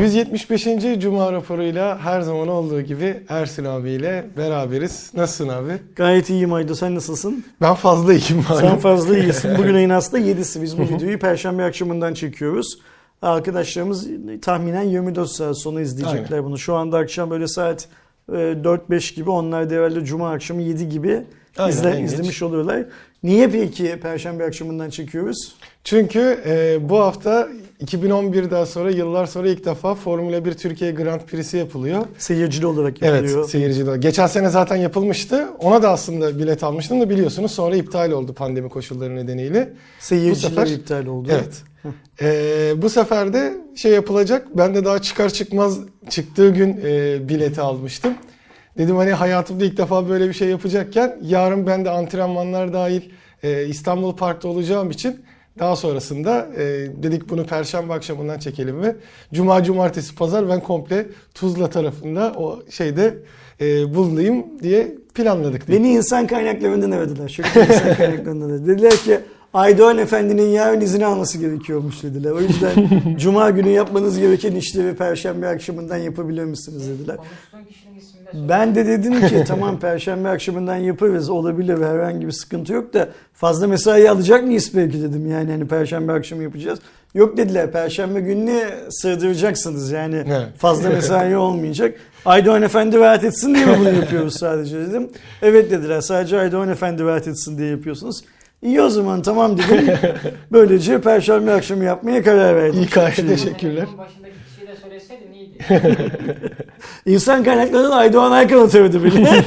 175. Cuma raporuyla her zaman olduğu gibi Ersin abiyle beraberiz. Nasılsın abi? Gayet iyiyim Aydo. Sen nasılsın? Ben fazla iyiyim Sen malum. fazla iyisin. Bugün ayın aslında 7'si. Biz bu videoyu Perşembe akşamından çekiyoruz. Arkadaşlarımız tahminen 24 saat sonra izleyecekler bunu. Şu anda akşam böyle saat e, 4-5 gibi. Onlar herhalde Cuma akşamı 7 gibi Aynen, izle, izlemiş oluyorlar. Niye peki Perşembe akşamından çekiyoruz? Çünkü e, bu hafta 2011'den sonra yıllar sonra ilk defa Formula 1 Türkiye Grand Prix'si yapılıyor. Seyircili olarak Evet yapılıyor. seyirci de. Geçen sene zaten yapılmıştı. Ona da aslında bilet almıştım da biliyorsunuz sonra iptal oldu pandemi koşulları nedeniyle. Seyirciler Bu sefer- iptal oldu. Evet. Ee, bu sefer de şey yapılacak. Ben de daha çıkar çıkmaz çıktığı gün e, bileti almıştım. Dedim hani hayatımda ilk defa böyle bir şey yapacakken yarın ben de antrenmanlar dahil e, İstanbul Park'ta olacağım için daha sonrasında e, dedik bunu perşembe akşamından çekelim ve cuma cumartesi pazar ben komple Tuzla tarafında o şeyde e, bulunayım diye planladık. Beni insan kaynaklarından aradılar. Şöyle insan kaynaklarından aradılar. Dediler ki Aydoğan Efendi'nin yarın izin alması gerekiyormuş dediler. O yüzden Cuma günü yapmanız gereken işleri Perşembe akşamından yapabilir misiniz dediler. Ben de dedim ki tamam Perşembe akşamından yaparız olabilir herhangi bir sıkıntı yok da fazla mesai alacak mıyız belki dedim yani hani Perşembe akşamı yapacağız. Yok dediler Perşembe gününe sığdıracaksınız yani fazla mesai olmayacak. Aydoğan Efendi rahat etsin diye mi bunu yapıyoruz sadece dedim. Evet dediler sadece Aydoğan Efendi rahat etsin diye yapıyorsunuz. İyi o zaman tamam dedim. Böylece Perşembe akşamı yapmaya karar verdik. İyi Şimdi- teşekkürler. İnsan kaynaklarından Aydoğan Aykan atamadı bile.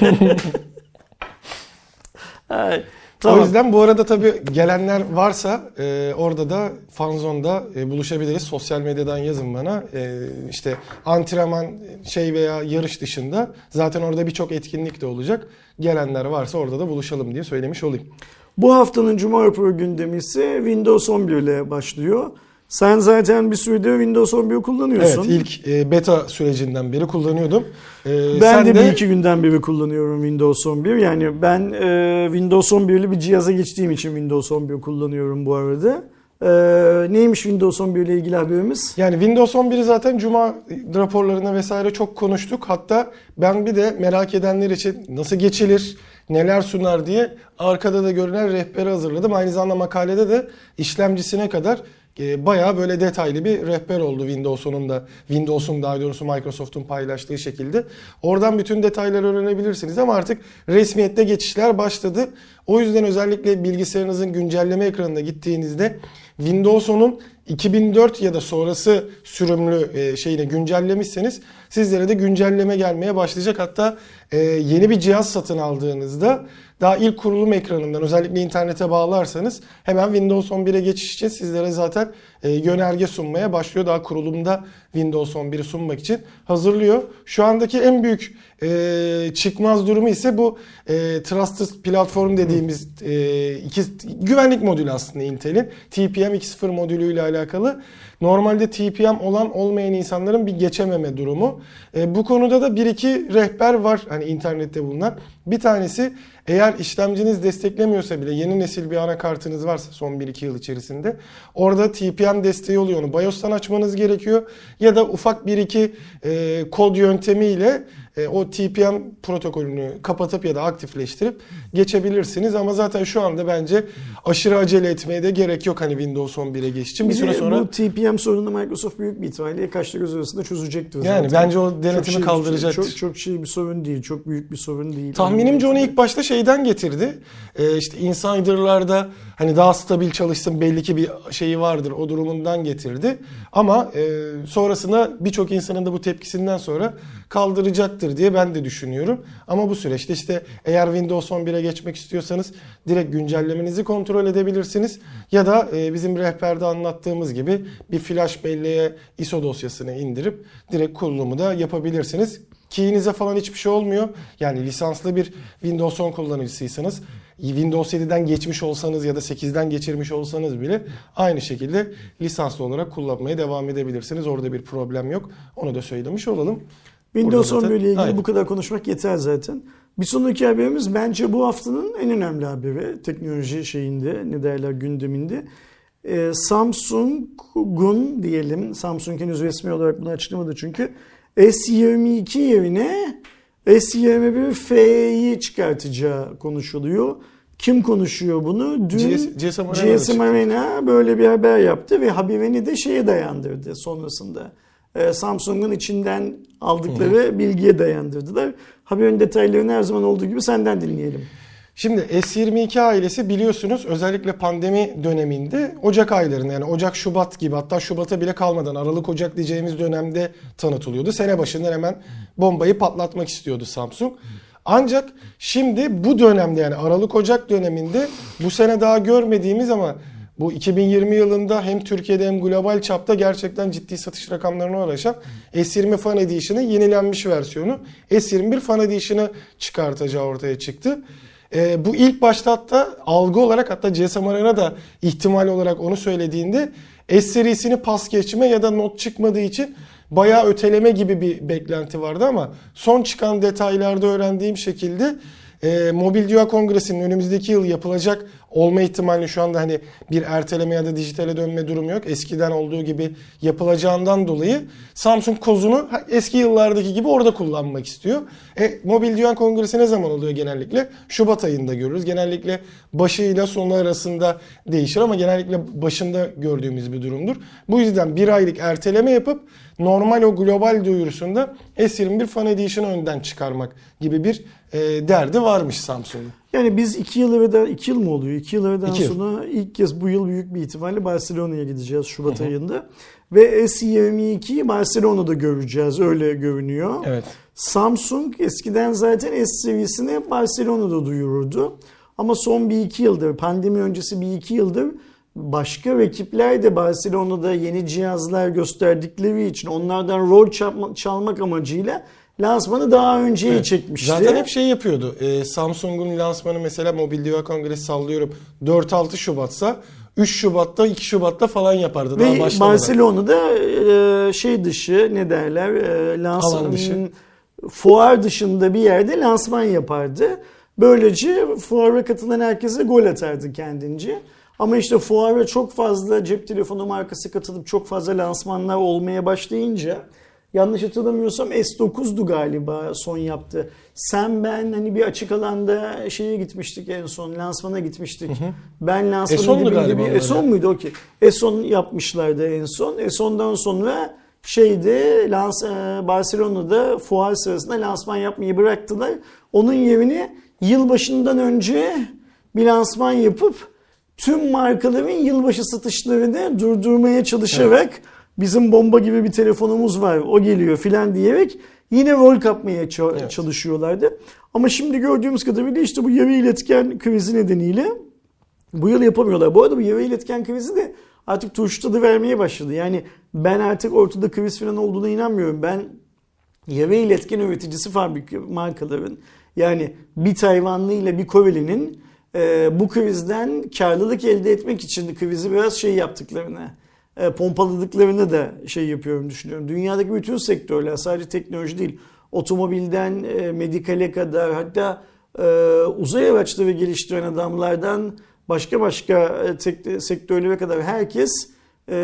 Ay, O tamam. yüzden bu arada tabii gelenler varsa e, orada da Fanzone'da e, buluşabiliriz. Sosyal medyadan yazın bana. E, işte antrenman şey veya yarış dışında zaten orada birçok etkinlik de olacak. Gelenler varsa orada da buluşalım diye söylemiş olayım. Bu haftanın Cuma raporu gündemi ise Windows 11 ile başlıyor. Sen zaten bir süredir Windows 11 kullanıyorsun. Evet ilk e, beta sürecinden beri kullanıyordum. E, ben sen de, bir iki günden beri kullanıyorum Windows 11. Yani ben e, Windows 11'li bir cihaza geçtiğim için Windows 11 kullanıyorum bu arada. E, neymiş Windows 11 ile ilgili haberimiz? Yani Windows 11'i zaten Cuma raporlarına vesaire çok konuştuk. Hatta ben bir de merak edenler için nasıl geçilir, neler sunar diye arkada da görünen rehberi hazırladım. Aynı zamanda makalede de işlemcisine kadar e, bayağı böyle detaylı bir rehber oldu Windows'un da Windows'un daha doğrusu Microsoft'un paylaştığı şekilde. Oradan bütün detayları öğrenebilirsiniz ama artık resmiyette geçişler başladı. O yüzden özellikle bilgisayarınızın güncelleme ekranına gittiğinizde Windows 10'un 2004 ya da sonrası sürümlü e, şeyine güncellemişseniz sizlere de güncelleme gelmeye başlayacak. Hatta e, yeni bir cihaz satın aldığınızda daha ilk kurulum ekranından özellikle internete bağlarsanız hemen Windows 11'e geçiş için sizlere zaten e, yönerge sunmaya başlıyor. Daha kurulumda Windows 11'i sunmak için hazırlıyor. Şu andaki en büyük e, çıkmaz durumu ise bu e, Trusted Platform dediğimiz e, iki, güvenlik modülü aslında Intel'in. TPM 2.0 modülüyle alakalı. Normalde TPM olan olmayan insanların bir geçememe durumu. E, bu konuda da bir iki rehber var hani internette bulunan. Bir tanesi eğer işlemciniz desteklemiyorsa bile yeni nesil bir anakartınız varsa son 1-2 yıl içerisinde orada TPM desteği oluyor. Onu BIOS'tan açmanız gerekiyor ya da ufak bir iki e, kod yöntemiyle e, o TPM protokolünü kapatıp ya da aktifleştirip geçebilirsiniz. Ama zaten şu anda bence aşırı acele etmeye de gerek yok hani Windows 11'e geçiş için. Bir süre sonra Bu TPM sorununu Microsoft büyük bir ihtimalle kaçta göz arasında çözecektir yani zaten. bence o Çok denetimi şey- kaldıracaktır. Çok, çok şey bir sorun değil. Çok büyük bir sorun değil. Tahminimce onu ilk başta şeyden getirdi. Ee, işte insider'larda hani daha stabil çalışsın belli ki bir şeyi vardır o durumundan getirdi. Ama e, sonrasında birçok insanın da bu tepkisinden sonra kaldıracaktır diye ben de düşünüyorum. Ama bu süreçte işte eğer Windows 11'e geçmek istiyorsanız direkt güncellemenizi kontrol edebilirsiniz. Ya da e, bizim rehberde anlattığımız gibi bir flash belleğe ISO dosyasını indirip direkt kurulumu da yapabilirsiniz. Key'inize falan hiçbir şey olmuyor. Yani lisanslı bir Windows 10 kullanıcısıysanız Windows 7'den geçmiş olsanız ya da 8'den geçirmiş olsanız bile aynı şekilde lisanslı olarak kullanmaya devam edebilirsiniz. Orada bir problem yok. Onu da söylemiş olalım. Windows Burada zaten- 11 ile ilgili Aynen. bu kadar konuşmak yeter zaten. Bir sonraki haberimiz bence bu haftanın en önemli haberi teknoloji şeyinde ne derler gündeminde. Ee, Samsung Samsung'un diyelim Samsung henüz resmi olarak bunu açıklamadı çünkü S22 yerine S21 FE'yi çıkartacağı konuşuluyor. Kim konuşuyor bunu? Dün GSM Arena böyle bir haber yaptı ve haberini de şeye dayandırdı sonrasında. Ee, Samsung'un içinden aldıkları bilgiye dayandırdılar. Haberin detaylarını her zaman olduğu gibi senden dinleyelim. Şimdi S22 ailesi biliyorsunuz özellikle pandemi döneminde Ocak aylarında yani Ocak Şubat gibi hatta Şubat'a bile kalmadan Aralık Ocak diyeceğimiz dönemde tanıtılıyordu. Sene başından hemen bombayı patlatmak istiyordu Samsung. Ancak şimdi bu dönemde yani Aralık Ocak döneminde bu sene daha görmediğimiz ama bu 2020 yılında hem Türkiye'de hem global çapta gerçekten ciddi satış rakamlarına ulaşan S20 Fan Edition'ın yenilenmiş versiyonu S21 Fan Edition'ı çıkartacağı ortaya çıktı. E, bu ilk başta hatta algı olarak hatta GSM Arena da ihtimal olarak onu söylediğinde S serisini pas geçme ya da not çıkmadığı için bayağı öteleme gibi bir beklenti vardı ama son çıkan detaylarda öğrendiğim şekilde e, Mobil Dünya Kongresi'nin önümüzdeki yıl yapılacak olma ihtimali şu anda hani bir erteleme ya da dijitale dönme durumu yok. Eskiden olduğu gibi yapılacağından dolayı Samsung kozunu eski yıllardaki gibi orada kullanmak istiyor. E, Mobil Dünya Kongresi ne zaman oluyor genellikle? Şubat ayında görürüz. Genellikle başıyla sonu arasında değişir ama genellikle başında gördüğümüz bir durumdur. Bu yüzden bir aylık erteleme yapıp normal o global duyurusunda S21 Fan Edition'ı önden çıkarmak gibi bir e, derdi varmış Samsung'un. Yani biz iki yıl evvel, iki yıl mı oluyor? İki yıl evvelden İki yıl. sonra ilk kez bu yıl büyük bir ihtimalle Barcelona'ya gideceğiz Şubat ayında. Ve S22'yi Barcelona'da göreceğiz öyle görünüyor. Evet. Samsung eskiden zaten S seviyesini Barcelona'da duyururdu. Ama son bir iki yıldır, pandemi öncesi bir iki yıldır başka rakipler de Barcelona'da yeni cihazlar gösterdikleri için onlardan rol çalma- çalmak amacıyla lansmanı daha önceye Evet. çekmişti. Zaten hep şey yapıyordu. Ee, Samsung'un lansmanı mesela Mobil Dünya Kongresi sallıyorum 4-6 Şubat'sa 3 Şubat'ta 2 Şubat'ta falan yapardı. Daha Ve başlamadan. Barcelona'da e, şey dışı ne derler e, lansman dışı. fuar dışında bir yerde lansman yapardı. Böylece fuara katılan herkese gol atardı kendince. Ama işte fuara çok fazla cep telefonu markası katılıp çok fazla lansmanlar olmaya başlayınca yanlış hatırlamıyorsam S9'du galiba son yaptı. Sen ben hani bir açık alanda şeye gitmiştik en son lansmana gitmiştik. Ben lansmanın S10'du dibinde galiba bir onlar S10 ya. muydu okey. S10 yapmışlardı en son. S10'dan sonra şeyde lans, e, Barcelona'da fuar sırasında lansman yapmayı bıraktılar. Onun yerine yılbaşından önce bir lansman yapıp tüm markaların yılbaşı satışlarını durdurmaya çalışarak bizim bomba gibi bir telefonumuz var o geliyor filan diyerek yine rol kapmaya Evet. çalışıyorlardı. Ama şimdi gördüğümüz kadarıyla işte bu yarı iletken krizi nedeniyle bu yıl yapamıyorlar. Bu arada bu yarı iletken krizi de artık turşu tadı vermeye başladı. Yani ben artık ortada kriz falan olduğuna inanmıyorum. Ben yarı iletken üreticisi fabrika markaların yani bir Tayvanlı ile bir Koreli'nin e, bu krizden karlılık elde etmek için krizi biraz şey yaptıklarını e, pompaladıklarını da şey yapıyorum düşünüyorum. Dünyadaki bütün sektörler sadece teknoloji değil otomobilden e, medikale kadar hatta e, uzay araçları geliştiren adamlardan başka başka e, sektörlere kadar herkes e,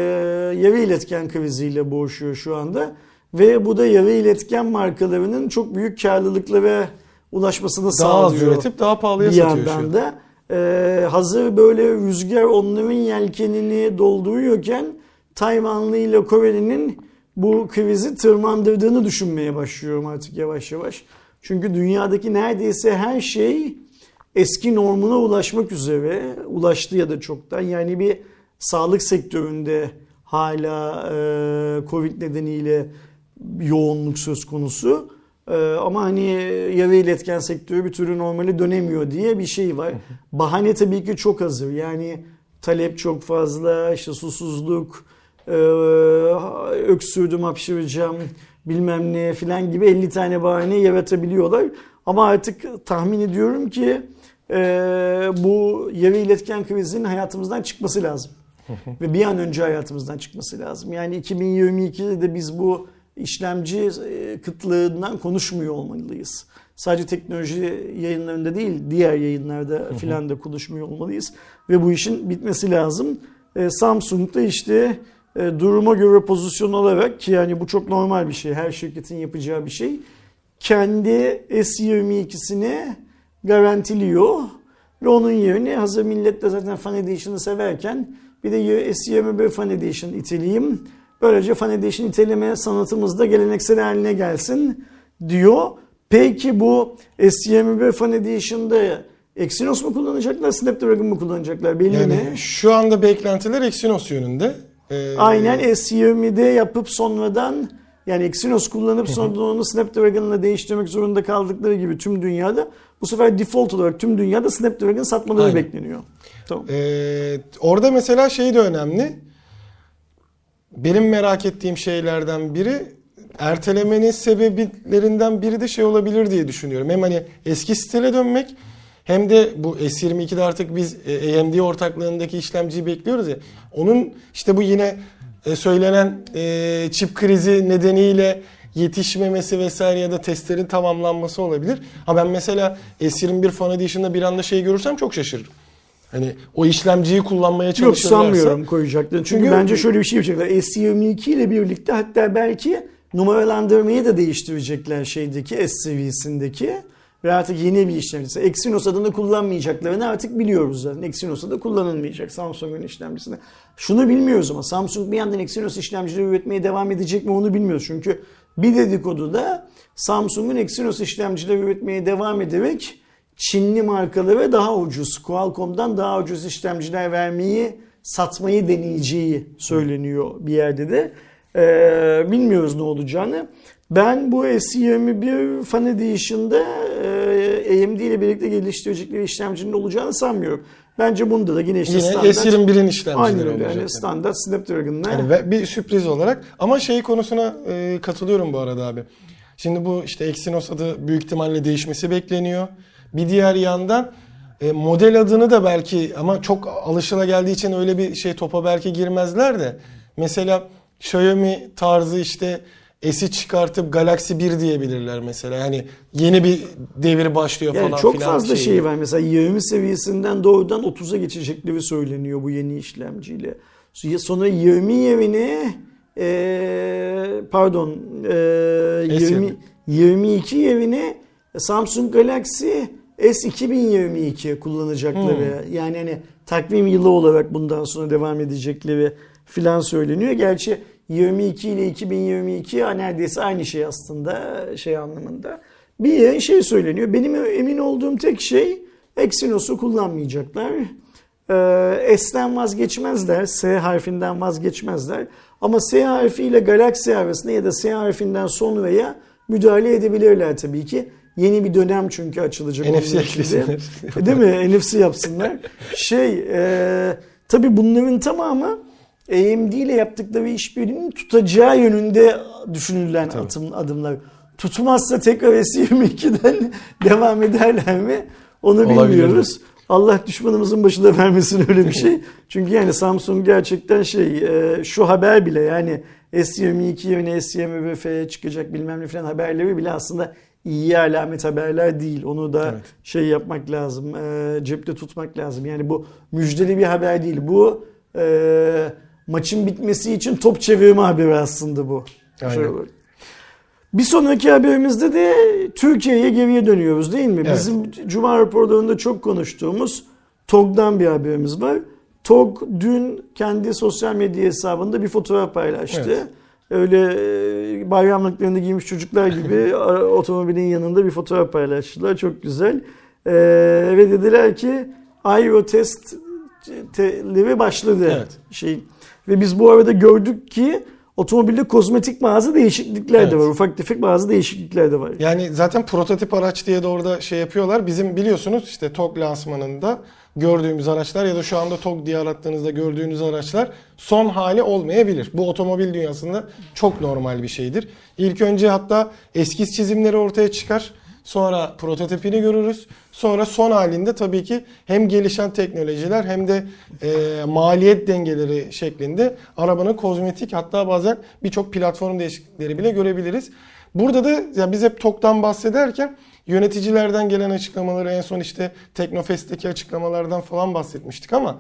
yarı iletken kriziyle boğuşuyor şu anda. Ve bu da yarı iletken markalarının çok büyük karlılıklara ulaşmasını Daha az sağlıyor. üretip daha pahalıya bir satıyor şu yandan an. da e, hazır böyle rüzgar onların yelkenini dolduruyorken Tayvanlı ile Koreli'nin bu krizi tırmandırdığını düşünmeye başlıyorum artık yavaş yavaş. Çünkü dünyadaki neredeyse her şey eski normuna ulaşmak üzere ulaştı ya da çoktan. Yani bir sağlık sektöründe hala e, Covid nedeniyle yoğunluk söz konusu. E, ama hani yarı iletken sektörü bir türlü normale dönemiyor diye bir şey var. Bahane tabii ki çok hazır. Yani talep çok fazla, işte susuzluk, e, öksürdüm, hapşıracağım, bilmem ne filan gibi 50 tane bahane yaratabiliyorlar. Ama artık tahmin ediyorum ki e, bu yarı iletken krizinin hayatımızdan çıkması lazım. Ve bir an önce hayatımızdan çıkması lazım. Yani 2022'de de biz bu işlemci e, kıtlığından konuşmuyor olmalıyız. Sadece teknoloji yayınlarında değil, diğer yayınlarda filan da konuşmuyor olmalıyız. Ve bu işin bitmesi lazım. E, Samsung da işte e, duruma göre pozisyon olarak ki yani bu çok normal bir şey. Her şirketin yapacağı bir şey. Kendi S22'sini garantiliyor ve onun yerine hazır millet de zaten Fan Edition'ı severken bir de S21 Fan Edition iteleyeyim. Böylece Fan Edition iteleme sanatımız da geleneksel haline gelsin diyor. Peki bu S21 Fan Edition'da Exynos mu kullanacaklar, Snapdragon mu kullanacaklar belli Yani mi? şu anda beklentiler Exynos yönünde. Ee, Aynen S20'de yapıp sonradan yani Exynos kullanıp sonradan onu Snapdragon'la değiştirmek zorunda kaldıkları gibi tüm dünyada bu sefer default olarak tüm dünyada Snapdragon satmaları Aynen. bekleniyor. Tamam. Ee, orada mesela şey de önemli. Benim merak ettiğim şeylerden biri ertelemenin sebeplerinden biri de şey olabilir diye düşünüyorum. Hem hani eski stile dönmek hem de bu S22'de artık biz e, AMD ortaklığındaki işlemciyi bekliyoruz ya. Onun işte bu yine e, söylenen e, çip krizi nedeniyle yetişmemesi vesaire ya da testlerin tamamlanması olabilir. Ha ben mesela S21 Fan Edition'da bir anda şey görürsem çok şaşırırım. Hani o işlemciyi kullanmaya Yok çalışırlarsa. sanmıyorum koyacaklarını. Çünkü, Çünkü- bence şöyle bir şey yapacaklar. S22 ile birlikte hatta belki numaralandırmayı da değiştirecekler şeydeki S seviyesindeki ve artık yeni bir işlemcisi. Exynos adını kullanmayacaklarını artık biliyoruz zaten. Exynos adı kullanılmayacak Samsung'un işlemcisinde. Şunu bilmiyoruz ama Samsung bir yandan Exynos işlemcileri üretmeye devam edecek mi onu bilmiyoruz. Çünkü bir dedikodu da Samsung'un Exynos işlemcileri üretmeye devam ederek Çinli markalara daha ucuz, Qualcomm'dan daha ucuz işlemciler vermeyi, satmayı deneyeceği söyleniyor bir yerde de. Ee, bilmiyoruz ne olacağını. Ben bu S21 Fan Edition'da e, AMD ile birlikte geliştirecekleri işlemcinin olacağını sanmıyorum. Bence bunda da yine işte Yine standart. S21'in işlemcileri Aynen öyle. Yani standart Snapdragon'la. Yani ve bir sürpriz olarak ama şey konusuna e, katılıyorum bu arada abi. Şimdi bu işte Exynos adı büyük ihtimalle değişmesi bekleniyor. Bir diğer yandan e, model adını da belki ama çok alışıla geldiği için öyle bir şey topa belki girmezler de. Mesela Xiaomi tarzı işte S'i çıkartıp Galaxy 1 diyebilirler mesela. Yani yeni bir devir başlıyor Yani falan çok filan fazla şeyi. şey var. Mesela 20 seviyesinden doğrudan 30'a geçecekleri söyleniyor bu yeni işlemciyle. Sonra 20 yerine eee, pardon eee, 20, 22 yerine Samsung Galaxy S2022 kullanacakları. Hmm. Yani hani takvim yılı olarak bundan sonra devam edecekleri filan söyleniyor. Gerçi 22 ile 2022 ya neredeyse aynı şey aslında şey anlamında. Bir şey söyleniyor. Benim emin olduğum tek şey Exynos'u kullanmayacaklar. Ee, S'den vazgeçmezler. S harfinden vazgeçmezler. Ama S harfiyle Galaxy arasında ya da S harfinden sonraya müdahale edebilirler tabii ki. Yeni bir dönem çünkü açılacak. NFC eklesinler. E, Değil mi? NFC yapsınlar. Şey, e, tabii bunların tamamı AMD ile yaptıkları işbirliğinin tutacağı yönünde düşünülen atım, adımlar. Tutmazsa tekrar S22'den devam ederler mi? Onu Olabilir. bilmiyoruz. Allah düşmanımızın başına vermesin öyle bir şey. Çünkü yani Samsung gerçekten şey e, şu haber bile yani S22 yerine S20 F'ye çıkacak bilmem ne falan haberleri bile aslında iyi alamet haberler değil. Onu da Evet. şey yapmak lazım. e, cepte tutmak lazım. Yani bu müjdeli bir haber değil. Bu e, maçın bitmesi için top çevirme haberi aslında bu. Aynen. Şöyle. Bir sonraki haberimizde de Türkiye'ye geriye dönüyoruz değil mi? Evet. Bizim Cuma raporlarında çok konuştuğumuz TOG'dan bir haberimiz var. TOG dün kendi sosyal medya hesabında bir fotoğraf paylaştı. Evet. Öyle e, bayramlıklarını giymiş çocuklar gibi otomobilin yanında bir fotoğraf paylaştılar. Çok güzel. Ee, ve dediler ki Euro testleri başladı. Evet. Şey. Ve biz bu arada gördük ki otomobilde kozmetik bazı değişiklikler de Evet. var. Ufak tefek bazı değişiklikler de var. Yani zaten prototip araç diye de orada şey yapıyorlar. Bizim biliyorsunuz işte TOG lansmanında gördüğümüz araçlar ya da şu anda TOG diye arattığınızda gördüğünüz araçlar son hali olmayabilir. Bu otomobil dünyasında çok normal bir şeydir. İlk önce hatta eskiz çizimleri ortaya çıkar. Sonra prototipini görürüz. Sonra son halinde tabii ki hem gelişen teknolojiler hem de e, maliyet dengeleri şeklinde arabanın kozmetik hatta bazen birçok platform değişiklikleri bile görebiliriz. Burada da ya biz hep TOK'tan bahsederken yöneticilerden gelen açıklamaları en son işte Teknofest'teki açıklamalardan falan bahsetmiştik ama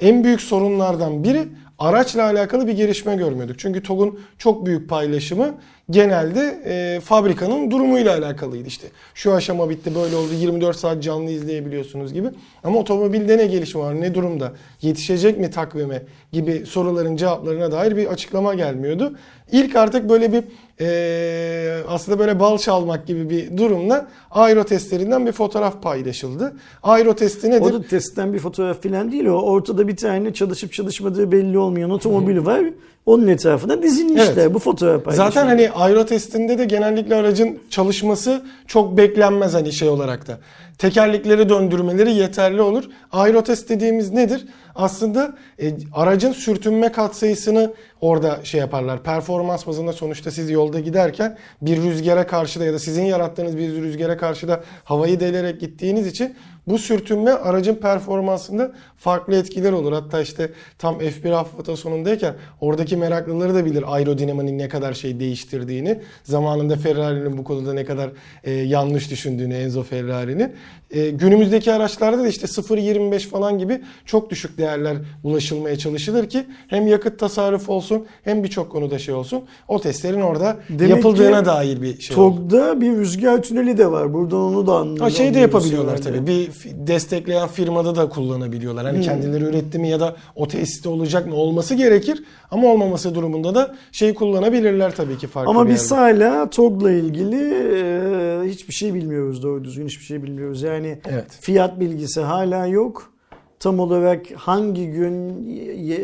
en büyük sorunlardan biri araçla alakalı bir gelişme görmüyorduk. Çünkü TOG'un çok büyük paylaşımı genelde e, fabrikanın durumuyla alakalıydı işte. Şu aşama bitti böyle oldu 24 saat canlı izleyebiliyorsunuz gibi. Ama otomobilde ne gelişme var ne durumda yetişecek mi takvime gibi soruların cevaplarına dair bir açıklama gelmiyordu. İlk artık böyle bir e, aslında böyle bal çalmak gibi bir durumla aero testlerinden bir fotoğraf paylaşıldı. Aero testi nedir? O da testten bir fotoğraf falan değil o. Ortada bir tane çalışıp çalışmadığı belli olmayan otomobili var. Onun etrafına dizilmişler. Evet. Bu fotoğraf paylaşılıyor. Zaten hani aero testinde de genellikle aracın çalışması çok beklenmez hani şey olarak da. Tekerlekleri döndürmeleri yeterli olur. Aero test dediğimiz nedir? Aslında e, aracın sürtünme katsayısını orada şey yaparlar. Performans bazında sonuçta siz yolda giderken bir rüzgara karşı da ya da sizin yarattığınız bir rüzgara karşı da havayı delerek gittiğiniz için bu sürtünme aracın performansında farklı etkiler olur. Hatta işte tam F1 hafta sonundayken oradaki meraklıları da bilir aerodinamiğin ne kadar şey değiştirdiğini. Zamanında Ferrari'nin bu konuda ne kadar e, yanlış düşündüğünü Enzo Ferrari'nin. E, günümüzdeki araçlarda da işte 0.25 falan gibi çok düşük değerler ulaşılmaya çalışılır ki hem yakıt tasarrufu olsun hem birçok konuda şey olsun. O testlerin orada Demek yapıldığına dair bir şey. TOG'da bir rüzgar tüneli de var. Buradan onu da anlıyoruz. Ha şey de yapabiliyorlar tabii. Bir destekleyen firmada da kullanabiliyorlar. Hmm. Hani kendileri üretti mi ya da o tesiste olacak mı olması gerekir. Ama olmaması durumunda da şeyi kullanabilirler tabii ki farklı Ama bir biz hala TOG'la ilgili e, hiçbir şey bilmiyoruz doğru düzgün hiçbir şey bilmiyoruz. Yani Evet. fiyat bilgisi hala yok. Tam olarak hangi gün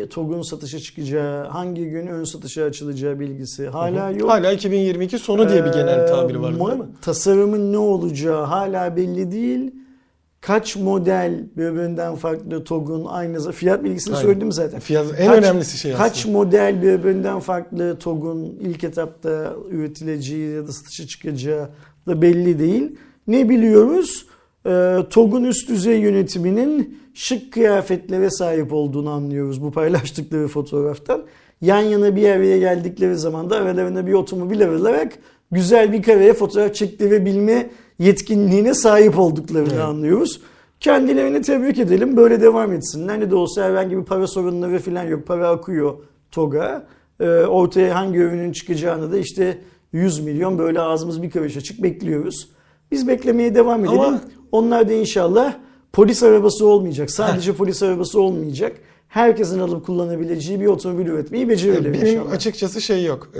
TOG'un satışa çıkacağı, hangi gün ön satışa açılacağı bilgisi hala yok. Hala 2022 sonu diye bir genel tabiri var Ee, mo- değil mi? Tasarımın ne olacağı hala belli değil. Kaç model birbirinden farklı TOG'un aynı fiyat bilgisini Aynen. söyledim zaten. Fiyat en Kaç- önemlisi şey aslında. Kaç model birbirinden farklı TOG'un ilk etapta üretileceği ya da satışa çıkacağı da belli değil. Ne biliyoruz? Ee, TOG'un üst düzey yönetiminin şık kıyafetlere sahip olduğunu anlıyoruz bu paylaştıkları fotoğraftan. Yan yana bir araya geldikleri zaman da aralarında bir otomobil alarak güzel bir kareye fotoğraf çektirebilme yetkinliğine sahip olduklarını Evet. anlıyoruz. Kendilerini tebrik edelim. Böyle devam etsinler. Ne de olsa herhangi bir para sorunları falan yok. Para akıyor TOG'a. Ee, ortaya hangi ürünün çıkacağını da işte 100 milyon böyle ağzımız bir karış açık bekliyoruz. Biz beklemeye devam edelim. Ama- Onlar da inşallah polis arabası olmayacak. Sadece polis arabası olmayacak. Herkesin alıp kullanabileceği bir otomobil üretmeyi becerelim Benim inşallah. açıkçası şey yok.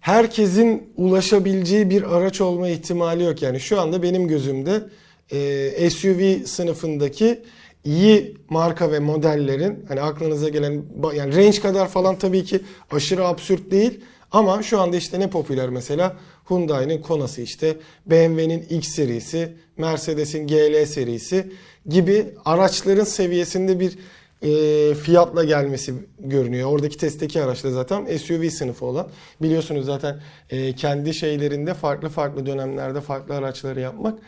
Herkesin ulaşabileceği bir araç olma ihtimali yok. Yani şu anda benim gözümde e, SUV sınıfındaki iyi marka ve modellerin hani aklınıza gelen yani range kadar falan tabii ki aşırı absürt değil ama şu anda işte ne popüler mesela Hyundai'nin Kona'sı işte BMW'nin X serisi, Mercedes'in GL serisi gibi araçların seviyesinde bir e, fiyatla gelmesi görünüyor. Oradaki testteki araçta zaten SUV sınıfı olan. Biliyorsunuz zaten e, kendi şeylerinde farklı farklı dönemlerde farklı araçları yapmak.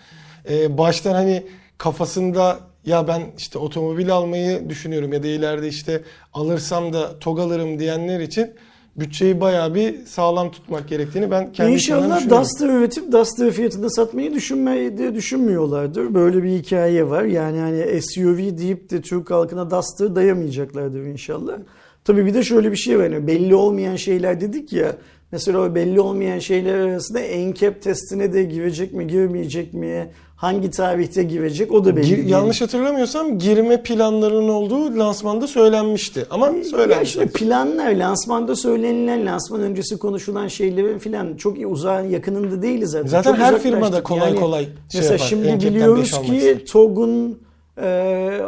E, baştan hani kafasında ya ben işte otomobil almayı düşünüyorum ya da ileride işte alırsam da TOG alırım diyenler için bütçeyi bayağı bir sağlam tutmak gerektiğini ben kendi İnşallah. Duster üretip Duster fiyatında satmayı düşünmeyi de düşünmüyorlardır. Böyle bir hikaye var. Yani hani SUV deyip de Türk halkına Duster dayamayacaklardır inşallah. Tabii bir de şöyle bir şey var. Yani belli olmayan şeyler dedik ya. Mesela o belli olmayan şeyler arasında NCAP testine de girecek mi, girmeyecek mi? Hangi tarihte girecek o da belli Gir- değil. yanlış hatırlamıyorsam girme planlarının olduğu lansmanda söylenmişti. Ama Ya söylenmiş. işte planlar, lansmanda söylenilen, lansman öncesi konuşulan şeylerin filan çok uzağın yakınında değiliz zaten. Zaten Çok her firmada kolay kolay şey Mesela yapar, şimdi biliyoruz ki. TOG'un e,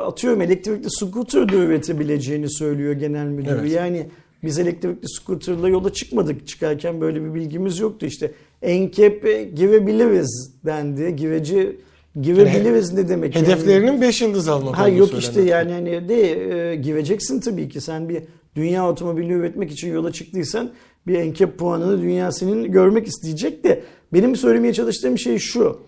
atıyorum elektrikli scooter da üretebileceğini söylüyor genel müdürü. Evet. Yani biz elektrikli scooterla yola çıkmadık. Çıkarken böyle bir bilgimiz yoktu işte. NCAP'e girebiliriz dendi. Gireci girebiliriz ne demek? yani? Hedeflerinin 5 yıldız almak Ha yok söylenen. işte yani hani de e, gireceksin tabii ki. Sen bir dünya otomobili üretmek için yola çıktıysan bir NCAP puanını dünya senin görmek isteyecek de benim söylemeye çalıştığım şey şu.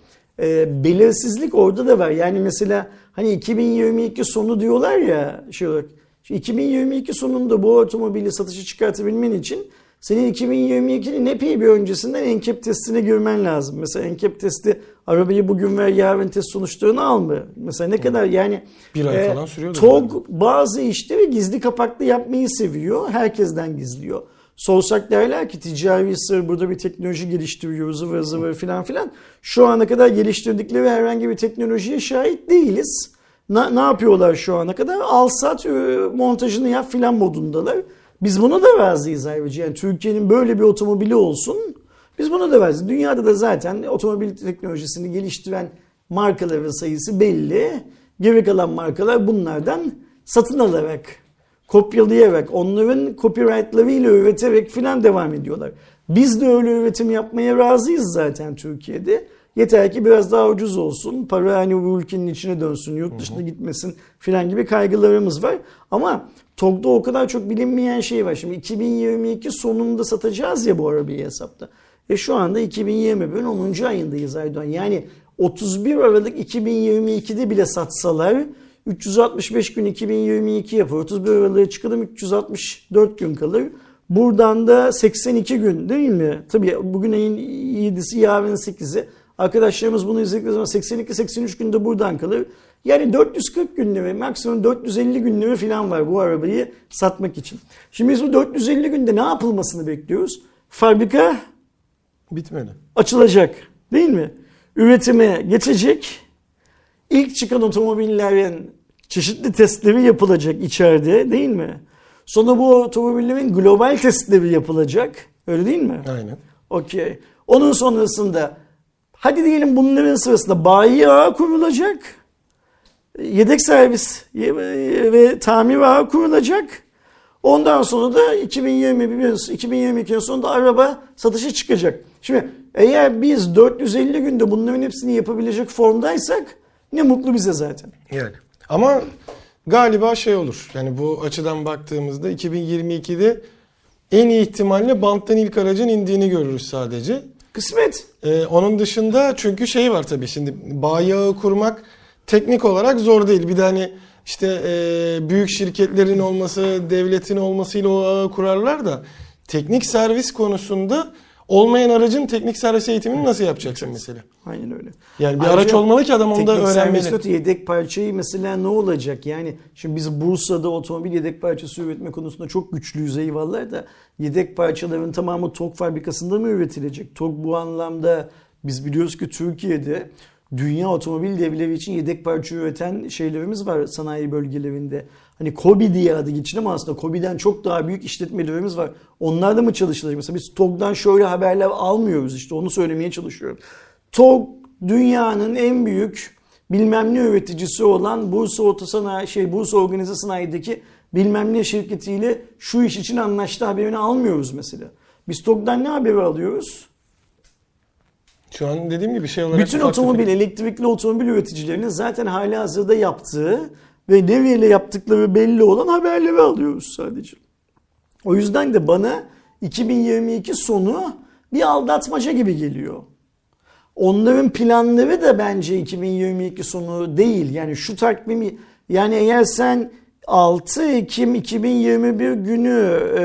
E, belirsizlik orada da var. Yani mesela hani 2022 sonu diyorlar ya şey olarak. Şu 2022 sonunda bu otomobili satışa çıkartabilmen için senin 2022'nin epey bir öncesinden NCAP testine girmen lazım. Mesela NCAP testi arabayı bugün ver yarın test sonuçlarını alma. Mesela ne kadar yani Bir ay e, falan sürüyordur TOG bazı işleri gizli kapaklı yapmayı seviyor. Herkesten gizliyor. Sorsak derler ki ticari sır burada bir teknoloji geliştiriyoruz zıvır zıvır filan filan. Şu ana kadar geliştirdikleri herhangi bir teknolojiye şahit değiliz. Ne, ne yapıyorlar şu ana kadar? Al sat e, montajını yap filan modundalar. Biz buna da razıyız ayrıca. Yani Türkiye'nin böyle bir otomobili olsun. Biz buna da razıyız. Dünyada da zaten otomobil teknolojisini geliştiren markaların sayısı belli. Geri kalan markalar bunlardan satın alarak, kopyalayarak, onların copyrightlarıyla üreterek filan devam ediyorlar. Biz de öyle üretim yapmaya razıyız zaten Türkiye'de. Yeter ki biraz daha ucuz olsun. Para hani bu ülkenin içine dönsün, yurt dışına gitmesin filan gibi kaygılarımız var. Ama TOG'da o kadar çok bilinmeyen şey var. Şimdi 2022 sonunda satacağız ya bu arabayı hesapta. E şu anda 2021'in 10. ayındayız Aydoğan. Yani 31 Aralık 2022'de bile satsalar 365 gün 2022 yapar. 31 Aralık'a çıkalım 364 gün kalır. Buradan da 82 gün değil mi? Tabii bugün ayın 7'si yarın 8'i. Arkadaşlarımız bunu izledikleri zaman 82-83 günde buradan kalır. Yani 440 gün lira, maksimum 450 gün lira falan var bu arabayı satmak için. Şimdi biz bu 450 günde ne yapılmasını bekliyoruz? Fabrika Bitmedi. açılacak değil mi? Üretime geçecek. İlk çıkan otomobillerin çeşitli testleri yapılacak içeride değil mi? Sonra bu otomobillerin global testleri yapılacak. Öyle değil mi? Aynen. Okey. Onun sonrasında hadi diyelim bunların sırasında bayi ağı kurulacak. Yedek servis ve tamir ağı kurulacak. Ondan sonra da 2021 2022'nin sonunda araba satışa çıkacak. Şimdi eğer biz 450 günde bunların hepsini yapabilecek formdaysak ne mutlu bize zaten. Yani. Ama galiba şey olur. Yani bu açıdan baktığımızda 2022'de en iyi ihtimalle banttan ilk aracın indiğini görürüz sadece. Kısmet. Ee, onun dışında çünkü şey var tabii şimdi bayağı kurmak teknik olarak zor değil. Bir de hani işte e, büyük şirketlerin olması, devletin olmasıyla o ağı kurarlar da teknik servis konusunda olmayan aracın teknik servis eğitimini nasıl yapacaksın mesela? Aynen öyle. Yani bir Ayrıca araç olmalı ki adam onu da teknik öğrenmeli. servis yedek parçayı mesela ne olacak? Yani şimdi biz Bursa'da otomobil yedek parçası üretme konusunda çok güçlüyüz eyvallah da yedek parçaların tamamı TOG fabrikasında mı üretilecek? TOG bu anlamda biz biliyoruz ki Türkiye'de dünya otomobil devleri için yedek parça üreten şeylerimiz var sanayi bölgelerinde. Hani KOBİ diye adı geçin ama aslında KOBİ'den çok daha büyük işletmelerimiz var. Onlar da mı çalışılacak? Mesela biz TOG'dan şöyle haberler almıyoruz işte onu söylemeye çalışıyorum. TOG dünyanın en büyük bilmem ne üreticisi olan Bursa Otosanayi şey Bursa Organize Sanayi'deki bilmem ne şirketiyle şu iş için anlaştı haberini almıyoruz mesela. Biz TOG'dan ne haberi alıyoruz? Şu an dediğim gibi şey olarak Bütün otomobil, elektrikli otomobil üreticilerinin zaten hali hazırda yaptığı ve nereyle yaptıkları belli olan haberleri alıyoruz sadece. O yüzden de bana 2022 sonu bir aldatmaca gibi geliyor. Onların planları da bence 2022 sonu değil. Yani şu takvimi yani eğer sen 6 Ekim 2021 günü e,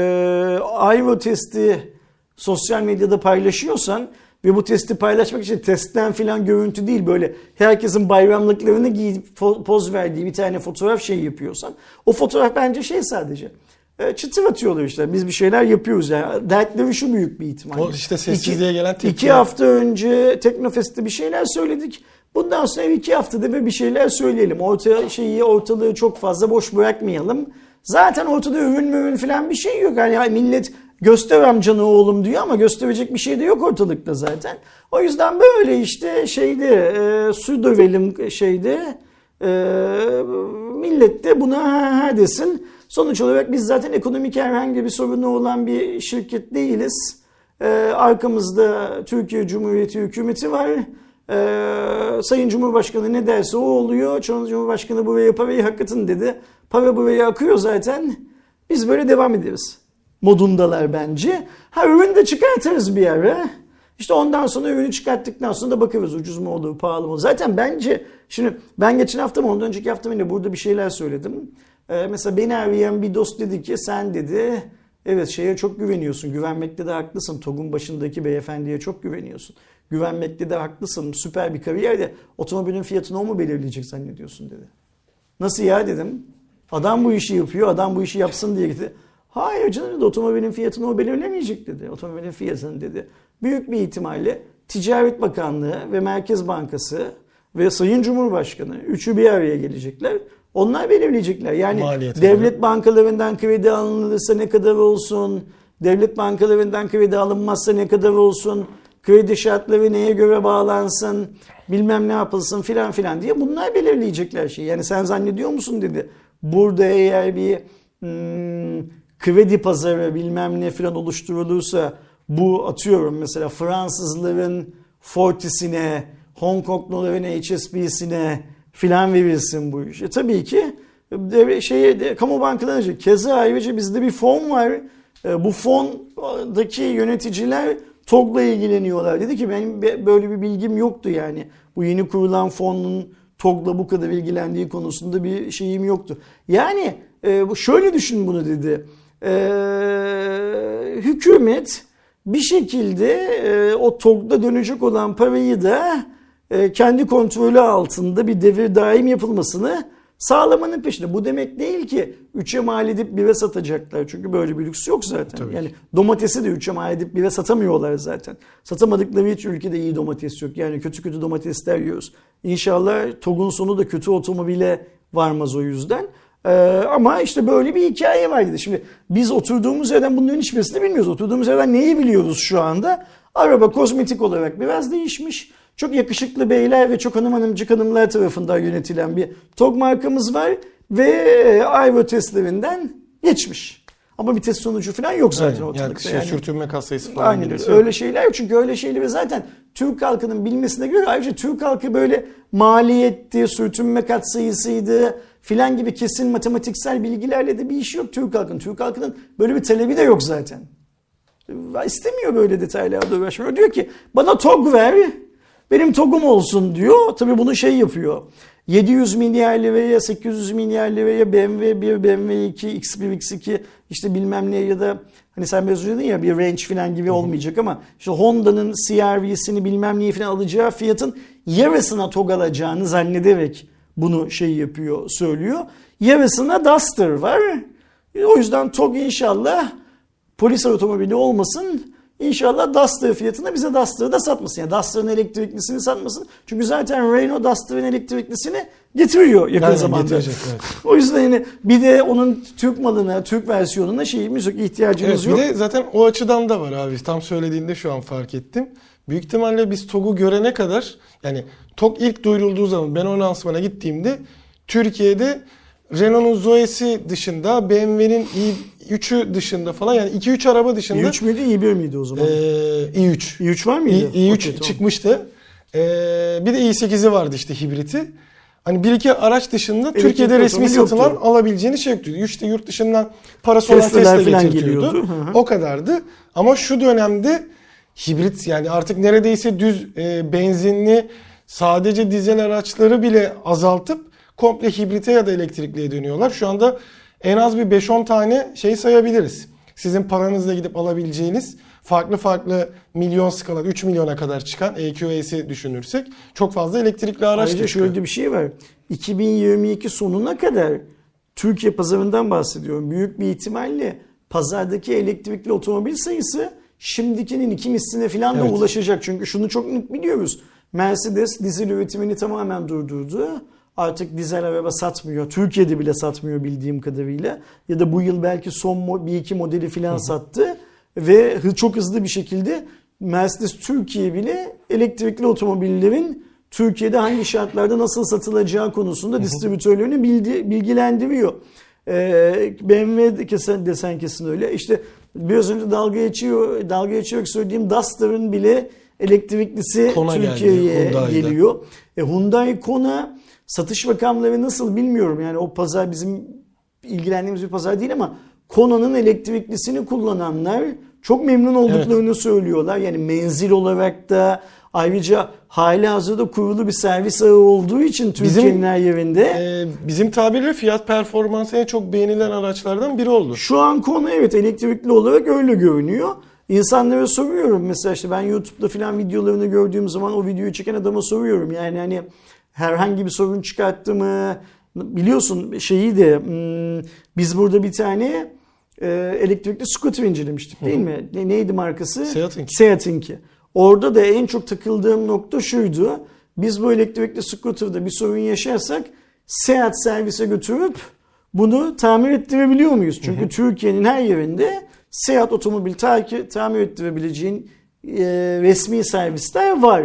Ayvo testi sosyal medyada paylaşıyorsan ve bu testi paylaşmak için testten filan görüntü değil böyle herkesin bayramlıklarını giyip poz verdiği bir tane fotoğraf şey yapıyorsan o fotoğraf bence şey sadece e, çıtır atıyorlar işte biz bir şeyler yapıyoruz yani dertleri şu büyük bir ihtimal. O işte sessizliğe gelen tepki. İki hafta önce Teknofest'te bir şeyler söyledik. Bundan sonra iki haftada bir bir şeyler söyleyelim. Orta şeyi ortalığı çok fazla boş bırakmayalım. Zaten ortada ürün mürün falan bir şey yok. Yani millet göster amcanı oğlum diyor ama gösterecek bir şey de yok ortalıkta zaten. O yüzden böyle işte şeyde e, su dövelim şeyde e, millet de buna ha, ha desin. Sonuç olarak biz zaten ekonomik herhangi bir sorunu olan bir şirket değiliz. E, arkamızda Türkiye Cumhuriyeti hükümeti var. Ee, Sayın Cumhurbaşkanı ne derse o oluyor. Cumhurbaşkanı buraya parayı hakikaten dedi. Para buraya akıyor zaten. Biz böyle devam ederiz. Modundalar bence. Ha ürün de çıkartırız bir ara. İşte ondan sonra ürünü çıkarttıktan sonra da bakarız ucuz mu olur, pahalı mı olur. Zaten bence şimdi ben geçen hafta mı ondan önceki hafta mı burada bir şeyler söyledim. Ee, mesela beni arayan bir dost dedi ki sen dedi Evet şeye çok güveniyorsun. Güvenmekte de haklısın. TOG'un başındaki beyefendiye çok güveniyorsun. Güvenmekte de haklısın. Süper bir kariyer de otomobilin fiyatını o mu belirleyecek zannediyorsun dedi. Nasıl ya dedim. Adam bu işi yapıyor. Adam bu işi yapsın diye gitti. Hayır canım dedi otomobilin fiyatını o belirlemeyecek dedi. Otomobilin fiyatını dedi. Büyük bir ihtimalle Ticaret Bakanlığı ve Merkez Bankası ve Sayın Cumhurbaşkanı üçü bir araya gelecekler. Onlar belirleyecekler. Yani Maliyeti devlet bankalarından kredi alınırsa ne kadar olsun, devlet bankalarından kredi alınmazsa ne kadar olsun, kredi şartları neye göre bağlansın, bilmem ne yapılsın filan filan diye bunlar belirleyecekler şey. Yani sen zannediyor musun dedi. Burada eğer bir hmm, kredi pazarı bilmem ne filan oluşturulursa bu atıyorum mesela Fransızların Fortis'ine, Hong Kongluların HSBC'sine filan verilsin bu iş. E tabii ki devre, şeye, de, kamu bankaları keza ayrıca bizde bir fon var. E, bu fondaki yöneticiler TOG'la ilgileniyorlar. Dedi ki benim böyle bir bilgim yoktu yani. Bu yeni kurulan fonun TOG'la bu kadar ilgilendiği konusunda bir şeyim yoktu. Yani e, şöyle düşün bunu dedi. E, hükümet bir şekilde e, o TOG'da dönecek olan parayı da e, kendi kontrolü altında bir devir daim yapılmasını sağlamanın peşinde. Bu demek değil ki 3'e mal edip 1'e satacaklar. Çünkü böyle bir lüks yok zaten. Tabii yani domatesi de 3'e mal edip 1'e satamıyorlar zaten. Satamadıkları hiç ülkede iyi domates yok. Yani kötü kötü domatesler yiyoruz. İnşallah TOG'un sonu da kötü otomobile varmaz o yüzden. Ee, ama işte böyle bir hikaye var dedi. Şimdi biz oturduğumuz yerden bunların hiçbirisini bilmiyoruz. Oturduğumuz yerden neyi biliyoruz şu anda? Araba kozmetik olarak biraz değişmiş. Çok yakışıklı beyler ve çok hanım hanımcık hanımlar tarafından yönetilen bir TOG markamız var. Ve Ayvo testlerinden geçmiş. Ama bir test sonucu falan yok zaten Aynen. ortalıkta. Yani, Yani, sürtünme katsayısı falan. Aynen öyle. Öyle şeyler yok. Çünkü öyle şeyleri zaten Türk halkının bilmesine göre ayrıca Türk halkı böyle maliyetti, sürtünme katsayısıydı filan gibi kesin matematiksel bilgilerle de bir iş yok Türk halkının. Türk halkının böyle bir talebi de yok zaten. İstemiyor böyle detaylarla uğraşmıyor. Diyor ki bana TOG ver, benim TOG'um olsun diyor. Tabii bunu şey yapıyor. 700 milyar liraya, 800 milyar liraya BMW 1, BMW 2, X1, X2 işte bilmem ne ya da hani sen biraz önce dedin ya bir range falan gibi olmayacak ama işte Honda'nın CR-V'sini bilmem neyi falan alacağı fiyatın yarısına TOG alacağını zannederek bunu şey yapıyor, söylüyor. Yarısına Duster var. O yüzden TOG inşallah polis otomobili olmasın. İnşallah Duster fiyatına bize Duster'ı da satmasın. Yani Duster'ın elektriklisini satmasın. Çünkü zaten Renault Duster'ın elektriklisini getiriyor yakın Aynen, zamanda. getirecek, evet. O yüzden yani bir de onun Türk malına, Türk versiyonuna şeyimiz yok, ihtiyacımız Evet, bir yok. de zaten o açıdan da var abi. Tam söylediğinde şu an fark ettim. Büyük ihtimalle biz TOG'u görene kadar yani TOG ilk duyurulduğu zaman ben o lansmana gittiğimde Türkiye'de Renault'un Zoe'si dışında BMW'nin i3'ü dışında falan yani 2-3 araba dışında i3 müydü, i1 miydi o zaman? e, i3 i3 var mıydı? i, i3 Okey, tamam. çıkmıştı. E, bir de i8'i vardı işte hibriti. Hani bir iki araç dışında Türkiye'de resmi otomobil yoktu. satılan alabileceğini şey yoktu. İşte yurt dışından parası olan Tesla'lar Tesla falan getirtiyordu. O kadardı. Ama şu dönemde hibrit yani artık neredeyse düz e, benzinli sadece dizel araçları bile azaltıp komple hibrite ya da elektrikliye dönüyorlar. Şu anda en az bir 5-10 tane şey sayabiliriz. Sizin paranızla gidip alabileceğiniz farklı farklı milyon skala 3 milyona kadar çıkan EQA'si düşünürsek çok fazla elektrikli araç Ayrıca çıkıyor. şöyle bir şey var. 2022 sonuna kadar Türkiye pazarından bahsediyorum. Büyük bir ihtimalle pazardaki elektrikli otomobil sayısı şimdikinin iki misline falan da Evet. ulaşacak. Çünkü şunu çok net biliyoruz. Mercedes dizel üretimini tamamen durdurdu. Artık dizel araba satmıyor. Türkiye'de bile satmıyor bildiğim kadarıyla. Ya da bu yıl belki son bir iki modeli falan sattı. Ve çok hızlı bir şekilde Mercedes Türkiye bile elektrikli otomobillerin Türkiye'de hangi şartlarda nasıl satılacağı konusunda distribütörlerini bildi, bilgilendiriyor. Ee, BMW desen, desen kesin öyle. İşte biraz önce dalga geçiyor, dalga geçiyor söylediğim Duster'ın bile elektriklisi Kona geldi, Türkiye'ye Hyundai'da. geliyor. E, Hyundai Kona satış rakamları nasıl bilmiyorum. Yani o pazar bizim ilgilendiğimiz bir pazar değil ama Kona'nın elektriklisini kullananlar çok memnun olduklarını söylüyorlar. Yani menzil olarak da Ayrıca hali hazırda kurulu bir servis ağı olduğu için Türkiye'nin her yerinde. Ee, bizim tabirle fiyat performansı en çok beğenilen araçlardan biri oldu. Şu an konu evet elektrikli olarak öyle görünüyor. İnsanlara soruyorum mesela işte ben YouTube'da filan videolarını gördüğüm zaman o videoyu çeken adama soruyorum. Yani hani herhangi bir sorun çıkarttı mı? Biliyorsun şeyi de hmm, biz burada bir tane e, elektrikli scooter incelemiştik değil mi? Ne, neydi markası? Seat'inki. Seat'inki. Orada da en çok takıldığım nokta şuydu. Biz bu elektrikli scooter'da bir sorun yaşarsak Seat servise götürüp bunu tamir ettirebiliyor muyuz? Çünkü Türkiye'nin her yerinde Seat otomobil ta- tamir ettirebileceğin e, resmi servisler var.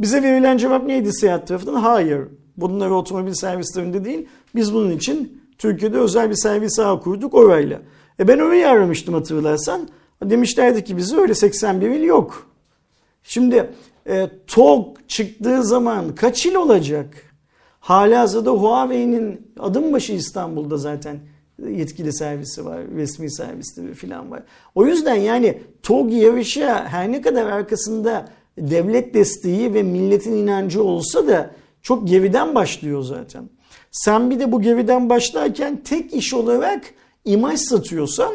Bize verilen cevap neydi Seat tarafından? Hayır. Bunlar otomobil servislerinde değil. Biz bunun için Türkiye'de özel bir servis ağı kurduk orayla. E ben orayı aramıştım hatırlarsan. Demişlerdi ki bize öyle 81 il yok. Şimdi e, TOG çıktığı zaman kaç il olacak? Halihazırda Huawei'nin adım başı İstanbul'da zaten yetkili servisi var, resmi servisleri falan var. O yüzden yani TOG yarışı her ne kadar arkasında devlet desteği ve milletin inancı olsa da çok geriden başlıyor zaten. Sen bir de bu geriden başlarken tek iş olarak imaj satıyorsan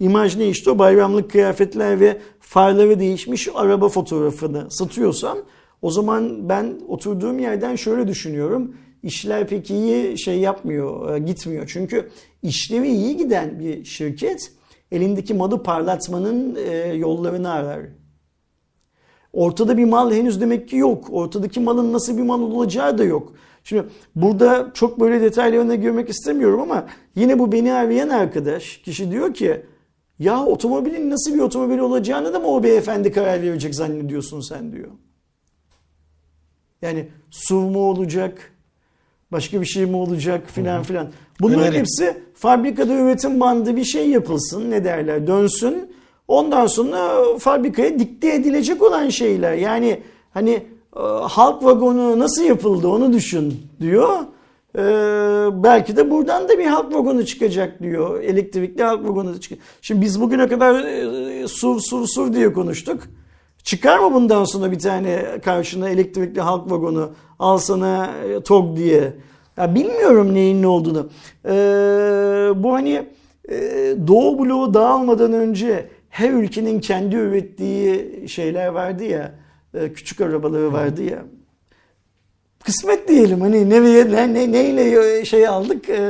İmaj ne işte o bayramlık kıyafetler ve farları değişmiş araba fotoğrafını satıyorsan o zaman ben oturduğum yerden şöyle düşünüyorum. İşler pek iyi şey yapmıyor, gitmiyor. Çünkü işleri iyi giden bir şirket elindeki malı parlatmanın yollarını arar. Ortada bir mal henüz demek ki yok. Ortadaki malın nasıl bir mal olacağı da yok. Şimdi burada çok böyle detaylarına girmek istemiyorum ama yine bu beni arayan arkadaş kişi diyor ki ya otomobilin nasıl bir otomobil olacağını da mı o beyefendi karar verecek zannediyorsun sen diyor. Yani SUV mu olacak? Başka bir şey mi olacak filan filan. Bunların Öneri. hepsi fabrikada üretim bandı bir şey yapılsın ne derler dönsün. Ondan sonra fabrikaya dikte edilecek olan şeyler. Yani hani e, halk vagonu nasıl yapıldı onu düşün diyor. Ee, belki de buradan da bir halk vagonu çıkacak diyor. Elektrikli halk vagonu çıkacak. Şimdi biz bugüne kadar e, SUV SUV SUV diye konuştuk. Çıkar mı bundan sonra bir tane karşına elektrikli halk vagonu al sana e, TOG diye. Ya bilmiyorum neyin ne olduğunu. Ee, bu hani e, Doğu bloğu dağılmadan önce her ülkenin kendi ürettiği şeyler vardı ya. e, küçük arabaları vardı ya kısmet diyelim hani nereye ne, ne neyle şey aldık e,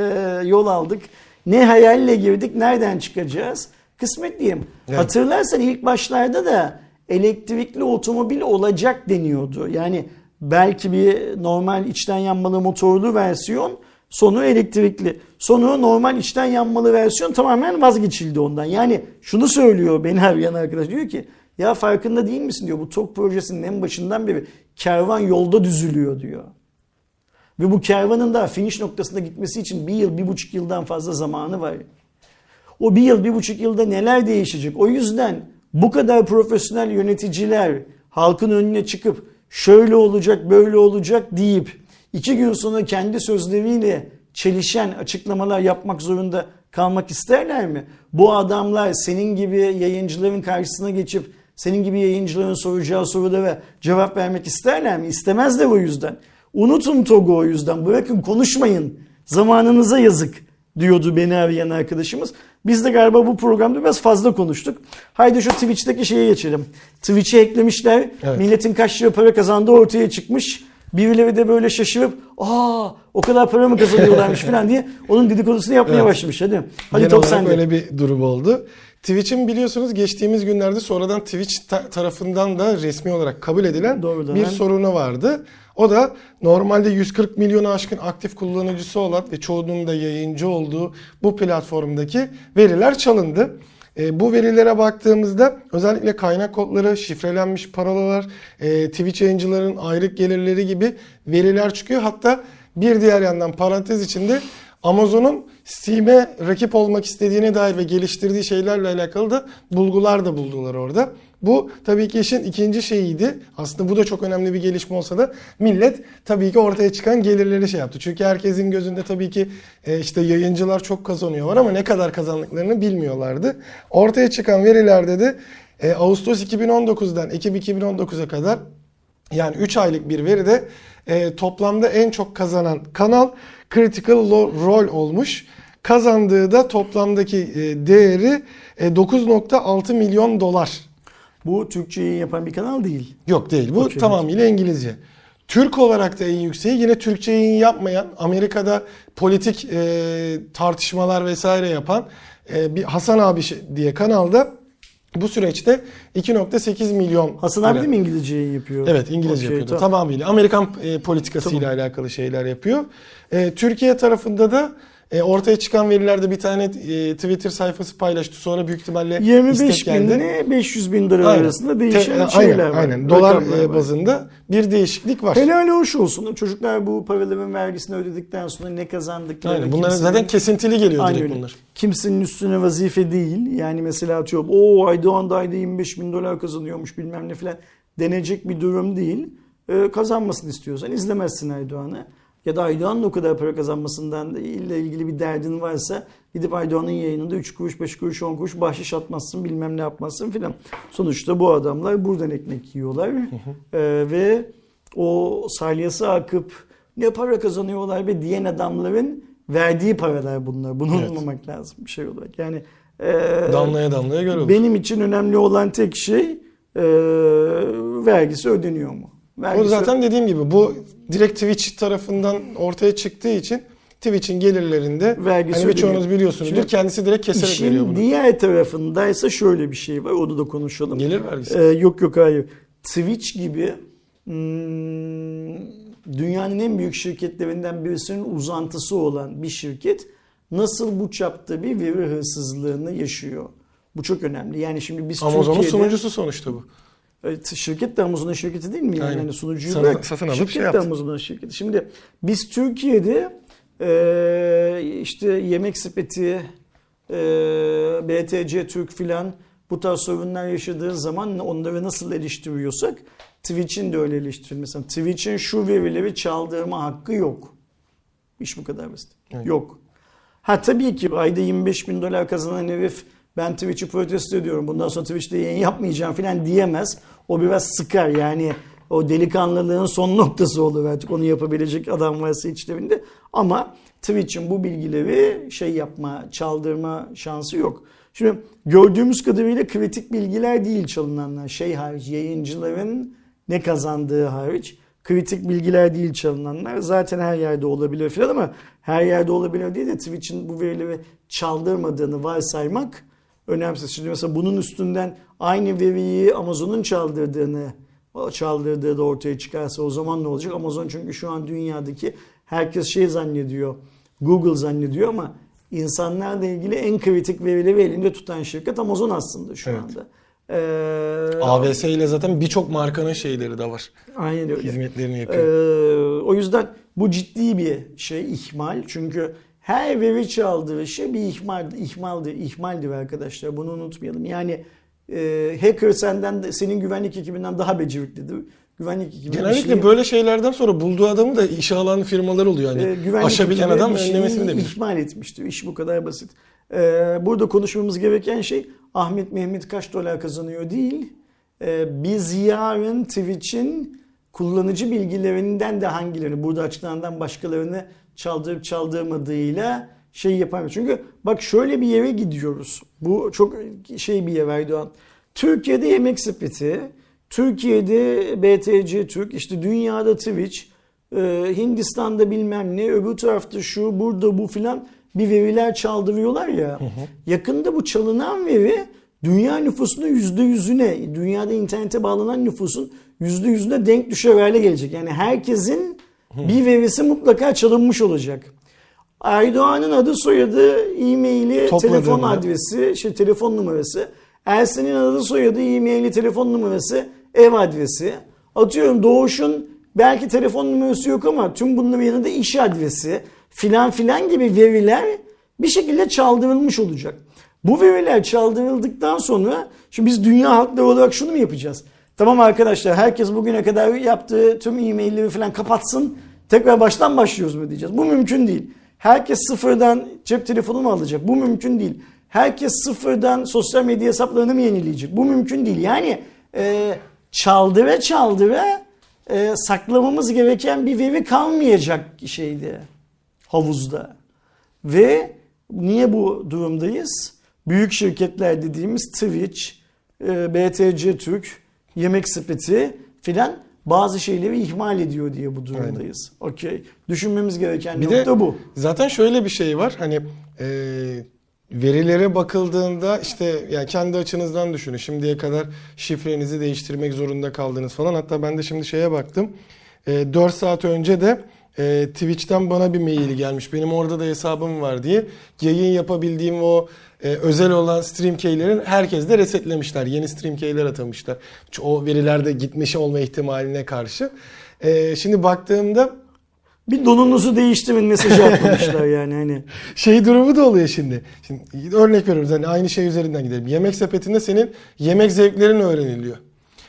yol aldık ne hayalle girdik nereden çıkacağız kısmet diyeyim Evet. hatırlarsan ilk başlarda da elektrikli otomobil olacak deniyordu yani belki bir normal içten yanmalı motorlu versiyon sonu elektrikli sonu normal içten yanmalı versiyon tamamen vazgeçildi ondan yani şunu söylüyor beni arayan arkadaş diyor ki ya farkında değil misin diyor bu TOK projesinin en başından beri kervan yolda düzülüyor diyor. Ve bu kervanın da finish noktasına gitmesi için bir yıl, bir buçuk yıldan fazla zamanı var. O bir yıl, bir buçuk yılda neler değişecek? O yüzden bu kadar profesyonel yöneticiler halkın önüne çıkıp şöyle olacak, böyle olacak deyip iki gün sonra kendi sözleriyle çelişen açıklamalar yapmak zorunda kalmak isterler mi? Bu adamlar senin gibi yayıncıların karşısına geçip senin gibi yayıncıların soracağı sorulara cevap vermek isterler mi? İstemezler o yüzden. Unutun TOG'u o yüzden. Bırakın konuşmayın. Zamanınıza yazık diyordu beni arayan arkadaşımız. Biz de galiba bu programda biraz fazla konuştuk. Haydi şu Twitch'teki şeye geçelim. Twitch'e eklemişler. Evet. Milletin kaç lira para kazandığı ortaya çıkmış. Birileri de böyle şaşırıp aa o kadar para mı kazanıyorlarmış falan diye onun dedikodusunu yapmaya Evet. başlamış. Hadi. Hadi Genel top sende. öyle bir durum oldu. Twitch'in biliyorsunuz geçtiğimiz günlerde sonradan Twitch ta- tarafından da resmi olarak kabul edilen Doğrudan. bir sorunu vardı. O da normalde 140 milyonu aşkın aktif kullanıcısı olan ve çoğunun da yayıncı olduğu bu platformdaki veriler çalındı. E, bu verilere baktığımızda özellikle kaynak kodları, şifrelenmiş parolalar, e, Twitch yayıncıların aylık gelirleri gibi veriler çıkıyor. Hatta bir diğer yandan parantez içinde Amazon'un Steam'e rakip olmak istediğine dair ve geliştirdiği şeylerle alakalı da bulgular da buldular orada. Bu tabii ki işin ikinci şeyiydi. Aslında bu da çok önemli bir gelişme olsa da millet tabii ki ortaya çıkan gelirleri şey yaptı. Çünkü herkesin gözünde tabii ki e, işte yayıncılar çok kazanıyor var ama ne kadar kazandıklarını bilmiyorlardı. Ortaya çıkan verilerde de e, Ağustos 2019'dan Ekim 2019'a kadar Yani 3 aylık bir veride e, toplamda en çok kazanan kanal Critical Role olmuş. Kazandığı da toplamdaki değeri e, 9.6 milyon dolar. Bu Türkçe yayın yapan bir kanal değil. Yok değil bu Okey. tamamıyla İngilizce. Türk olarak da en yükseği yine Türkçe yayın yapmayan Amerika'da politik e, tartışmalar vesaire yapan e, bir Hasan abi şey- diye kanalda bu süreçte 2.8 milyon. Hasan abi de mi İngilizce yayın yapıyor? Evet İngilizce Okey, yapıyordu. tamam. Tamamıyla Amerikan e, politikasıyla alakalı şeyler yapıyor. E, Türkiye tarafında da e, ortaya çıkan verilerde bir tane e, Twitter sayfası paylaştı. Sonra büyük ihtimalle 25 istek bin geldi. ile 500 bin dolar Aynen. arasında değişen Te- şeyler aynen, var. Aynen. Dolar e, var. bazında bir değişiklik var. Helal hoş olsun. Çocuklar bu paraların vergisini ödedikten sonra ne kazandıklarını Aynen. Bunlar kimsenin- zaten kesintili geliyor Aynen direkt öyle. bunlar. Kimsenin üstüne vazife değil. Yani mesela atıyorum o Aydoğan da ayda 25 bin dolar kazanıyormuş bilmem ne filan denecek bir durum değil. Ee, kazanmasını istiyorsan izlemezsin Aydoğan'ı. Ya da Aydoğan'ın o kadar para kazanmasından ile ilgili bir derdin varsa gidip Aydoğan'ın yayınında 3 kuruş, 5 kuruş, 10 kuruş bahşiş atmazsın bilmem ne yapmazsın filan. Sonuçta bu adamlar buradan ekmek yiyorlar. Ee, ve o salyası akıp ne para kazanıyorlar be diyen adamların verdiği paralar bunlar. Bunu Evet. unutmamak lazım bir şey olarak. Yani e, Damlaya damlaya göl olur. benim için önemli olan tek şey e, vergisi ödeniyor mu? O Vergisi zaten dediğim gibi bu direkt Twitch tarafından ortaya çıktığı için Twitch'in gelirlerinde Vergisi hani birçoğunuz biliyorsunuzdur Şimdi kendisi direkt keserek veriyor İşin bunu. diğer tarafındaysa şöyle bir şey var. Onu da konuşalım. Gelir vergisi. Ee, yok yok hayır. Twitch gibi hmm, dünyanın en büyük şirketlerinden birisinin uzantısı olan bir şirket nasıl bu çapta bir veri hırsızlığını yaşıyor? Bu çok önemli. Yani şimdi biz Amazon'un Türkiye'de sunucusu sonuçta bu. Evet, şirket de Amazon'un şirketi değil mi? Yani Aynen. hani sunucuyu Sana- bırak. satın alıp şirket şey. Amazon'un şirketi. Şimdi biz Türkiye'de e, işte yemek sepeti, e, BTC Türk filan bu tarz sorunlar yaşadığı zaman onları nasıl eleştiriyorsak Twitch'in de öyle eleştiriyor. Mesela Twitch'in şu verileri çaldırma hakkı yok. İş bu kadar basit. Evet. Yok. Ha tabii ki ayda 25 bin dolar kazanan herif ben Twitch'i protesto ediyorum bundan sonra Twitch'te yayın yapmayacağım falan diyemez. O biraz sıkar yani o delikanlılığın son noktası olur artık onu yapabilecek adam varsa içlerinde. Ama Twitch'in bu bilgileri şey yapma, çaldırma şansı yok. Şimdi gördüğümüz kadarıyla kritik bilgiler değil çalınanlar. Şey hariç yayıncıların ne kazandığı hariç kritik bilgiler değil çalınanlar. Zaten her yerde olabilir falan ama her yerde olabilir diye de Twitch'in bu verileri çaldırmadığını varsaymak önemsiz. Şimdi mesela bunun üstünden aynı veriyi Amazon'un çaldırdığını çaldırdığı da ortaya çıkarsa o zaman ne olacak? Amazon çünkü şu an dünyadaki herkes şey zannediyor. Google zannediyor ama insanlarla ilgili en kritik verileri elinde tutan şirket Amazon aslında şu Evet. anda. Ee, AWS ile zaten birçok markanın şeyleri de var. Aynen öyle. Hizmetlerini Ee, yapıyor. o yüzden bu ciddi bir şey ihmal. Çünkü her veri çaldırışı bir ihmal, ihmaldir, ihmaldir arkadaşlar. Bunu unutmayalım. Yani e, hacker senden de, senin güvenlik ekibinden daha beceriklidir. Güvenlik ekibi Genellikle şeyi- böyle şeylerden sonra bulduğu adamı da işe alan firmalar oluyor. Hani e, güvenlik aşabilen adam önlemesini de bilir. ihmal etmiştir. İş bu kadar basit. Ee, burada konuşmamız gereken şey Ahmet Mehmet kaç dolar kazanıyor değil. Ee, biz yarın Twitch'in kullanıcı bilgilerinden de hangilerini burada açıklanandan başkalarını çaldırıp çaldırmadığıyla şey yapamıyoruz. Çünkü bak şöyle bir yere gidiyoruz. Bu çok şey bir yer Erdoğan. Türkiye'de yemek sepeti, Türkiye'de BTC Türk, işte dünyada Twitch, ee, Hindistan'da bilmem ne, öbür tarafta şu, burada bu filan bir veriler çaldırıyorlar ya. Yakında bu çalınan veri dünya nüfusunun yüzde yüzüne, dünyada internete bağlanan nüfusun yüzde yüzüne denk düşer hale gelecek. Yani herkesin bir verisi mutlaka çalınmış olacak. Aydoğan'ın adı soyadı, e-maili, telefon adresi, şey telefon numarası. Ersin'in adı soyadı, e-maili, telefon numarası, ev adresi. Atıyorum Doğuş'un belki telefon numarası yok ama tüm bunların yanında iş adresi filan filan gibi veriler bir şekilde çaldırılmış olacak. Bu veriler çaldırıldıktan sonra şimdi biz dünya halkları olarak şunu mu yapacağız? Tamam arkadaşlar herkes bugüne kadar yaptığı tüm e-mailleri falan kapatsın. Tekrar baştan başlıyoruz mu diyeceğiz. Bu mümkün değil. Herkes sıfırdan cep telefonu mu alacak? Bu mümkün değil. Herkes sıfırdan sosyal medya hesaplarını mı yenileyecek? Bu mümkün değil. Yani e, çaldıra çaldıra e, saklamamız gereken bir veri kalmayacak şeydi havuzda. Ve niye bu durumdayız? Büyük şirketler dediğimiz Twitch, e, BTC Türk, Yemek Sepeti filan bazı şeyleri ihmal ediyor diye bu durumdayız. Okey. Düşünmemiz gereken Bir nokta de bu. zaten şöyle bir şey var. Hani e, verilere bakıldığında işte yani kendi açınızdan düşünün. Şimdiye kadar şifrenizi değiştirmek zorunda kaldınız falan. Hatta ben de şimdi şeye baktım. E, 4 saat önce de e, Twitch'ten bana bir mail gelmiş. Benim orada da hesabım var diye. Yayın yapabildiğim o e, özel olan stream key'lerin herkes de resetlemişler. Yeni stream key'ler atamışlar. O verilerde gitmiş olma ihtimaline karşı. E, şimdi baktığımda Bir donunuzu değiştirin mesajı atmamışlar yani hani. şey durumu da oluyor şimdi. Şimdi örnek veriyoruz hani aynı şey üzerinden gidelim. Yemek sepetinde senin yemek zevklerin öğreniliyor.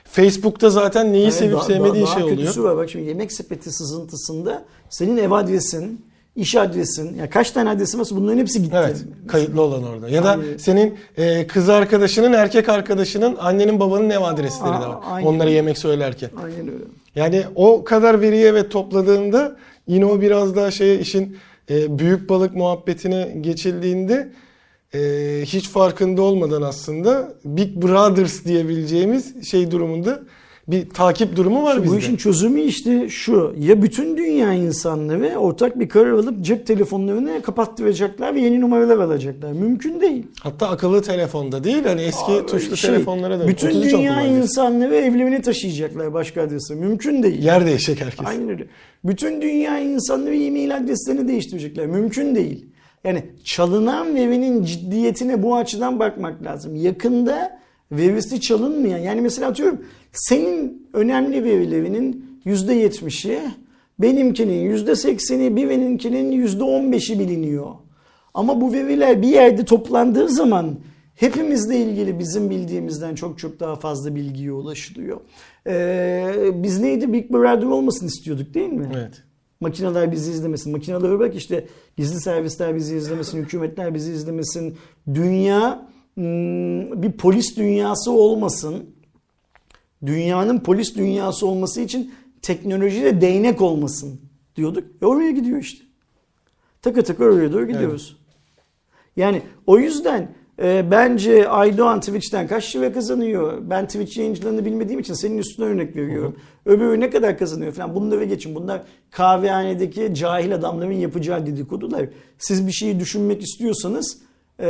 Facebook'ta zaten neyi Yani sevip daha- sevmediğin daha, şey daha oluyor. kötüsü var. Bak şimdi yemek sepeti sızıntısında senin ev adresin, iş adresin, ya kaç tane adresin varsa bunların hepsi gitti. Evet, kayıtlı olan orada. Ya da Aynen. senin e, kız arkadaşının, erkek arkadaşının, annenin babanın ev adresleri de Aa, var. aynen. Onlara yemek söylerken. Aynen öyle. Yani o kadar veriyi evet topladığında yine o biraz daha şey işin e, büyük balık muhabbetine geçildiğinde e, hiç farkında olmadan aslında Big Brothers diyebileceğimiz şey durumunda bir takip durumu var bizde. bu işin çözümü işte şu. Ya bütün dünya insanları ortak bir karar alıp cep telefonlarını kapattıracaklar ve yeni numaralar alacaklar. Mümkün değil. Hatta akıllı telefonda değil hani eski Aa, tuşlu şey, telefonlara da Bütün 33 dünya insanları evlerini taşıyacaklar başka adrese. Mümkün değil. Yer değişecek herkes. Aynen öyle. Bütün dünya insanları e-mail adreslerini değiştirecekler. Mümkün değil. Yani çalınan verinin ciddiyetine bu açıdan bakmak lazım. Yakında verisi çalınmayan yani mesela atıyorum senin önemli verilerinin %70'i benimkinin %80'i birininkinin %15'i biliniyor. Ama bu veriler bir yerde toplandığı zaman hepimizle ilgili bizim bildiğimizden çok çok daha fazla bilgiye ulaşılıyor. Ee, biz neydi Big Brother olmasını istiyorduk değil mi? Evet. Makineler bizi izlemesin. Makineler bak işte gizli servisler bizi izlemesin, hükümetler bizi izlemesin. Dünya bir polis dünyası olmasın. Dünyanın polis dünyası olması için teknolojiyle değnek olmasın diyorduk. E oraya gidiyor işte. Takı takı oraya doğru gidiyoruz. Yani o yüzden e, bence Aydoğan Twitch'ten kaç lira kazanıyor? Ben Twitch yayıncılarını bilmediğim için senin üstüne örnek veriyorum. Öbürü ne kadar kazanıyor falan. Bunları geçin. Bunlar kahvehanedeki cahil adamların yapacağı dedikodular. Siz bir şeyi düşünmek istiyorsanız e,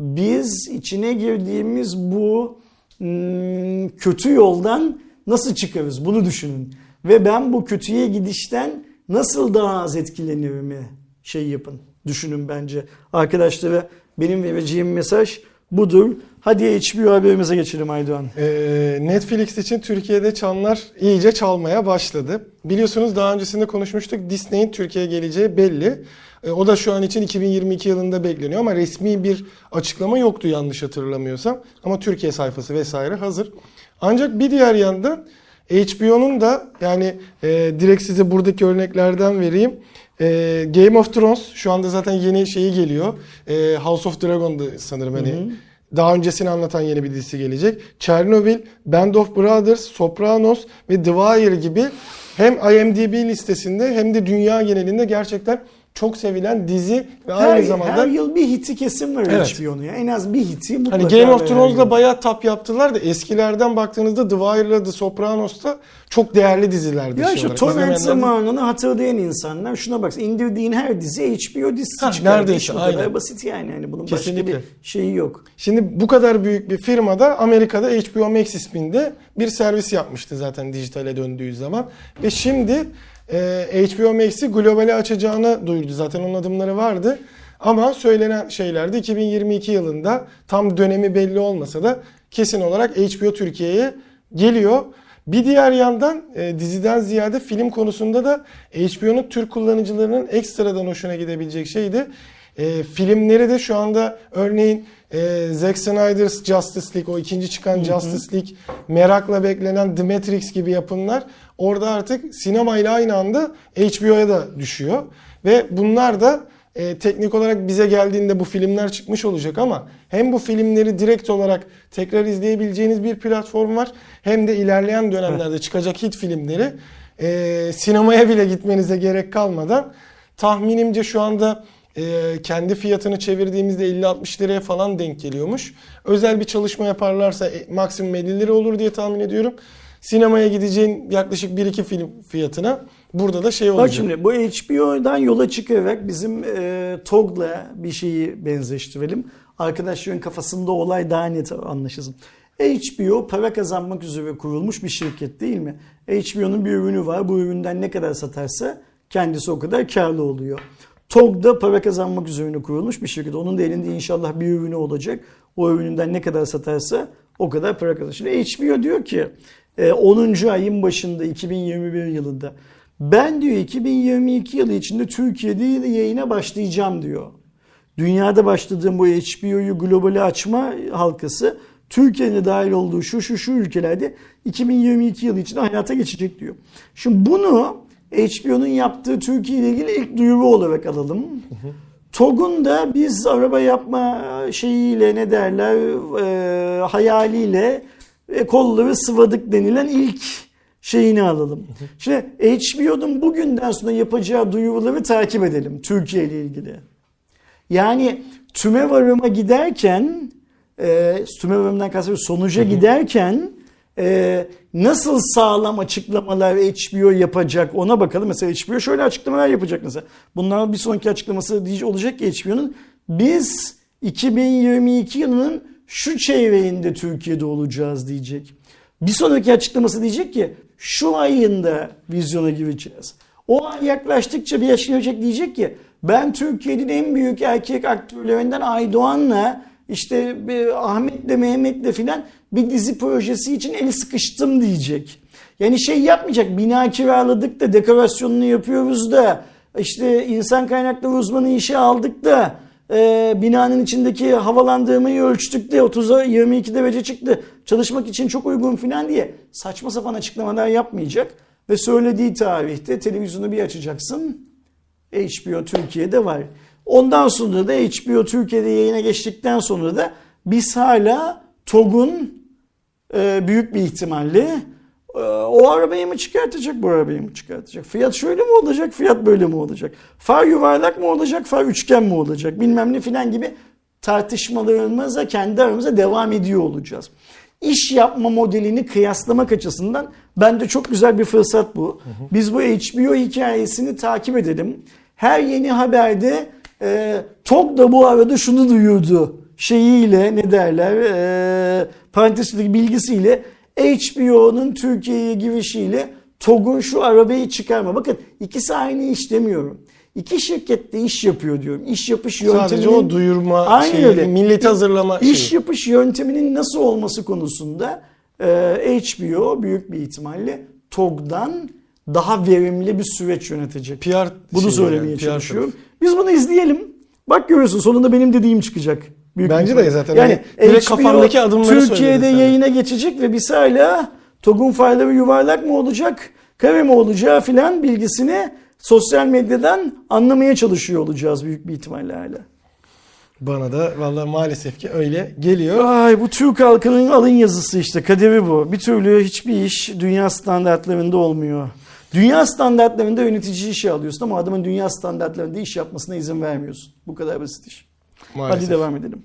biz içine girdiğimiz bu hmm, kötü yoldan nasıl çıkarız bunu düşünün. Ve ben bu kötüye gidişten nasıl daha az etkilenirim şey yapın. Düşünün bence. Arkadaşlara benim vereceğim mesaj budur. Hadi HBO haberimize geçelim Aydoğan. Ee, Netflix için Türkiye'de çanlar iyice çalmaya başladı. Biliyorsunuz daha öncesinde konuşmuştuk. Disney'in Türkiye'ye geleceği belli. Ee, o da şu an için 2022 yılında bekleniyor ama resmi bir açıklama yoktu yanlış hatırlamıyorsam. Ama Türkiye sayfası vesaire hazır. Ancak bir diğer yandan HBO'nun da yani e, direkt size buradaki örneklerden vereyim. E, Game of Thrones şu anda zaten yeni şeyi geliyor. E, House of Dragon'dı sanırım hani. Daha öncesini anlatan yeni bir dizisi gelecek. Chernobyl, Band of Brothers, Sopranos ve The Wire gibi hem IMDb listesinde hem de dünya genelinde gerçekten çok sevilen dizi ve Her, aynı zamanda her yıl bir hiti kesim var Evet. HBO'nun ya. En az bir hiti mutlaka. Hani Game of Thrones'la bayağı tap yaptılar da eskilerden baktığınızda The Wire'la The Sopranos'ta çok değerli dizilerdi. Ya şey İzlemeyenler de- zamanını hatırlayan insanlar şuna bak indirdiğin her dizi HBO dizisi Ha, çıkar. neredeyse, bu kadar aynen. basit yani. yani bunun Kesinlikle. başka bir şeyi yok. Şimdi bu kadar büyük bir firmada Amerika'da HBO Max isminde bir servis yapmıştı zaten dijitale döndüğü zaman. Ve şimdi e, HBO Max'i globale açacağını duyurdu. Zaten onun adımları vardı. Ama söylenen şeylerde 2022 yılında tam dönemi belli olmasa da kesin olarak HBO Türkiye'ye geliyor. Bir diğer yandan e, diziden ziyade film konusunda da HBO'nun Türk kullanıcılarının ekstradan hoşuna gidebilecek şey de e, filmleri de şu anda örneğin e, Zack Snyder's Justice League o ikinci çıkan Justice League merakla beklenen The Matrix gibi yapımlar orada artık sinemayla aynı anda HBO'ya da düşüyor. Ve bunlar da e, teknik olarak bize geldiğinde bu filmler çıkmış olacak ama hem bu filmleri direkt olarak tekrar izleyebileceğiniz bir platform var hem de ilerleyen dönemlerde çıkacak hit filmleri e, sinemaya bile gitmenize gerek kalmadan tahminimce şu anda e, kendi fiyatını çevirdiğimizde 50-60 liraya falan denk geliyormuş. Özel bir çalışma yaparlarsa e, maksimum 50 lira olur diye tahmin ediyorum. Sinemaya gideceğin yaklaşık 1-2 film fiyatına burada da şey olacak. Bak şimdi bu HBO'dan yola çıkarak bizim e, TOG'la bir şeyi benzeştirelim. Arkadaşların kafasında olay daha net anlaşılsın. HBO para kazanmak üzere kurulmuş bir şirket değil mi? HBO'nun bir ürünü var. Bu üründen ne kadar satarsa kendisi o kadar karlı oluyor. TOG da para kazanmak üzerine kurulmuş bir şirket. Onun da elinde inşallah bir ürünü olacak. O ürününden ne kadar satarsa o kadar para kazanır. Şimdi HBO diyor ki 10. ayın başında 2021 yılında ben diyor 2022 yılı içinde Türkiye'de yayına başlayacağım diyor. Dünyada başladığım bu HBO'yu globale açma halkası Türkiye'nin dahil olduğu şu şu şu ülkelerde 2022 yılı içinde hayata geçecek diyor. Şimdi bunu HBO'nun yaptığı Türkiye ile ilgili ilk duyuru olarak alalım. TOG'un da biz araba yapma şeyiyle ne derler e, hayaliyle e, kolları sıvadık denilen ilk şeyini alalım. Şimdi HBO'nun bugünden sonra yapacağı duyuruları takip edelim Türkiye ile ilgili. Yani tüme varıma giderken e, tüme varımdan kastediyorum sonuca giderken e, nasıl sağlam açıklamalar HBO yapacak ona bakalım. Mesela HBO şöyle açıklamalar yapacak mesela. Bunlar bir sonraki açıklaması olacak ki HBO'nun biz 2022 yılının şu çeyreğinde Türkiye'de olacağız diyecek. Bir sonraki açıklaması diyecek ki şu ayında vizyona gireceğiz. O ay yaklaştıkça bir yaşayacak diyecek ki ben Türkiye'nin en büyük erkek aktörlerinden Aydoğan'la işte Ahmet'le Mehmet'le filan bir dizi projesi için eli sıkıştım diyecek. Yani şey yapmayacak bina kiraladık da dekorasyonunu yapıyoruz da işte insan kaynakları uzmanı işe aldık da e, binanın içindeki havalandırmayı ölçtük de 30'a 22 derece çıktı. Çalışmak için çok uygun filan diye saçma sapan açıklamalar yapmayacak. Ve söylediği tarihte televizyonu bir açacaksın. HBO Türkiye'de var. Ondan sonra da HBO Türkiye'de yayına geçtikten sonra da biz hala TOG'un e, büyük bir ihtimalle o arabayı mı çıkartacak, bu arabayı mı çıkartacak? Fiyat şöyle mi olacak, fiyat böyle mi olacak? Far yuvarlak mı olacak, far üçgen mi olacak? Bilmem ne filan gibi tartışmalarımıza kendi aramıza devam ediyor olacağız. İş yapma modelini kıyaslamak açısından bence çok güzel bir fırsat bu. Biz bu HBO hikayesini takip edelim. Her yeni haberde e, TOG da bu arada şunu duyurdu şeyiyle ne derler e, parantezindeki bilgisiyle HBO'nun Türkiye'ye girişiyle TOG'un şu arabayı çıkarma. Bakın ikisi aynı iş demiyorum. İki şirket de iş yapıyor diyorum. İş yapış yönteminin... Sadece o duyurma Aynı şeyi, öyle. milleti hazırlama İş şeyi. yapış yönteminin nasıl olması konusunda e, HBO büyük bir ihtimalle TOG'dan daha verimli bir süreç yönetecek. PR Bunu söylemeye yani, PR çalışıyorum. Biz bunu izleyelim. Bak görüyorsun sonunda benim dediğim çıkacak. Büyük Bence de zaten Yani hani direkt HBO kafandaki adımları Türkiye'de yayına geçecek ve biz hala TOG'un fayları yuvarlak mı olacak, kare mi olacağı filan bilgisini sosyal medyadan anlamaya çalışıyor olacağız büyük bir ihtimalle hala. Bana da vallahi maalesef ki öyle geliyor. Ay bu Türk halkının alın yazısı işte kaderi bu. Bir türlü hiçbir iş dünya standartlarında olmuyor. Dünya standartlarında yönetici işe alıyorsun ama adamın dünya standartlarında iş yapmasına izin vermiyorsun. Bu kadar basit iş. Maalesef. Hadi devam edelim.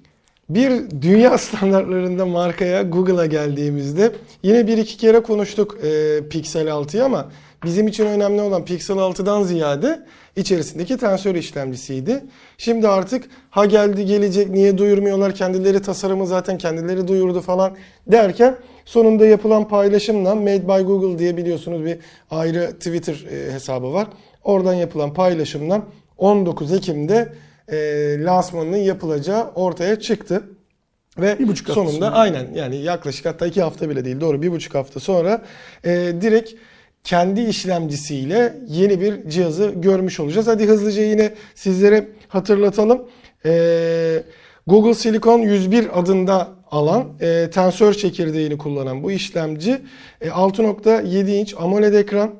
Bir dünya standartlarında markaya Google'a geldiğimizde yine bir iki kere konuştuk e, Pixel 6'yı ama bizim için önemli olan Pixel 6'dan ziyade içerisindeki tensör işlemcisiydi. Şimdi artık ha geldi gelecek niye duyurmuyorlar kendileri tasarımı zaten kendileri duyurdu falan derken sonunda yapılan paylaşımla Made by Google diye biliyorsunuz bir ayrı Twitter e, hesabı var. Oradan yapılan paylaşımla 19 Ekim'de e, lansmanının yapılacağı ortaya çıktı. Ve Bir buçuk sonunda sonra. aynen yani yaklaşık hatta iki hafta bile değil doğru bir buçuk hafta sonra e, direkt kendi işlemcisiyle yeni bir cihazı görmüş olacağız. Hadi hızlıca yine sizlere hatırlatalım. E, Google Silicon 101 adında alan e, tensör çekirdeğini kullanan bu işlemci e, 6.7 inç AMOLED ekran,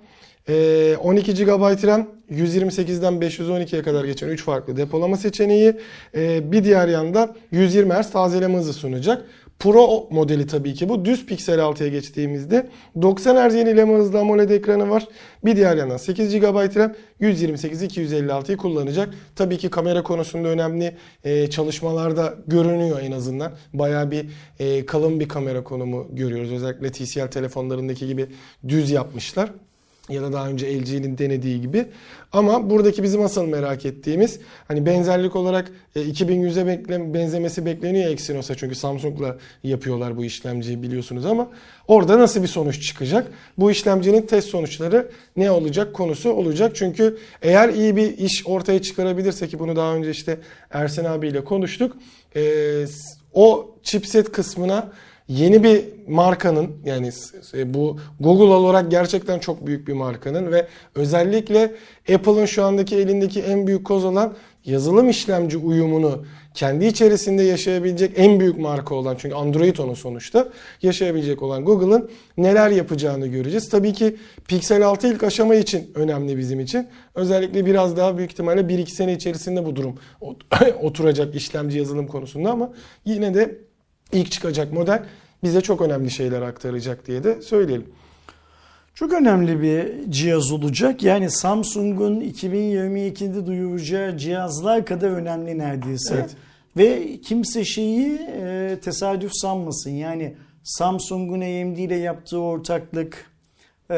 e, 12 GB RAM, 128'den 512'ye kadar geçen 3 farklı depolama seçeneği. Ee, bir diğer yanda 120 Hz tazeleme hızı sunacak. Pro modeli tabii ki bu. Düz Pixel 6'ya geçtiğimizde 90 Hz yenileme hızlı AMOLED ekranı var. Bir diğer yandan 8 GB RAM 128 256'yı kullanacak. Tabii ki kamera konusunda önemli e, çalışmalarda görünüyor en azından. Bayağı bir e, kalın bir kamera konumu görüyoruz. Özellikle TCL telefonlarındaki gibi düz yapmışlar ya da daha önce LG'nin denediği gibi. Ama buradaki bizim asıl merak ettiğimiz hani benzerlik olarak e, 2100'e bekle, benzemesi bekleniyor Exynos'a çünkü Samsung'la yapıyorlar bu işlemciyi biliyorsunuz ama orada nasıl bir sonuç çıkacak? Bu işlemcinin test sonuçları ne olacak konusu olacak. Çünkü eğer iyi bir iş ortaya çıkarabilirse ki bunu daha önce işte Ersen abiyle konuştuk. E, o chipset kısmına yeni bir markanın yani bu Google olarak gerçekten çok büyük bir markanın ve özellikle Apple'ın şu andaki elindeki en büyük koz olan yazılım işlemci uyumunu kendi içerisinde yaşayabilecek en büyük marka olan çünkü Android onun sonuçta yaşayabilecek olan Google'ın neler yapacağını göreceğiz. Tabii ki Pixel 6 ilk aşama için önemli bizim için. Özellikle biraz daha büyük ihtimalle 1-2 sene içerisinde bu durum oturacak işlemci yazılım konusunda ama yine de ilk çıkacak model bize çok önemli şeyler aktaracak diye de söyleyelim. Çok önemli bir cihaz olacak. Yani Samsung'un 2022'de duyuracağı cihazlar kadar önemli neredeyse. Evet. Ve kimse şeyi e, tesadüf sanmasın. Yani Samsung'un AMD ile yaptığı ortaklık, e,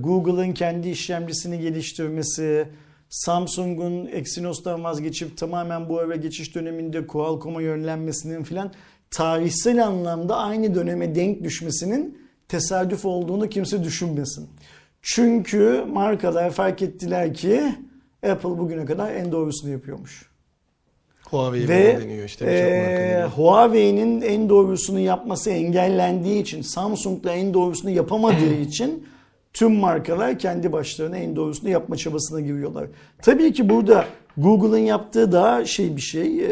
Google'ın kendi işlemcisini geliştirmesi, Samsung'un Exynos'tan vazgeçip tamamen bu eve geçiş döneminde Qualcomm'a yönlenmesinin filan tarihsel anlamda aynı döneme denk düşmesinin tesadüf olduğunu kimse düşünmesin. Çünkü markalar fark ettiler ki Apple bugüne kadar en doğrusunu yapıyormuş. Huawei Ve deniyor işte e, Huawei'nin en doğrusunu yapması engellendiği için Samsung da en doğrusunu yapamadığı için tüm markalar kendi başlarına en doğrusunu yapma çabasına giriyorlar. Tabii ki burada Google'ın yaptığı daha şey bir şey, e,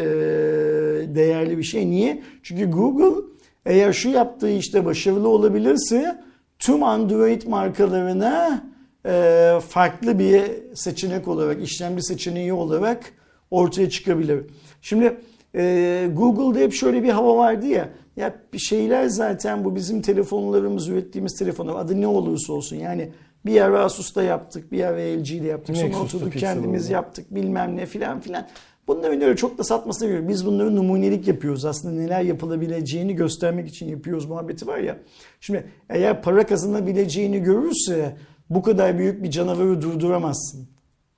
değerli bir şey. Niye? Çünkü Google eğer şu yaptığı işte başarılı olabilirse tüm Android markalarına e, farklı bir seçenek olarak, işlemci seçeneği olarak ortaya çıkabilir. Şimdi e, Google'da hep şöyle bir hava vardı ya, ya bir şeyler zaten bu bizim telefonlarımız, ürettiğimiz telefonlar adı ne olursa olsun yani bir yer Asus'ta yaptık, bir yer LG ile yaptık. Sonra oturduk kendimiz oldu. yaptık bilmem ne filan filan. Bunların öyle çok da satmasına göre biz bunları numunelik yapıyoruz. Aslında neler yapılabileceğini göstermek için yapıyoruz muhabbeti var ya. Şimdi eğer para kazanabileceğini görürse bu kadar büyük bir canavarı durduramazsın.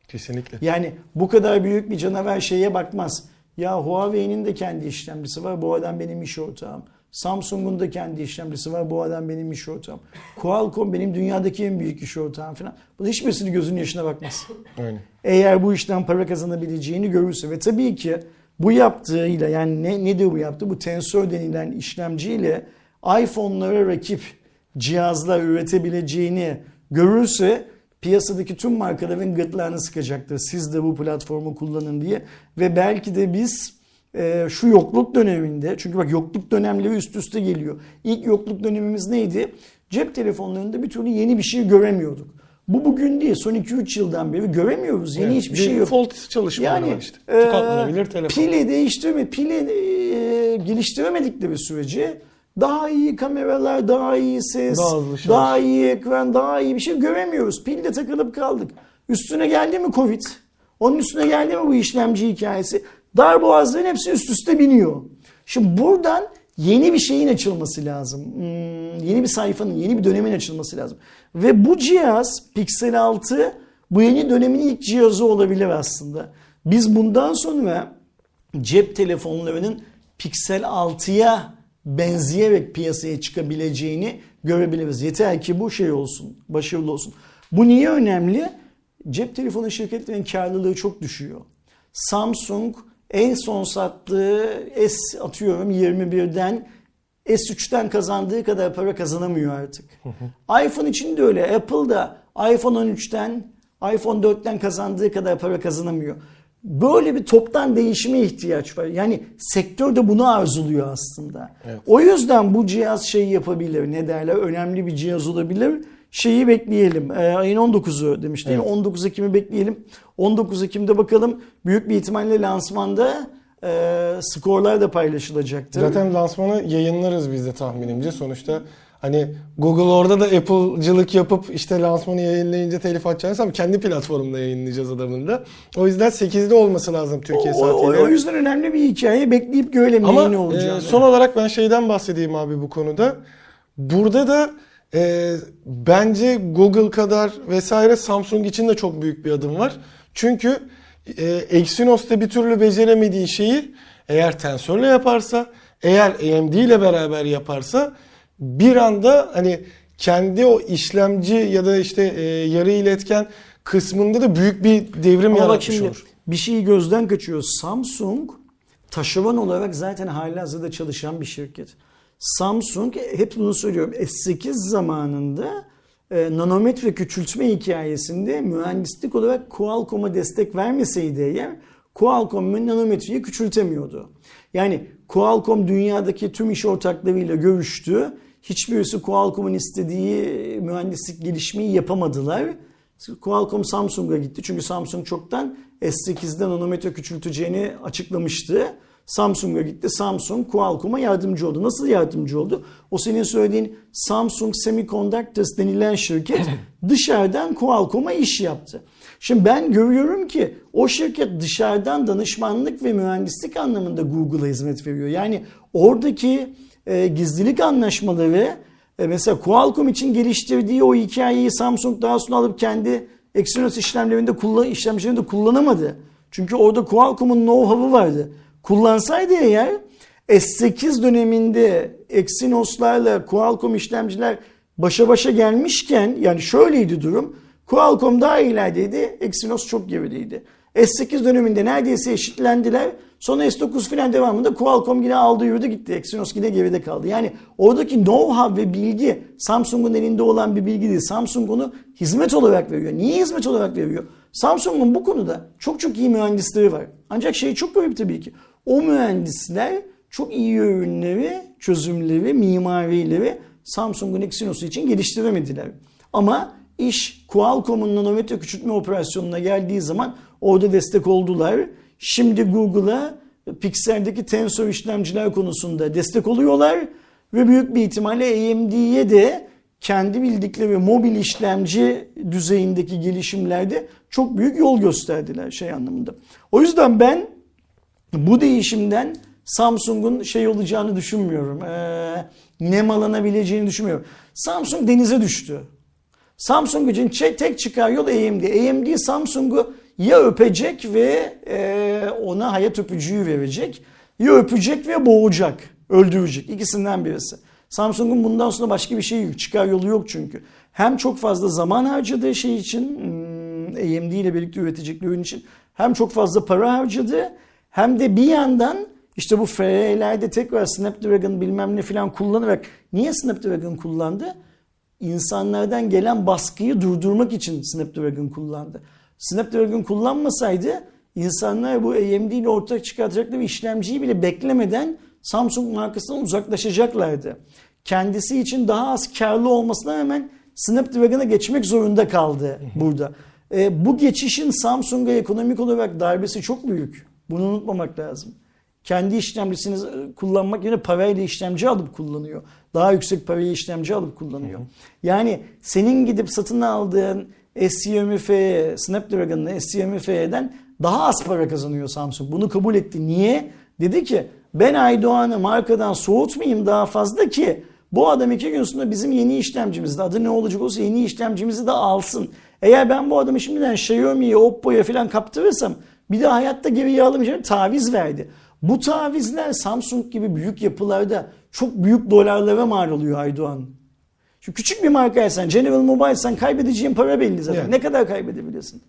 Kesinlikle. Yani bu kadar büyük bir canavar şeye bakmaz. Ya Huawei'nin de kendi işlemcisi var. Bu adam benim iş ortağım. Samsung'un da kendi işlemcisi var. Bu adam benim iş ortağım. Qualcomm benim dünyadaki en büyük iş ortağım falan. Bunun hiçbirisini gözünün yaşına bakmaz. Aynen. Eğer bu işten para kazanabileceğini görürse ve tabii ki bu yaptığıyla yani ne nedir bu yaptığı? Bu tensör denilen işlemciyle iPhone'lara rakip cihazlar üretebileceğini görürse piyasadaki tüm markaların gırtlağını sıkacaktır. Siz de bu platformu kullanın diye ve belki de biz e, şu yokluk döneminde çünkü bak yokluk dönemleri üst üste geliyor. İlk yokluk dönemimiz neydi? Cep telefonlarında bir türlü yeni bir şey göremiyorduk. Bu bugün değil. Son 2-3 yıldan beri göremiyoruz. Yeni evet, hiçbir şey yok. Default çalışmaları yani, var işte. Tıkatlanabilir e, telefon. Pili değiştirme, pili e, geliştiremedikleri sürece daha iyi kameralar, daha iyi ses, daha, daha iyi ekran, daha iyi bir şey göremiyoruz. Pilde takılıp kaldık. Üstüne geldi mi Covid? Onun üstüne geldi mi bu işlemci hikayesi? Darboğazların hepsi üst üste biniyor. Şimdi buradan yeni bir şeyin açılması lazım. Hmm, yeni bir sayfanın, yeni bir dönemin açılması lazım. Ve bu cihaz Pixel 6 bu yeni dönemin ilk cihazı olabilir aslında. Biz bundan sonra cep telefonlarının Pixel 6'ya benzeyerek piyasaya çıkabileceğini görebiliriz. Yeter ki bu şey olsun, başarılı olsun. Bu niye önemli? Cep telefonu şirketlerinin karlılığı çok düşüyor. Samsung en son sattığı S atıyorum 21'den S3'ten kazandığı kadar para kazanamıyor artık. iPhone için de öyle. Apple da iPhone 13'ten, iPhone 4'ten kazandığı kadar para kazanamıyor. Böyle bir toptan değişime ihtiyaç var. Yani sektör de bunu arzuluyor aslında. Evet. O yüzden bu cihaz şey yapabilir. Ne derler? Önemli bir cihaz olabilir. Şeyi bekleyelim. Ee, ayın 19'u demiş değil mi? Evet. 19 Ekim'i bekleyelim. 19 Ekim'de bakalım büyük bir ihtimalle lansmanda e, skorlar da paylaşılacaktır. Zaten lansmanı yayınlarız biz de tahminimce. Sonuçta hani Google orada da Apple'cılık yapıp işte lansmanı yayınlayınca telif atacağız ama kendi platformunda yayınlayacağız adamın da. O yüzden 8'de olması lazım Türkiye o, o, saatiyle. o yüzden önemli bir hikaye. Bekleyip görelim Ama ne olacağını. e, son olarak ben şeyden bahsedeyim abi bu konuda. Burada da e, bence Google kadar vesaire Samsung için de çok büyük bir adım var. Çünkü e, Exynos'ta bir türlü beceremediği şeyi eğer tensörle yaparsa, eğer AMD ile beraber yaparsa bir anda hani kendi o işlemci ya da işte e, yarı iletken kısmında da büyük bir devrim Ama yaratmış şimdi olur. bir şeyi gözden kaçıyor. Samsung taşeron olarak zaten halihazırda çalışan bir şirket. Samsung hep bunu söylüyorum. S8 zamanında e, nanometre küçültme hikayesinde mühendislik olarak Qualcomm'a destek vermeseydi eğer Qualcomm nanometreyi küçültemiyordu. Yani Qualcomm dünyadaki tüm iş ortaklarıyla görüştü. Hiçbirisi Qualcomm'un istediği mühendislik gelişmeyi yapamadılar. Qualcomm Samsung'a gitti. Çünkü Samsung çoktan S8'de nanometre küçülteceğini açıklamıştı. Samsung'a gitti. Samsung Qualcomm'a yardımcı oldu. Nasıl yardımcı oldu? O senin söylediğin Samsung Semiconductors denilen şirket dışarıdan Qualcomm'a iş yaptı. Şimdi ben görüyorum ki o şirket dışarıdan danışmanlık ve mühendislik anlamında Google'a hizmet veriyor. Yani oradaki e, gizlilik anlaşmaları e, mesela Qualcomm için geliştirdiği o hikayeyi Samsung daha sonra alıp kendi Exynos işlemlerinde kullan işlemcilerinde kullanamadı. Çünkü orada Qualcomm'un know-how'ı vardı. Kullansaydı eğer S8 döneminde Exynos'larla Qualcomm işlemciler başa başa gelmişken yani şöyleydi durum. Qualcomm daha ilerideydi, Exynos çok gerideydi. S8 döneminde neredeyse eşitlendiler. Sonra S9 filan devamında Qualcomm yine aldı yürüdü gitti. Exynos yine geride kaldı. Yani oradaki know-how ve bilgi Samsung'un elinde olan bir bilgi değil. Samsung onu hizmet olarak veriyor. Niye hizmet olarak veriyor? Samsung'un bu konuda çok çok iyi mühendisleri var. Ancak şey çok garip tabii ki. O mühendisler çok iyi ürünleri, çözümleri, mimarileri Samsung'un Exynos'u için geliştiremediler. Ama iş Qualcomm'un nanometre küçültme operasyonuna geldiği zaman orada destek oldular. Şimdi Google'a Pixel'deki tensör işlemciler konusunda destek oluyorlar ve büyük bir ihtimalle AMD'ye de kendi bildikleri mobil işlemci düzeyindeki gelişimlerde çok büyük yol gösterdiler şey anlamında. O yüzden ben bu değişimden Samsung'un şey olacağını düşünmüyorum. Ee, nemalanabileceğini düşünmüyorum. Samsung denize düştü. Samsung için tek çıkar yol AMD. AMD Samsung'u ya öpecek ve e, ona hayat öpücüğü verecek ya öpecek ve boğacak, öldürecek. İkisinden birisi. Samsung'un bundan sonra başka bir şey yok. Çıkar yolu yok çünkü. Hem çok fazla zaman harcadığı şey için hmm, AMD ile birlikte üretecekleri ürün için hem çok fazla para harcadı hem de bir yandan işte bu FRE'lerde tekrar Snapdragon bilmem ne falan kullanarak niye Snapdragon kullandı? insanlardan gelen baskıyı durdurmak için Snapdragon kullandı. Snapdragon kullanmasaydı insanlar bu AMD ile ortak çıkartacakları işlemciyi bile beklemeden Samsung markasından uzaklaşacaklardı. Kendisi için daha az karlı olmasına rağmen Snapdragon'a geçmek zorunda kaldı burada. E, bu geçişin Samsung'a ekonomik olarak darbesi çok büyük. Bunu unutmamak lazım kendi işlemcisini kullanmak yerine parayla işlemci alıp kullanıyor. Daha yüksek parayı işlemci alıp kullanıyor. Yani senin gidip satın aldığın S20F'ye, Snapdragon'ın S20F'den daha az para kazanıyor Samsung. Bunu kabul etti. Niye? Dedi ki ben Aydoğan'ı markadan soğutmayayım daha fazla ki bu adam iki gün sonra bizim yeni işlemcimizde adı ne olacak olsa yeni işlemcimizi de alsın. Eğer ben bu adamı şimdiden Xiaomi'ye, Oppo'ya falan kaptırırsam bir de hayatta geriye alamayacağım taviz verdi. Bu tavizler Samsung gibi büyük yapılarda çok büyük dolarlara mal oluyor Aydoğan. Şu küçük bir markaysan, General Mobile'san kaybedeceğin para belli zaten. Yani. Ne kadar kaybedebilirsin?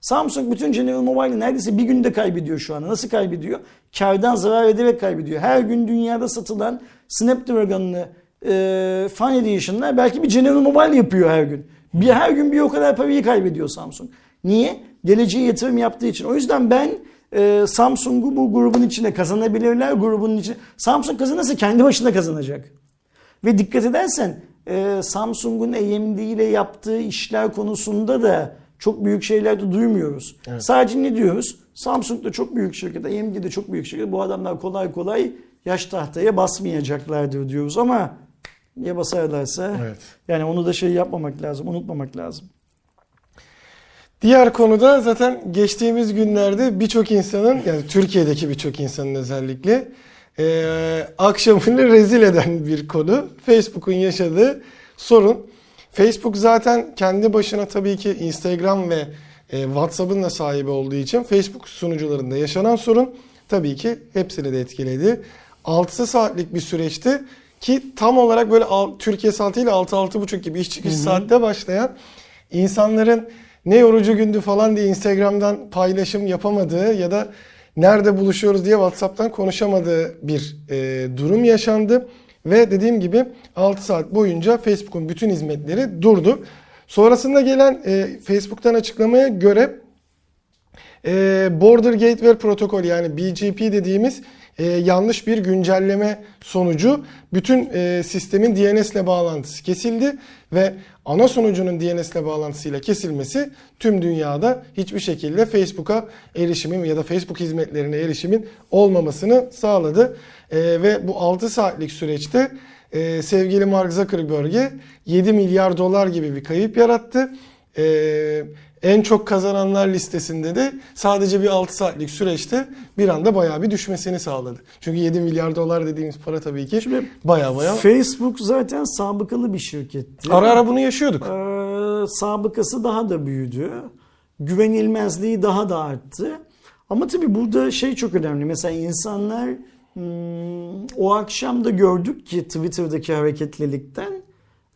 Samsung bütün General Mobile'ı neredeyse bir günde kaybediyor şu anda. Nasıl kaybediyor? Kardan zarar ederek kaybediyor. Her gün dünyada satılan Snapdragon'lı e, Fan Edition'lar belki bir General Mobile yapıyor her gün. Bir her gün bir o kadar parayı kaybediyor Samsung. Niye? Geleceğe yatırım yaptığı için. O yüzden ben e, Samsung'u bu grubun içine kazanabilirler grubun içine. Samsung kazanırsa kendi başına kazanacak. Ve dikkat edersen e, Samsung'un AMD ile yaptığı işler konusunda da çok büyük şeyler de duymuyoruz. Sadece ne diyoruz? Samsung da çok büyük şirket, AMD de çok büyük şirket. Bu adamlar kolay kolay yaş tahtaya basmayacaklardır diyoruz ama ya basarlarsa Evet. yani onu da şey yapmamak lazım, unutmamak lazım. Diğer konuda zaten geçtiğimiz günlerde birçok insanın yani Türkiye'deki birçok insanın özellikle eee akşamını rezil eden bir konu. Facebook'un yaşadığı sorun. Facebook zaten kendi başına tabii ki Instagram ve e, WhatsApp'ın da sahibi olduğu için Facebook sunucularında yaşanan sorun tabii ki hepsini de etkiledi. 6 saatlik bir süreçti ki tam olarak böyle Türkiye saatiyle 6-6.30 gibi iş çıkış saatte başlayan insanların ne yorucu gündü falan diye Instagram'dan paylaşım yapamadığı ya da nerede buluşuyoruz diye WhatsApp'tan konuşamadığı bir e, durum yaşandı. Ve dediğim gibi 6 saat boyunca Facebook'un bütün hizmetleri durdu. Sonrasında gelen e, Facebook'tan açıklamaya göre e, Border Gateway Protokol yani BGP dediğimiz e, yanlış bir güncelleme sonucu bütün e, sistemin DNS ile bağlantısı kesildi ve ana sunucunun DNS ile bağlantısıyla kesilmesi tüm dünyada hiçbir şekilde Facebook'a erişimin ya da Facebook hizmetlerine erişimin olmamasını sağladı. E, ve bu 6 saatlik süreçte e, sevgili Mark Zuckerberg'e 7 milyar dolar gibi bir kayıp yarattı. E, en çok kazananlar listesinde de sadece bir 6 saatlik süreçte bir anda bayağı bir düşmesini sağladı. Çünkü 7 milyar dolar dediğimiz para tabii ki Şimdi bayağı bayağı. Facebook zaten sabıkalı bir şirketti. Ara ara bunu yaşıyorduk. Ee, sabıkası daha da büyüdü. Güvenilmezliği daha da arttı. Ama tabii burada şey çok önemli. Mesela insanlar hmm, o akşam da gördük ki Twitter'daki hareketlilikten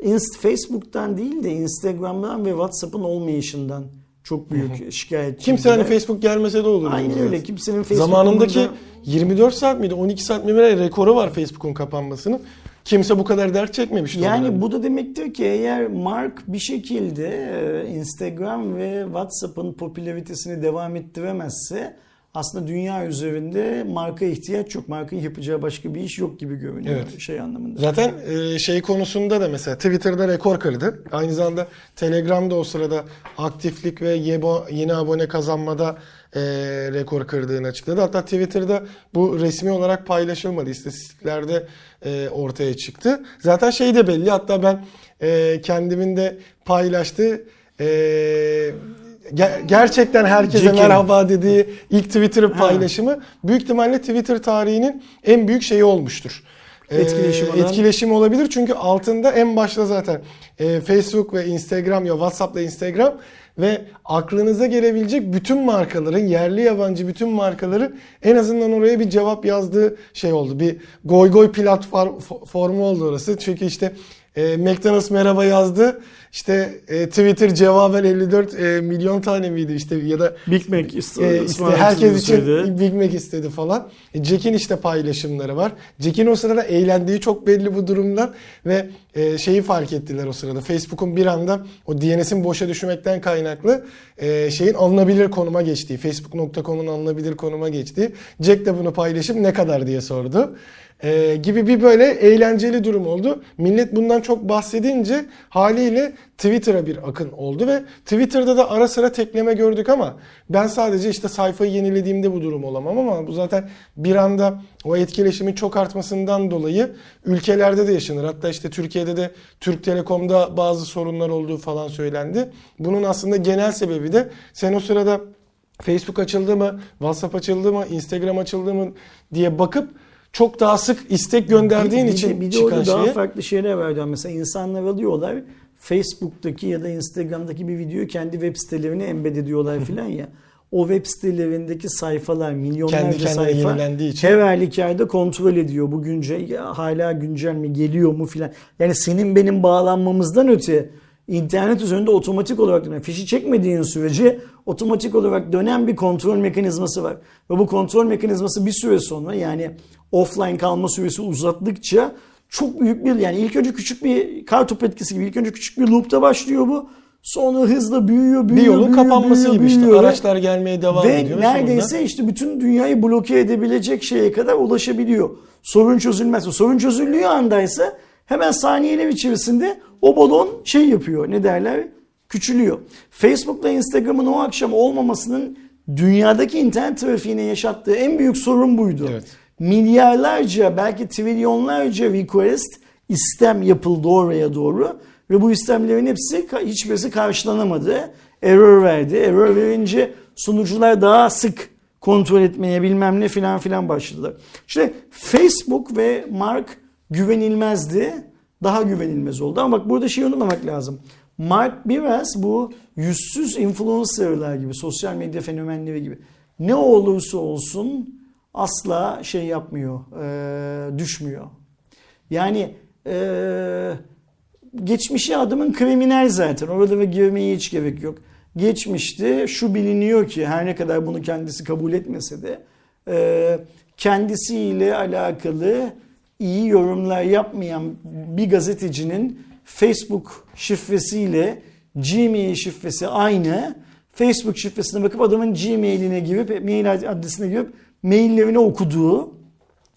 Inst Facebook'tan değil de Instagram'dan ve WhatsApp'ın olmayışından çok büyük şikayetçi. Kimse hani Facebook gelmese de olur. Aynen öyle. Kimsenin Facebook Zamanındaki umurunda- 24 saat miydi 12 saat mi bir rekoru var Facebook'un kapanmasının. Kimse bu kadar dert çekmemişti. Yani bu da demektir ki eğer Mark bir şekilde e, Instagram ve WhatsApp'ın popülaritesini devam ettiremezse aslında dünya üzerinde marka ihtiyaç yok. Markanın yapacağı başka bir iş yok gibi görünüyor Evet. şey anlamında. Zaten e, şey konusunda da mesela Twitter'da rekor kırdı. Aynı zamanda Telegram'da o sırada aktiflik ve yebo- yeni abone kazanmada e, rekor kırdığını açıkladı. Hatta Twitter'da bu resmi olarak paylaşılmadı. İstatistiklerde e, ortaya çıktı. Zaten şey de belli. Hatta ben e, kendimin de paylaştığı e, ger- gerçekten herkese Jack'in. merhaba dediği ilk Twitter paylaşımı büyük ihtimalle Twitter tarihinin en büyük şeyi olmuştur. Ee, Etkileşim etkileşim olabilir çünkü altında en başta zaten e, Facebook ve Instagram ya WhatsApp'la Instagram ve aklınıza gelebilecek bütün markaların yerli yabancı bütün markaları en azından oraya bir cevap yazdığı şey oldu. Bir goy goy platformu oldu orası. Çünkü işte e, McDonald's merhaba yazdı. İşte e, Twitter cevaben 54 e, milyon tane miydi işte ya da Big Mac ist- e, işte herkes için söyledi. Big Mac istedi falan. E, Jack'in işte paylaşımları var. Jack'in o sırada eğlendiği çok belli bu durumdan ve e, şeyi fark ettiler o sırada. Facebook'un bir anda o DNS'in boşa düşmekten kaynaklı e, şeyin alınabilir konuma geçtiği, Facebook.com'un alınabilir konuma geçtiği. Jack de bunu paylaşıp ne kadar diye sordu. E, gibi bir böyle eğlenceli durum oldu. Millet bundan çok bahsedince haliyle Twitter'a bir akın oldu ve Twitter'da da ara sıra tekleme gördük ama ben sadece işte sayfayı yenilediğimde bu durum olamam ama bu zaten bir anda o etkileşimin çok artmasından dolayı ülkelerde de yaşanır. Hatta işte Türkiye'de de Türk Telekom'da bazı sorunlar olduğu falan söylendi. Bunun aslında genel sebebi de sen o sırada Facebook açıldı mı, WhatsApp açıldı mı, Instagram açıldı mı diye bakıp çok daha sık istek gönderdiğin Bir de- için bir de çıkan orada daha şeye farklı şeyler var. Mesela insanlar alıyorlar Facebook'taki ya da Instagram'daki bir videoyu kendi web sitelerine embed ediyorlar filan ya. O web sitelerindeki sayfalar milyonlarca Kendi sayfa için. her halükarda kontrol ediyor. Bu güncel hala güncel mi geliyor mu filan. Yani senin benim bağlanmamızdan öte internet üzerinde otomatik olarak dönen fişi çekmediğin sürece otomatik olarak dönen bir kontrol mekanizması var. Ve bu kontrol mekanizması bir süre sonra yani offline kalma süresi uzattıkça çok büyük bir yani ilk önce küçük bir kartopu etkisi gibi ilk önce küçük bir loop'ta başlıyor bu. Sonra hızla büyüyor, büyüyor, bir yolun büyüyor, kapanması büyüyor, gibi işte büyüyor ve- araçlar gelmeye devam ve ediyor. neredeyse sonunda- işte bütün dünyayı bloke edebilecek şeye kadar ulaşabiliyor. Sorun çözülmezse, sorun çözüldüğü andaysa Hemen saniyeler içerisinde o balon şey yapıyor ne derler küçülüyor. Facebook'la Instagram'ın o akşam olmamasının dünyadaki internet trafiğine yaşattığı en büyük sorun buydu. Evet. Milyarlarca belki trilyonlarca request istem yapıldı oraya doğru ve bu istemlerin hepsi hiçbirisi karşılanamadı. Error verdi. Error verince sunucular daha sık kontrol etmeye bilmem ne filan filan başladılar. İşte Facebook ve Mark güvenilmezdi. Daha güvenilmez oldu. Ama bak burada şey unutmamak lazım. Mark biraz bu yüzsüz influencerlar gibi, sosyal medya fenomenleri gibi ne olursa olsun asla şey yapmıyor, e, düşmüyor. Yani e, geçmişi adamın kriminal zaten. Orada ve girmeye hiç gerek yok. Geçmişte şu biliniyor ki her ne kadar bunu kendisi kabul etmese de e, kendisiyle alakalı iyi yorumlar yapmayan bir gazetecinin Facebook şifresiyle Gmail şifresi aynı. Facebook şifresine bakıp adamın Gmail'ine girip mail adresine girip maillerini okuduğu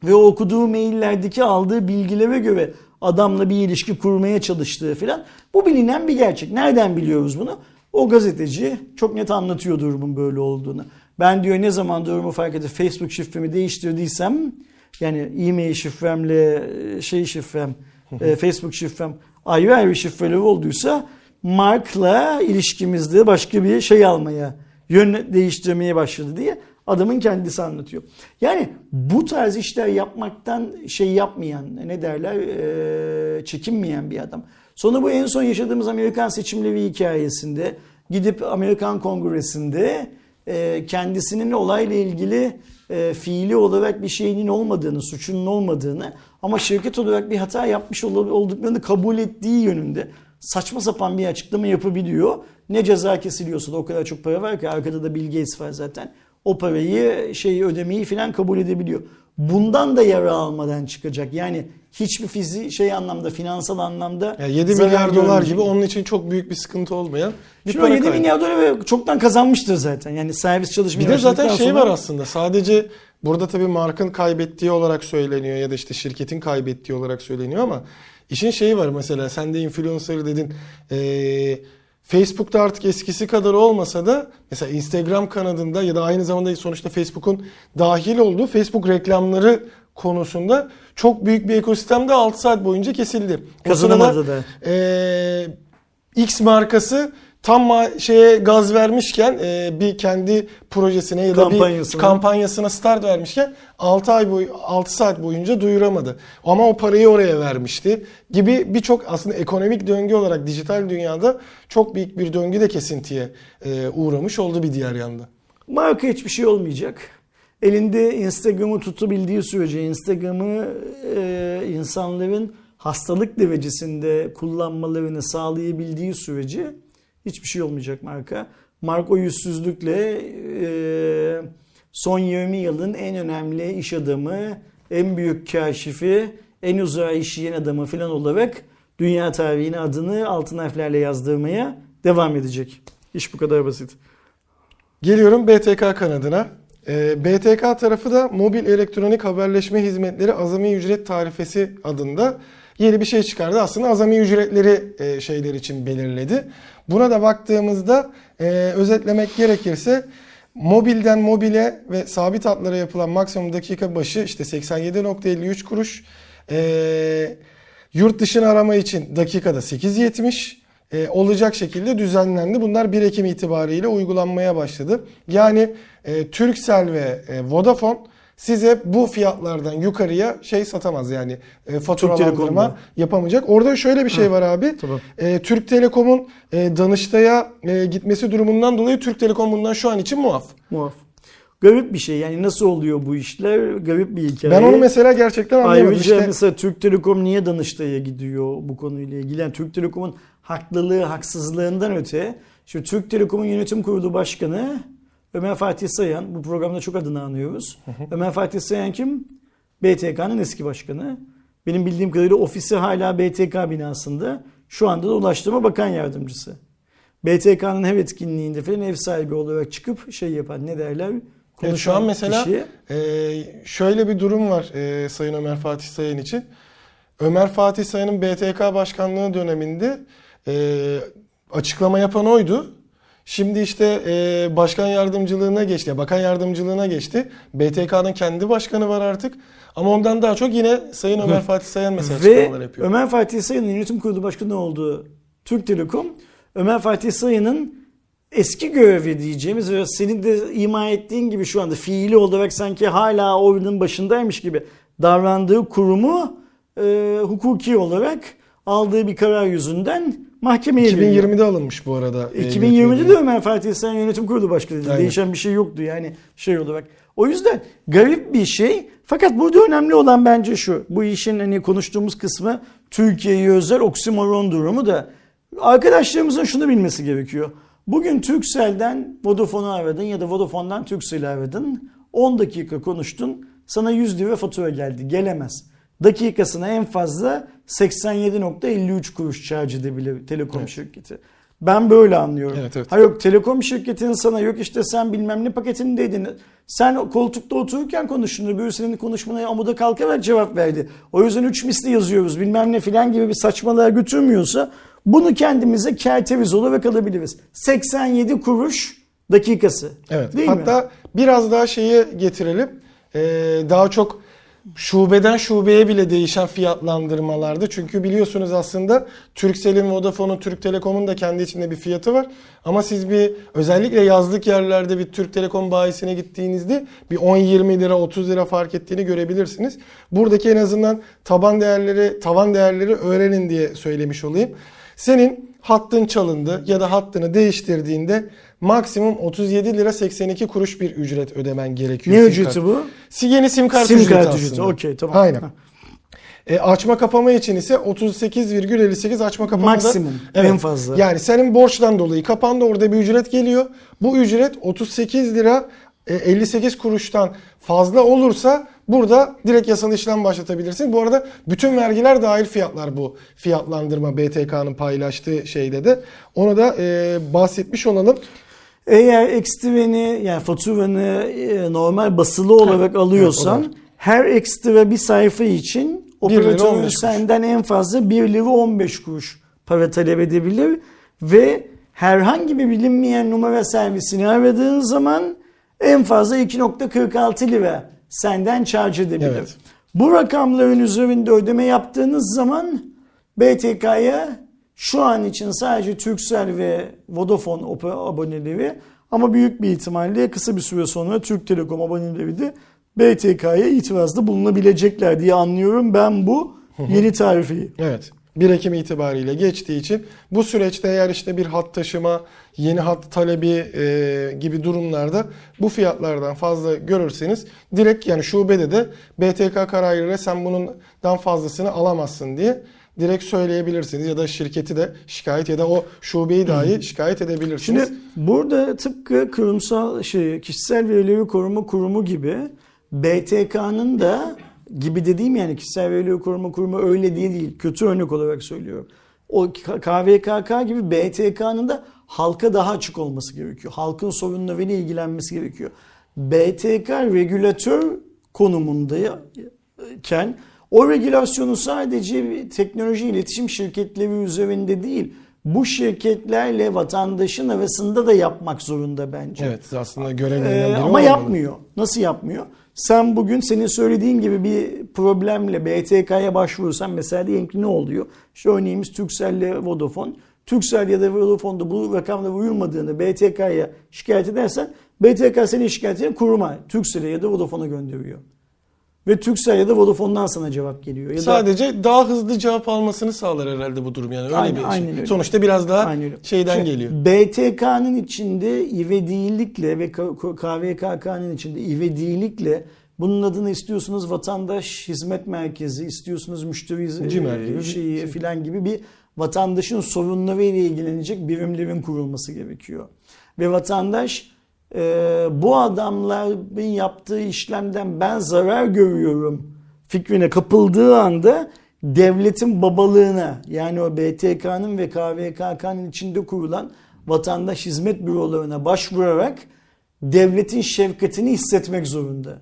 ve o okuduğu maillerdeki aldığı bilgilere göre adamla bir ilişki kurmaya çalıştığı filan bu bilinen bir gerçek. Nereden biliyoruz bunu? O gazeteci çok net anlatıyor durumun böyle olduğunu. Ben diyor ne zaman durumu fark edip Facebook şifremi değiştirdiysem yani e-mail şifremle şey şifrem e, Facebook şifrem ayrı ayrı şifreleri olduysa Mark'la ilişkimizde başka bir şey almaya, yön değiştirmeye başladı diye adamın kendisi anlatıyor. Yani bu tarz işler yapmaktan şey yapmayan, ne derler, e, çekinmeyen bir adam. Sonra bu en son yaşadığımız Amerikan seçimleri hikayesinde gidip Amerikan Kongresi'nde e, kendisinin olayla ilgili e, fiili olarak bir şeyinin olmadığını, suçunun olmadığını ama şirket olarak bir hata yapmış olduklarını kabul ettiği yönünde saçma sapan bir açıklama yapabiliyor. Ne ceza kesiliyorsa da o kadar çok para var ki arkada da Bill Gates var zaten. O parayı şey ödemeyi falan kabul edebiliyor. Bundan da yara almadan çıkacak. Yani hiçbir fizi şey anlamda finansal anlamda yani 7 milyar dolar gibi onun için çok büyük bir sıkıntı olmayan bir Şimdi para 7 milyar dolar çoktan kazanmıştır zaten. Yani servis çalışmaya Bir de zaten şey sonra... var aslında. Sadece burada tabii markın kaybettiği olarak söyleniyor ya da işte şirketin kaybettiği olarak söyleniyor ama işin şeyi var mesela sen de influencer dedin. Ee, Facebook'ta artık eskisi kadar olmasa da mesela Instagram kanadında ya da aynı zamanda sonuçta Facebook'un dahil olduğu Facebook reklamları konusunda çok büyük bir ekosistemde 6 saat boyunca kesildi. Kazanamadı da. E, X markası tam şeye gaz vermişken e, bir kendi projesine ya da kampanyasına. bir kampanyasına start vermişken 6 ay boyu 6 saat boyunca duyuramadı. Ama o parayı oraya vermişti gibi birçok aslında ekonomik döngü olarak dijital dünyada çok büyük bir döngü de kesintiye e, uğramış oldu bir diğer yanda. Marka hiçbir şey olmayacak. Elinde Instagram'ı tutabildiği sürece Instagram'ı e, insanların hastalık derecesinde kullanmalarını sağlayabildiği sürece hiçbir şey olmayacak marka. O yüzsüzlükle e, son 20 yılın en önemli iş adamı, en büyük kaşifi, en uzağa işleyen adamı falan olarak dünya tarihine adını altın harflerle yazdırmaya devam edecek. İş bu kadar basit. Geliyorum BTK kanadına. E, BTK tarafı da mobil elektronik haberleşme hizmetleri azami ücret tarifesi adında yeni bir şey çıkardı. Aslında azami ücretleri e, şeyler için belirledi. Buna da baktığımızda e, özetlemek gerekirse mobilden mobile ve sabit hatlara yapılan maksimum dakika başı işte 87.53 kuruş. E, yurt dışını arama için dakikada 8.70 e, olacak şekilde düzenlendi. Bunlar 1 Ekim itibariyle uygulanmaya başladı. Yani e, Turkcell ve e, Vodafone size bu fiyatlardan yukarıya şey satamaz yani e, faturalandırma yapamayacak. Orada şöyle bir şey ha, var abi. Tamam. E, Türk Telekom'un e, Danıştay'a e, gitmesi durumundan dolayı Türk Telekom bundan şu an için muaf. Muaf. Garip bir şey yani nasıl oluyor bu işler garip bir hikaye. Ben onu mesela gerçekten anlamadım. Ayrıca işte. mesela Türk Telekom niye Danıştay'a gidiyor bu konuyla ilgili? Yani Türk Telekom'un haklılığı haksızlığından öte şu Türk Telekom'un yönetim kurulu başkanı Ömer Fatih Sayan, bu programda çok adını anıyoruz. Hı hı. Ömer Fatih Sayan kim? BTK'nın eski başkanı. Benim bildiğim kadarıyla ofisi hala BTK binasında. Şu anda da Ulaştırma Bakan Yardımcısı. BTK'nın her etkinliğinde falan ev sahibi olarak çıkıp şey yapan ne derler? Evet, şu an mesela kişi. e, şöyle bir durum var e, Sayın Ömer Fatih Sayan için. Ömer Fatih Sayın'ın BTK başkanlığı döneminde e, açıklama yapan oydu. Şimdi işte e, başkan yardımcılığına geçti, bakan yardımcılığına geçti. BTK'nın kendi başkanı var artık. Ama ondan daha çok yine Sayın Ömer Fatih Sayan mesela Ve açıklamalar yapıyor. Ömer Fatih Sayın'ın yönetim kurulu başkanı olduğu Türk Telekom, Ömer Fatih Sayın'ın eski görevi diyeceğimiz ve senin de ima ettiğin gibi şu anda fiili olarak sanki hala oyunun başındaymış gibi davrandığı kurumu e, hukuki olarak aldığı bir karar yüzünden mahkemeye veriyor. 2020'de alınmış bu arada. e, 2020'de de Ömer Fatih Sayın yönetim kurulu başkanıydı. Aynen. Değişen bir şey yoktu yani şey olarak. O yüzden garip bir şey. Fakat burada önemli olan bence şu. Bu işin hani konuştuğumuz kısmı Türkiye'ye özel oksimoron durumu da arkadaşlarımızın şunu bilmesi gerekiyor. Bugün Turkcell'den Vodafone'u aradın ya da Vodafone'dan Turkcell'i aradın. 10 dakika konuştun. Sana 100 lira fatura geldi. Gelemez. Dakikasına en fazla 87.53 kuruş charge edebilir telekom Evet. şirketi. Ben böyle anlıyorum. Evet, evet. Ha yok telekom şirketinin sana yok işte sen bilmem ne paketindeydin. Sen koltukta otururken konuştun. Öbürü senin konuşmana amuda kalkarak cevap verdi. O yüzden üç misli yazıyoruz bilmem ne filan gibi bir saçmalığa götürmüyorsa bunu kendimize kerteviz olarak alabiliriz. 87 kuruş dakikası. Evet. Değil mi? Hatta biraz daha şeyi getirelim. Ee, daha çok şubeden şubeye bile değişen fiyatlandırmalarda. Çünkü biliyorsunuz aslında Turkcell'in, Vodafone'un, Türk Telekom'un da kendi içinde bir fiyatı var. Ama siz bir özellikle yazlık yerlerde bir Türk Telekom bayisine gittiğinizde bir 10-20 lira 30 lira fark ettiğini görebilirsiniz. Buradaki en azından taban değerleri tavan değerleri öğrenin diye söylemiş olayım. Senin hattın çalındı ya da hattını değiştirdiğinde maksimum 37 lira 82 kuruş bir ücret ödemen gerekiyor. ne ücreti kart. bu? Yeni sim kart Sim ücreti kart aslında. ücreti. Okey tamam. Aynen. E, açma kapama için ise 38,58 açma kapama Maksimum, en fazla. Yani senin borçtan dolayı kapandı orada bir ücret geliyor. Bu ücret 38 lira 58 kuruştan fazla olursa burada direkt yasal işlem başlatabilirsin. Bu arada bütün vergiler dahil fiyatlar bu fiyatlandırma BTK'nın paylaştığı şeyde de. Onu da e, bahsetmiş olalım. Eğer ekstreni yani faturanı e, normal basılı olarak alıyorsan evet, her ekstra bir sayfa için operatörün 15 kuruş. senden en fazla 1 lira 15 kuruş para talep edebilir ve herhangi bir bilinmeyen numara servisini aradığın zaman en fazla 2.46 lira senden charge edebilir. Evet. Bu rakamların üzerinde ödeme yaptığınız zaman BTK'ya şu an için sadece Turkcell ve Vodafone aboneleri ama büyük bir ihtimalle kısa bir süre sonra Türk Telekom aboneleri de BTK'ya itirazda bulunabilecekler diye anlıyorum ben bu yeni tarifi. Evet. 1 Ekim itibariyle geçtiği için bu süreçte eğer işte bir hat taşıma, yeni hat talebi e, gibi durumlarda bu fiyatlardan fazla görürseniz direkt yani şubede de BTK kararıyla sen bundan fazlasını alamazsın diye direkt söyleyebilirsiniz ya da şirketi de şikayet ya da o şubeyi dahi şikayet edebilirsiniz. Şimdi burada tıpkı kurumsal şey kişisel verileri koruma kurumu gibi BTK'nın da gibi dediğim yani kişisel verileri koruma kurumu öyle diye değil. Kötü örnek olarak söylüyorum. O KVKK gibi BTK'nın da halka daha açık olması gerekiyor. Halkın sorunlarıyla ilgilenmesi gerekiyor. BTK regülatör konumundayken o regülasyonu sadece teknoloji iletişim şirketleri üzerinde değil, bu şirketlerle vatandaşın arasında da yapmak zorunda bence. Evet aslında Ee, görevlerinden biri o ama olmalı. yapmıyor. Nasıl yapmıyor? Sen bugün senin söylediğin gibi bir problemle BTK'ya başvurursan mesela diyelim ki ne oluyor? İşte örneğimiz Turkcell ile Vodafone. Turkcell ya da Vodafone'da bu rakamla uyulmadığını BTK'ya şikayet edersen BTK senin şikayetini kuruma Turkcell'e ya da Vodafone'a gönderiyor. Ve Turkcell ya da Vodafone'dan sana cevap geliyor. Ya da Sadece daha hızlı cevap almasını sağlar herhalde bu durum yani öyle Aynen- bir şey. aynen öyle. Sonuçta biraz daha Aynen öyle. şeyden Şey, geliyor. BTK'nın içinde ivedilikle ve KVKK'nın içinde ivedilikle bunun adını istiyorsunuz vatandaş hizmet merkezi, istiyorsunuz müşteri Cimer e, gibi bir şeyi şey. filan gibi bir vatandaşın sorunlarıyla ilgilenecek birimlerin kurulması gerekiyor. Ve vatandaş e, bu adamların yaptığı işlemden ben zarar görüyorum fikrine kapıldığı anda devletin babalığına yani o BTK'nın ve KVKK'nın içinde kurulan vatandaş hizmet bürolarına başvurarak devletin şefkatini hissetmek zorunda.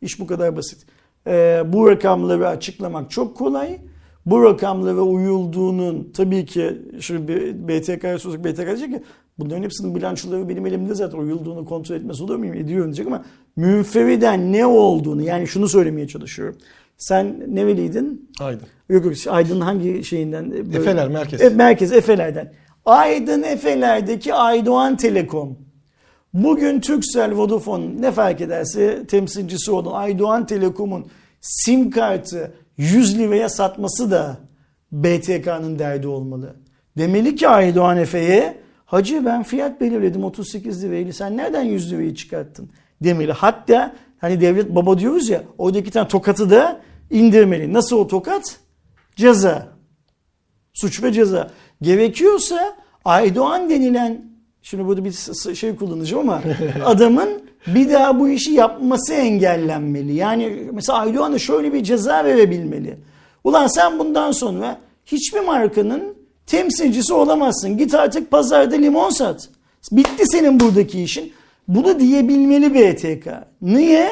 İş bu kadar basit. Ee, bu rakamları açıklamak çok kolay. Bu rakamlara uyulduğunun tabii ki şu BTK'ya sorsak BTK diyecek ki bunların hepsinin bilançoları benim elimde zaten uyulduğunu kontrol etmesi olur muyum? Ediyorum diyecek ama münferiden ne olduğunu yani şunu söylemeye çalışıyorum. Sen neveliydin? Aydın. Yok yok Aydın'ın hangi şeyinden? Böyle- Efeler merkez. E, merkez Efeler'den. Aydın Efeler'deki Aydoğan Telekom. Bugün Turkcell, Vodafone ne fark ederse temsilcisi olan Aydoğan Telekom'un sim kartı 100 liraya satması da BTK'nın derdi olmalı. Demeli ki Aydoğan Efe'ye Hacı ben fiyat belirledim 38 lirayla sen nereden 100 lirayı çıkarttın demeli. Hatta hani devlet baba diyoruz ya oradaki tane tokatı da indirmeli. Nasıl o tokat? Ceza. Suç ve ceza. Gerekiyorsa Aydoğan denilen şimdi burada bir şey kullanacağım ama adamın bir daha bu işi yapması engellenmeli. Yani mesela Aydoğan'a şöyle bir ceza verebilmeli. Ulan sen bundan sonra hiçbir markanın temsilcisi olamazsın. Git artık pazarda limon sat. Bitti senin buradaki işin. Bunu diyebilmeli BTK. Niye?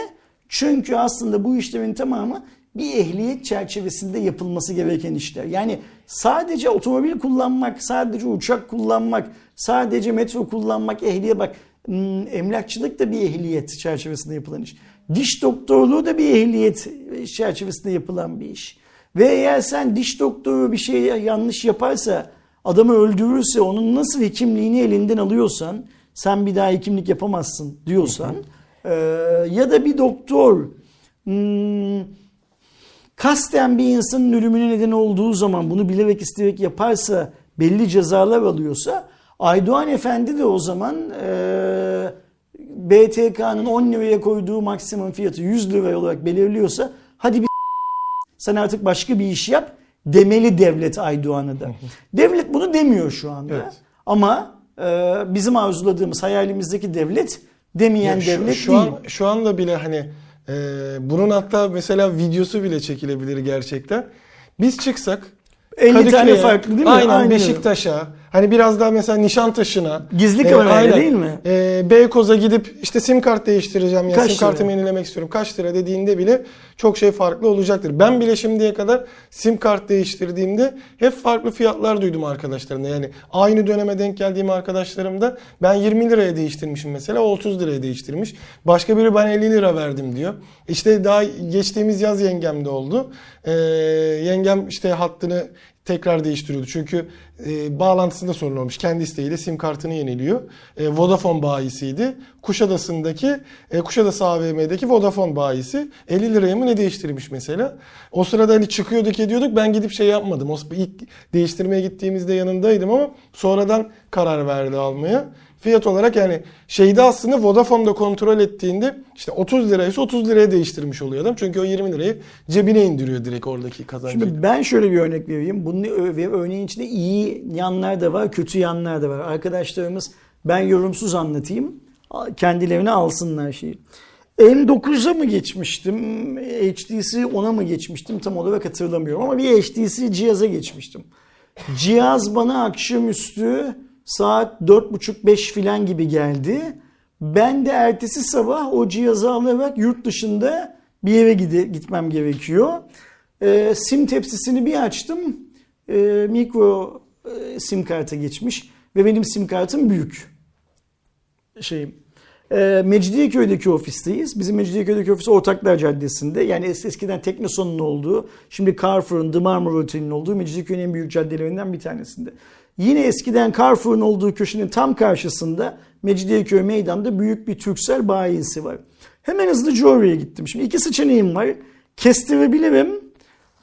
Çünkü aslında bu işlerin tamamı bir ehliyet çerçevesinde yapılması gereken işler. Yani sadece otomobil kullanmak, sadece uçak kullanmak, sadece metro kullanmak ehliye bak. Hmm, Emlakçılık da bir ehliyet çerçevesinde yapılan iş. Diş doktorluğu da bir ehliyet çerçevesinde yapılan bir iş. Ve eğer sen diş doktoru bir şey yanlış yaparsa, adamı öldürürse onun nasıl hekimliğini elinden alıyorsan, sen bir daha hekimlik yapamazsın diyorsan, eee, ya da bir doktor hmm, kasten bir insanın ölümüne neden olduğu zaman bunu bilerek isteyerek yaparsa belli cezalar alıyorsa Aydoğan Efendi de o zaman eee BTK'nın 10 liraya koyduğu maksimum fiyatı 100 lira olarak belirliyorsa hadi bir sen artık başka bir iş yap demeli devlet Aydoğan'a da. devlet bunu demiyor şu anda. Evet. Ama e, bizim arzuladığımız hayalimizdeki devlet demeyen Ya şu, devlet şu değil. an şu anda bile hani e, bunun hatta mesela videosu bile çekilebilir gerçekten. Biz çıksak 50 tane farklı değil mi? Aynen, Aynen. Beşiktaş'a. Hani biraz daha mesela Nişantaşı'na. Gizli e, kamerayla aynen. değil mi? E, Beykoz'a gidip işte sim kart değiştireceğim ya Kaç sim kartımı lira? yenilemek istiyorum. Kaç lira dediğinde bile çok şey farklı olacaktır. Ben bile şimdiye kadar sim kart değiştirdiğimde hep farklı fiyatlar duydum arkadaşlarımda. Yani aynı döneme denk geldiğim arkadaşlarımda ben 20 liraya değiştirmişim mesela o 30 liraya değiştirmiş. Başka biri ben 50 lira verdim diyor. İşte daha geçtiğimiz yaz yengem de oldu. Ee, yengem işte hattını tekrar değiştiriyordu. Çünkü e, bağlantısında sorun olmuş. Kendi isteğiyle sim kartını yeniliyor. E, Vodafone bayisiydi. Kuşadası'ndaki, e, Kuşadası AVM'deki Vodafone bayisi 50 liraya mı ne değiştirmiş mesela. O sırada hani çıkıyorduk ediyorduk ben gidip şey yapmadım. O ilk değiştirmeye gittiğimizde yanındaydım ama sonradan karar verdi almaya. Fiyat olarak yani şeyde aslında Vodafone'da kontrol ettiğinde işte 30 liraysa 30 liraya değiştirmiş oluyor adam. Çünkü o 20 lirayı cebine indiriyor direkt oradaki kazancı. Şimdi ben şöyle bir örnek vereyim. Bunun örneğin içinde iyi yanlar da var, kötü yanlar da var. Arkadaşlarımız ben yorumsuz anlatayım. Kendilerine alsınlar şeyi. M9'a mı geçmiştim? HTC 10'a mı geçmiştim? Tam olarak hatırlamıyorum ama bir HTC cihaza geçmiştim. Cihaz bana akşamüstü saat 4.30-5 filan gibi geldi. Ben de ertesi sabah o cihazı alarak yurt dışında bir yere gide, gitmem gerekiyor. Ee, sim tepsisini bir açtım. Ee, mikro e, sim karta geçmiş ve benim sim kartım büyük. Şeyim. E, Mecidiyeköy'deki ofisteyiz. Bizim Mecidiyeköy'deki ofis Ortaklar Caddesi'nde. Yani es- eskiden Teknoson'un olduğu, şimdi Carrefour'un, The Marmara olduğu Mecidiyeköy'ün en büyük caddelerinden bir tanesinde. Yine eskiden Carrefour'un olduğu köşenin tam karşısında Mecidiyeköy meydanda büyük bir Türksel bayisi var. Hemen hızlıca oraya gittim. Şimdi iki seçeneğim var. Kestirebilirim.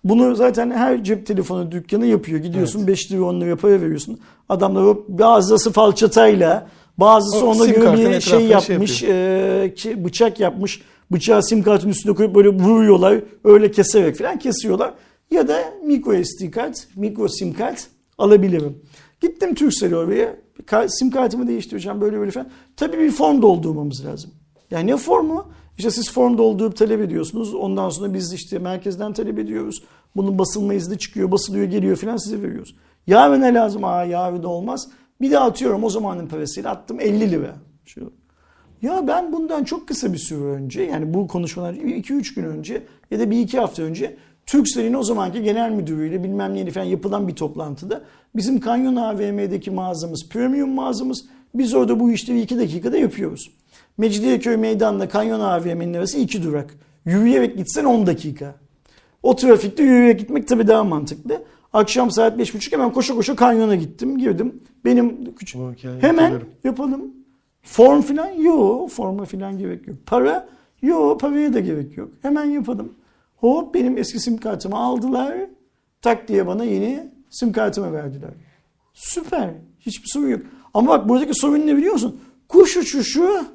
Bunu zaten her cep telefonu dükkanı yapıyor. Gidiyorsun 5 lira 10 lira para veriyorsun. Adamlar o bazısı falçatayla bazısı O ona göre bir şey şey yapmış. e, ki- bıçak yapmış. Bıçağı sim kartın üstüne koyup böyle vuruyorlar. Öyle keserek falan kesiyorlar. Ya da micro SD kart, micro sim kart alabilirim. Gittim Turkcell'e oraya. Sim kartımı değiştireceğim böyle böyle falan. Tabii bir form doldurmamız lazım. Yani ne formu? İşte siz form doldurup talep ediyorsunuz. Ondan sonra biz işte merkezden talep ediyoruz. Bunun basılma izni çıkıyor, basılıyor, geliyor falan size veriyoruz. Yarın ne lazım? Aa yarın da olmaz. Bir de atıyorum o zamanın parasıyla attım 50 lira. Şu Ya ben bundan çok kısa bir süre önce yani bu konuşmadan 2-3 gün önce ya da bir iki hafta önce Turkcell'in o zamanki genel müdürüyle bilmem neyle falan yapılan bir toplantıda bizim Kanyon AVM'deki mağazamız, premium mağazamız biz orada bu işleri 2 dakikada yapıyoruz. Mecidiyeköy Meydan'la Kanyon AVM'nin arası 2 durak. Yürüyerek gitsen 10 dakika. O trafikte yürüyerek gitmek tabii daha mantıklı. Akşam saat 5.30 hemen koşa koşa kanyona gittim, girdim. Benim küçük hikayeyi hemen hatırlıyorum. yapalım. Form filan yok. Forma filan gerek yok. Para yok. Paraya da gerek yok. Hemen yapalım. Hop benim eski sim kartımı aldılar. Tak diye bana yeni sim kartımı verdiler. Süper. Hiçbir sorun yok. Ama bak buradaki sorun ne biliyor musun? Kuş uçuşu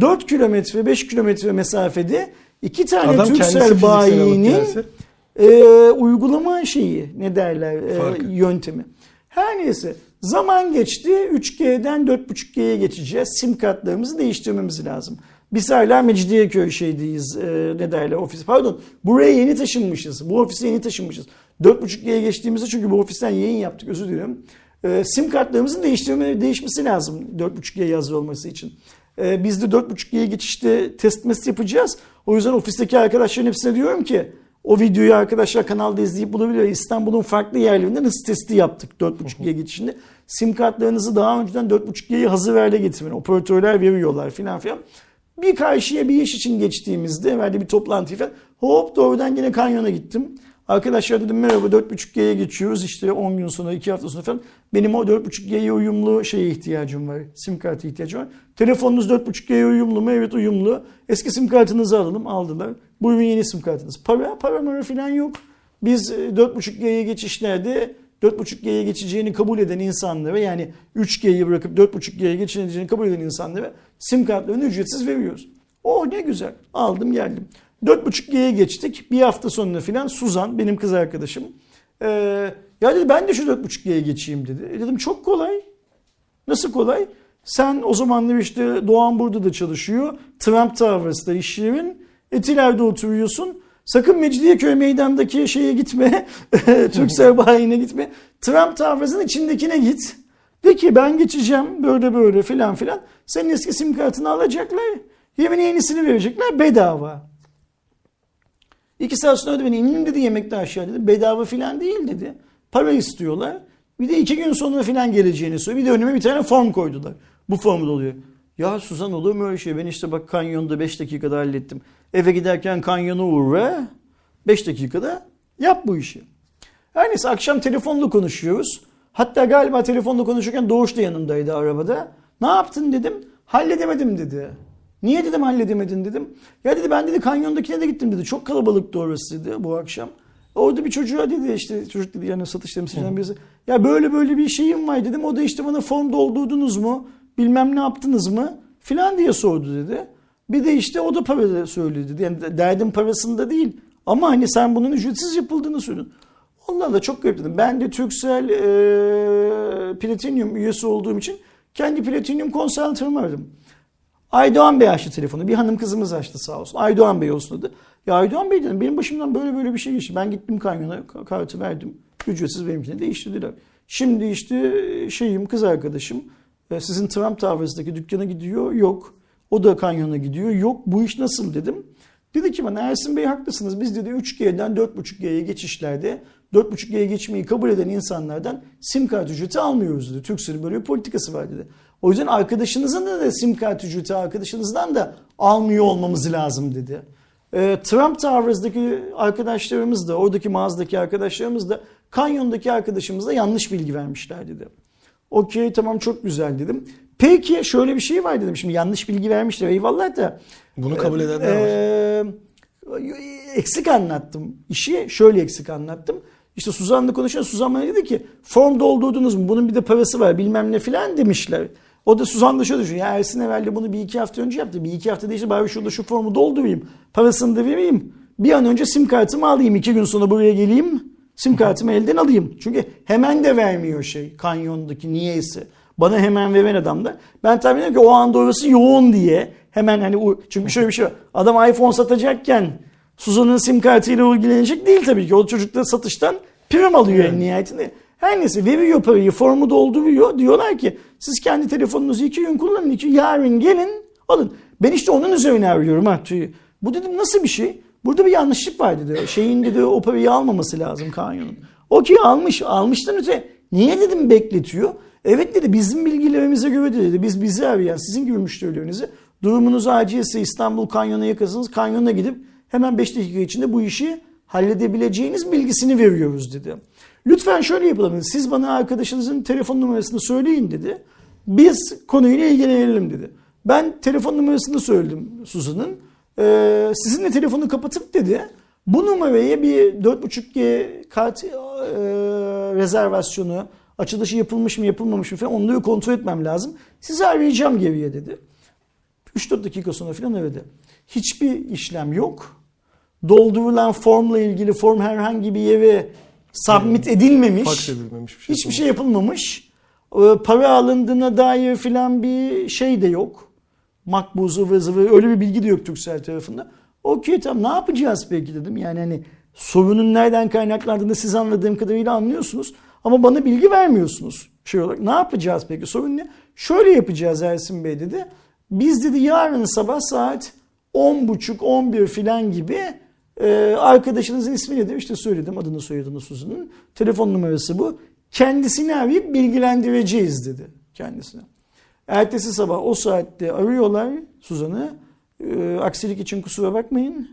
4 kilometre 5 kilometre mesafede iki tane Adam alıp bayinin e, uygulama şeyi ne derler e, Farkı. yöntemi. Her neyse zaman geçti 3G'den 4.5G'ye geçeceğiz. Sim kartlarımızı değiştirmemiz lazım. Biz hala Mecidiyeköy şeydeyiz e, ne derler ofis. Pardon buraya yeni taşınmışız. Bu ofise yeni taşınmışız. 4.5G'ye geçtiğimizde çünkü bu ofisten yayın yaptık özür dilerim. E, sim kartlarımızın değiştirme, değişmesi lazım 4.5G hazır olması için. E, biz de 4.5G'ye geçişte test mes yapacağız. O yüzden ofisteki arkadaşların hepsine diyorum ki o videoyu arkadaşlar kanalda izleyip bulabilir. İstanbul'un farklı yerlerinden hız testi yaptık 4.5G geçişinde. Sim kartlarınızı daha önceden 4.5G'yi hazır hale getirin. Operatörler veriyorlar filan filan. Bir karşıya bir iş için geçtiğimizde evvelde bir toplantı falan hop doğrudan yine kanyona gittim. Arkadaşlar dedim merhaba 4.5G'ye geçiyoruz işte 10 gün sonra 2 hafta sonra falan. Benim o 4.5G'ye uyumlu şeye ihtiyacım var. Sim kartı ihtiyacım var. Telefonunuz 4.5G'ye uyumlu mu? Evet uyumlu. Eski sim kartınızı alalım. Aldılar. Buyurun yeni sim kartınız. Para, para mara falan yok. Biz e, 4.5G'ye geçişlerde 4.5G'ye geçeceğini kabul eden insanlara yani 3G'yi bırakıp 4.5G'ye geçeceğini kabul eden insanlara sim kartlarını ücretsiz veriyoruz. Oh ne güzel. Aldım geldim. 4.5G'ye geçtik. Bir hafta sonra filan Suzan benim kız arkadaşım. Ee, ya dedi ben de şu 4.5G'ye geçeyim dedi. E dedim çok kolay. Nasıl kolay? Sen o zamanlar işte Doğan burada da çalışıyor. Trump Towers'ta iş yerin. Etiler'de oturuyorsun. Sakın Mecidiyeköy meydandaki şeye gitme. Türksel bayine gitme. Trump Towers'ın içindekine git. De ki ben geçeceğim böyle böyle filan filan. Senin eski sim kartını alacaklar. Yemin yenisini verecekler bedava. İki saat sonra da beni inin dedi yemekten aşağı dedi. Bedava filan değil dedi. Para istiyorlar. Bir de iki gün sonra filan geleceğini söylüyor. Bir de önüme bir tane form koydular. Bu formu doluyor. Ya Suzan olur mu öyle şey? Ben işte bak kanyonda 5 dakikada hallettim. Eve giderken kanyona uğra ve 5 dakikada yap bu işi. Her neyse akşam telefonla konuşuyoruz. Hatta galiba telefonla konuşurken Doğuş da yanımdaydı arabada. Ne yaptın dedim. Halledemedim dedi. Niye dedim halledemedin dedim. Ya dedi ben dedi kanyondakine de gittim dedi. Çok kalabalıktı orası dedi bu akşam. Orada bir çocuğa dedi işte çocuk dedi yani satış temsilcilerinden birisi. Ya böyle böyle bir şeyim var dedim. O da işte bana form doldurdunuz mu? Bilmem ne yaptınız mı? Filan diye sordu dedi. Bir de işte o da para söyledi. Yani derdim parasında değil. Ama hani sen bunun ücretsiz yapıldığını söyledin. Allah Allah çok garip dedim. Ben de Turkcell e, Platinum üyesi olduğum için kendi Platinum konservatörümü aradım. Aydoğan Bey açtı telefonu. Bir hanım kızımız açtı sağ olsun. Aydoğan Bey olsun dedi. Ya Aydoğan Bey dedim benim başımdan böyle böyle bir şey geçti. Ben gittim kanyona kartı verdim. Ücretsiz benimkini değiştirdiler. Şimdi işte şeyim kız arkadaşım sizin Trump Towers'daki dükkana gidiyor. Yok. O da kanyona gidiyor. Yok bu iş nasıl dedim. Dedi ki bana Ersin Bey haklısınız. Biz dedi 3G'den 4.5G'ye geçişlerde 4.5G'ye geçmeyi kabul eden insanlardan sim kart ücreti almıyoruz dedi. Turkcell'in böyle bir politikası var dedi. O yüzden arkadaşınızın da, sim kart ücreti arkadaşınızdan da almıyor olmamız lazım dedi. Ee, Trump Towers'daki arkadaşlarımız da oradaki mağazadaki arkadaşlarımız da kanyondaki arkadaşımız da yanlış bilgi vermişler dedi. Okey tamam çok güzel dedim. Peki şöyle bir şey var dedim. Şimdi yanlış bilgi vermişler eyvallah da. Bunu kabul edenler var. Ee, eksik anlattım. İşi şöyle eksik anlattım. İşte Suzan'la konuşuyor. Suzan bana dedi ki form doldurdunuz mu? Bunun bir de parası var bilmem ne filan demişler. O da Suzan da şöyle düşünüyor. Ya Ersin evvelde bunu bir iki hafta önce yaptı. Bir iki hafta işte bari şurada şu formu doldurayım. Parasını da vereyim. Bir an önce sim kartımı alayım. iki gün sonra buraya geleyim. Sim kartımı elden alayım. Çünkü hemen de vermiyor şey kanyondaki niyeyse. Bana hemen veren adam da. Ben tahmin ediyorum ki o anda orası yoğun diye. Hemen hani çünkü şöyle bir şey var. Adam iPhone satacakken Suzan'ın sim kartıyla ilgilenecek değil tabii ki. O çocuk da satıştan prim alıyor en nihayetinde. Her neyse veriyor parayı, formu dolduruyor. Diyorlar ki siz kendi telefonunuzu iki gün kullanın, iki yarın gelin alın. Ben işte onun üzerine arıyorum ha tüyü. Bu dedim nasıl bir şey? Burada bir yanlışlık var dedi. Şeyin dedi o parayı almaması lazım kanyonun. Okey almış. Almıştan öte niye dedim bekletiyor? Evet dedi bizim bilgilerimize göre de dedi biz bizi arayan sizin gibi müşterilerinizi durumunuz acilse İstanbul Kanyonu'na yakasınız kanyona gidip hemen 5 dakika içinde bu işi halledebileceğiniz bilgisini veriyoruz dedi. Lütfen şöyle yapalım. Siz bana arkadaşınızın telefon numarasını söyleyin dedi. Biz konuyla ilgilenelim dedi. Ben telefon numarasını söyledim Suzan'ın. Ee, sizinle telefonu kapatıp dedi. Bu numaraya bir 4.5G kart e, rezervasyonu, açılışı yapılmış mı yapılmamış mı falan onları kontrol etmem lazım. Sizi arayacağım geriye dedi. 3-4 dakika sonra falan aradı. Hiçbir işlem yok. Doldurulan formla ilgili form herhangi bir yere submit edilmemiş. Faks edilmemiş bir şey. Hiçbir şey yapılmamış. Ee, Para alındığına dair filan bir şey de yok. Makbuzu ıvı zıvı öyle bir bilgi de yok Türksel tarafında. Okey tamam ne yapacağız peki dedim. Yani hani sorunun nereden kaynaklandığını siz anladığım kadarıyla anlıyorsunuz. Ama bana bilgi vermiyorsunuz. Şey olarak ne yapacağız peki sorun ne? Şöyle yapacağız Ersin Bey dedi. Biz dedi yarın sabah saat 10.30-11 filan gibi e, arkadaşınızın ismi nedir? İşte söyledim adını soyadını Suzan'ın. Telefon numarası bu. Kendisini arayıp bilgilendireceğiz dedi kendisine. Ertesi sabah o saatte arıyorlar Suzan'ı. E, aksilik için kusura bakmayın.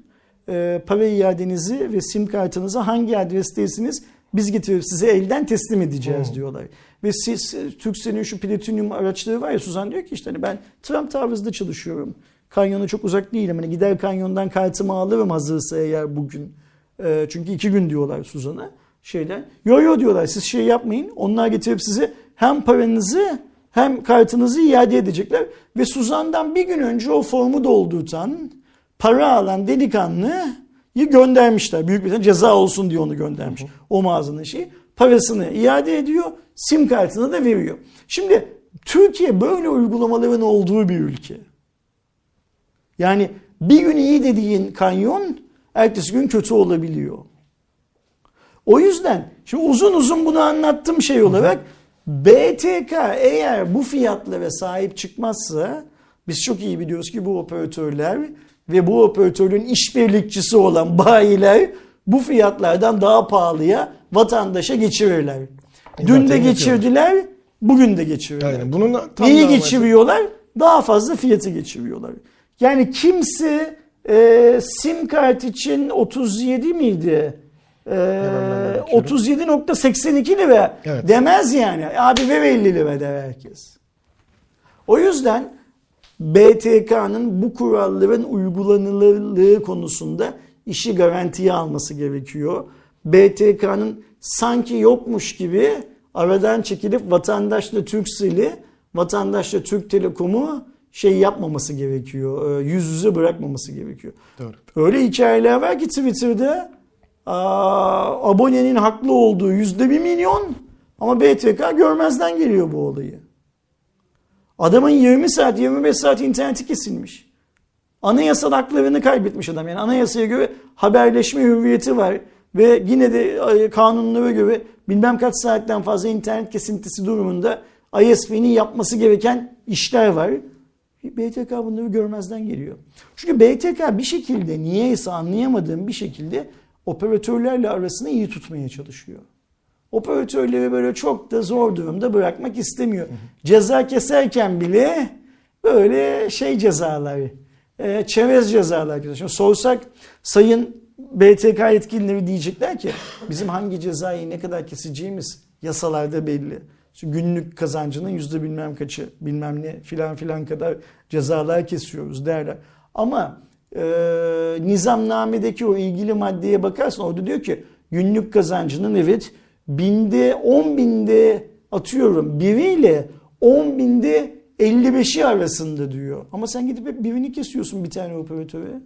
E, para iadenizi ve sim kartınızı hangi adresteysiniz biz getirip size elden teslim edeceğiz Hmm. diyorlar. Ve siz Turkcell'in şu platinyum araçları var ya Suzan diyor ki işte hani ben Trump Towers'da çalışıyorum. Kanyona çok uzak değilim. Hani gider kanyondan kartımı alırım hazırsa eğer bugün. E, çünkü iki gün diyorlar Suzan'a. Şeyler. Yo yo diyorlar siz şey yapmayın. Onlar getirip size hem paranızı hem kartınızı iade edecekler. Ve Suzan'dan bir gün önce o formu doldurtan, para alan delikanlıyı göndermişler. Büyük bir ceza olsun diye onu göndermiş. O mağazanın şeyi. Parasını iade ediyor, sim kartını da veriyor. Şimdi Türkiye böyle uygulamaların olduğu bir ülke. Yani bir gün iyi dediğin kanyon ertesi gün kötü olabiliyor. O yüzden şimdi uzun uzun bunu anlattım şey olarak BTK eğer bu fiyatlara sahip çıkmazsa biz çok iyi biliyoruz ki bu operatörler ve bu operatörün işbirlikçisi olan bayiler bu fiyatlardan daha pahalıya vatandaşa geçirirler. Dün de geçirdiler, bugün de geçirirler. Aynen. Bunun tam Neyi geçiriyorlar? Daha fazla fiyatı geçiriyorlar. Yani kimse e, sim kart için 37 miydi? E, ben bakıyorum. 37.82 lira Evet. demez yani. Abi ver 50 lira der herkes. O yüzden BTK'nın bu kuralların uygulanılırlığı konusunda işi garantiye alması gerekiyor. BTK'nın sanki yokmuş gibi aradan çekilip vatandaşla Turkcell'i, vatandaşla Türk Telekom'u şey yapmaması gerekiyor. e, Yüz yüze bırakmaması gerekiyor. Doğru. Öyle hikayeler var ki Twitter'da abonenin haklı olduğu yüzde bir milyon ama BTK görmezden geliyor bu olayı. Adamın 20 saat 25 saat interneti kesilmiş. Anayasal haklarını kaybetmiş adam. Yani anayasaya göre haberleşme hürriyeti var. Ve yine de kanunlara göre bilmem kaç saatten fazla internet kesintisi durumunda ISP'nin yapması gereken işler var. BTK bunları görmezden geliyor. Çünkü BTK bir şekilde niyeyse anlayamadığım bir şekilde operatörlerle arasını iyi tutmaya çalışıyor. Operatörleri böyle çok da zor durumda bırakmak istemiyor. Ceza keserken bile böyle şey cezaları, e, çerez cezalar kesiyor. Şimdi sorsak sayın BTK yetkilileri diyecekler ki bizim hangi cezayı ne kadar keseceğimiz yasalarda belli. Çünkü günlük kazancının yüzde bilmem kaçı bilmem ne filan filan kadar cezalar kesiyoruz derler. Ama e, nizamnamedeki o ilgili maddeye bakarsan orada diyor ki günlük kazancının evet binde 10 binde atıyorum biriyle 10 binde 55'i arasında diyor. Ama sen gidip hep birini kesiyorsun bir tane operatöre.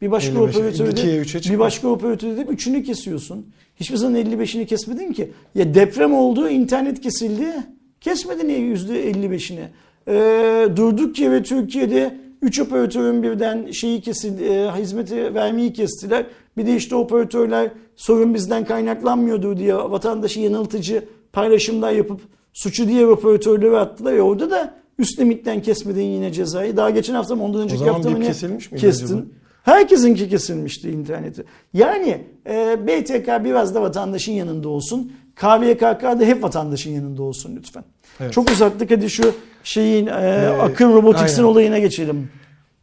Bir başka 55'e, operatörde bir başka operatörde de üçünü kesiyorsun. Hiçbir zaman 55'ini kesmedin ki. Ya deprem oldu, internet kesildi. Kesmedin ya %55'ini. Ee, durduk yere Türkiye'de 3 operatörün birden şeyi kesildi, e, hizmeti vermeyi kestiler. Bir de işte operatörler sorun bizden kaynaklanmıyordur diye vatandaşı yanıltıcı paylaşımlar yapıp suçu diğer operatörlere attılar. E orada da Üst limitten kesmedin yine cezayı. Daha geçen hafta mı ondan önceki hafta mı ne kesilmiş miydi kestin. acaba? Herkesinki kesilmişti interneti. Yani e, BTK biraz da vatandaşın yanında olsun. KVKK da hep vatandaşın yanında olsun lütfen. Evet. Çok uzattık hadi şu şeyin e, akın robotics'in aynen. olayına geçelim.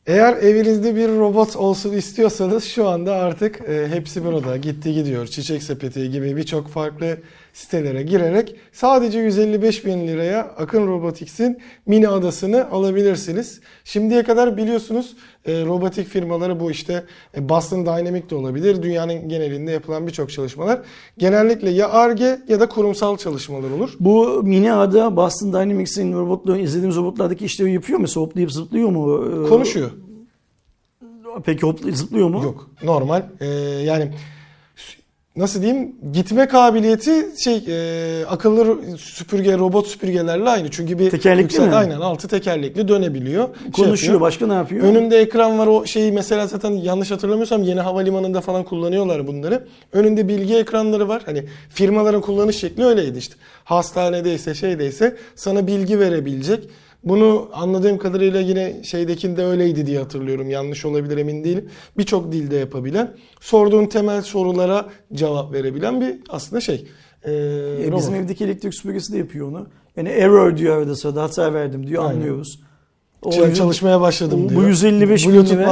Eğer evinizde bir robot olsun istiyorsanız şu anda artık e, hepsi burada gitti gidiyor. Çiçek sepeti gibi birçok farklı sitelere girerek sadece 155 bin liraya Akın Robotics'in mini adasını alabilirsiniz. Şimdiye kadar biliyorsunuz e, robotik firmaları bu işte e, Boston Dynamics de olabilir. Dünyanın genelinde yapılan birçok çalışmalar genellikle ya ARGE ya da kurumsal çalışmalar olur. Bu mini ada Boston Dynamics'in robotlu izlediğimiz robotlardaki işlevi yapıyor mu? Hoplayıp zıplıyor mu? Ee, Konuşuyor. Peki hoplayıp zıplıyor mu? Yok normal Ee, yani nasıl diyeyim gitme kabiliyeti şey e, akıllı süpürge robot süpürgelerle aynı çünkü bir Tekerlekli mi? aynen altı tekerlekli dönebiliyor Şey Konuşuyor. yapıyor. Başka ne yapıyor? Önünde ekran var o şeyi mesela zaten yanlış hatırlamıyorsam yeni havalimanında falan kullanıyorlar bunları. Önünde bilgi ekranları var. Hani firmaların kullanış şekli öyleydi işte. Hastanedeyse şeydeyse sana bilgi verebilecek. Bunu anladığım kadarıyla yine şeydekinde öyleydi diye hatırlıyorum. Yanlış olabilir emin değilim. Birçok dilde yapabilen, sorduğun temel sorulara cevap verebilen bir aslında şey. Ee, E, bizim evdeki elektrik süpürgesi de yapıyor onu. Yani error diyor arada sırada hata verdim diyor Aynen. anlıyoruz. O Ç- yüz- çalışmaya başladım bu, diyor. bu 155 bin lira.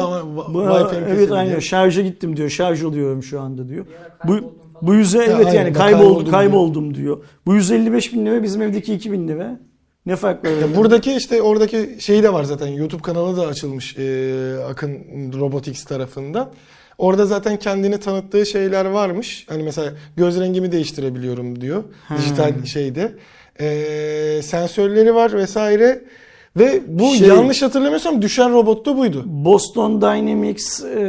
Wi-Fi evet aynen diyor. şarja gittim diyor. Şarj oluyorum şu anda diyor. Bu bu yüze evet aynen, yani bak kaybol, kayboldum kayboldum, diyor. Bu 155 bin lira bizim evdeki 2000 lira. Ne fark var? Ya buradaki işte oradaki şeyi de var zaten YouTube kanalı da açılmış e, Akın Robotics tarafından. Orada zaten kendini tanıttığı şeyler varmış. Hani mesela göz rengimi değiştirebiliyorum diyor. Dijital şeyde. E, sensörleri var vesaire. Ve bu Şey- yanlış hatırlamıyorsam düşen robot da buydu. Boston Dynamics e,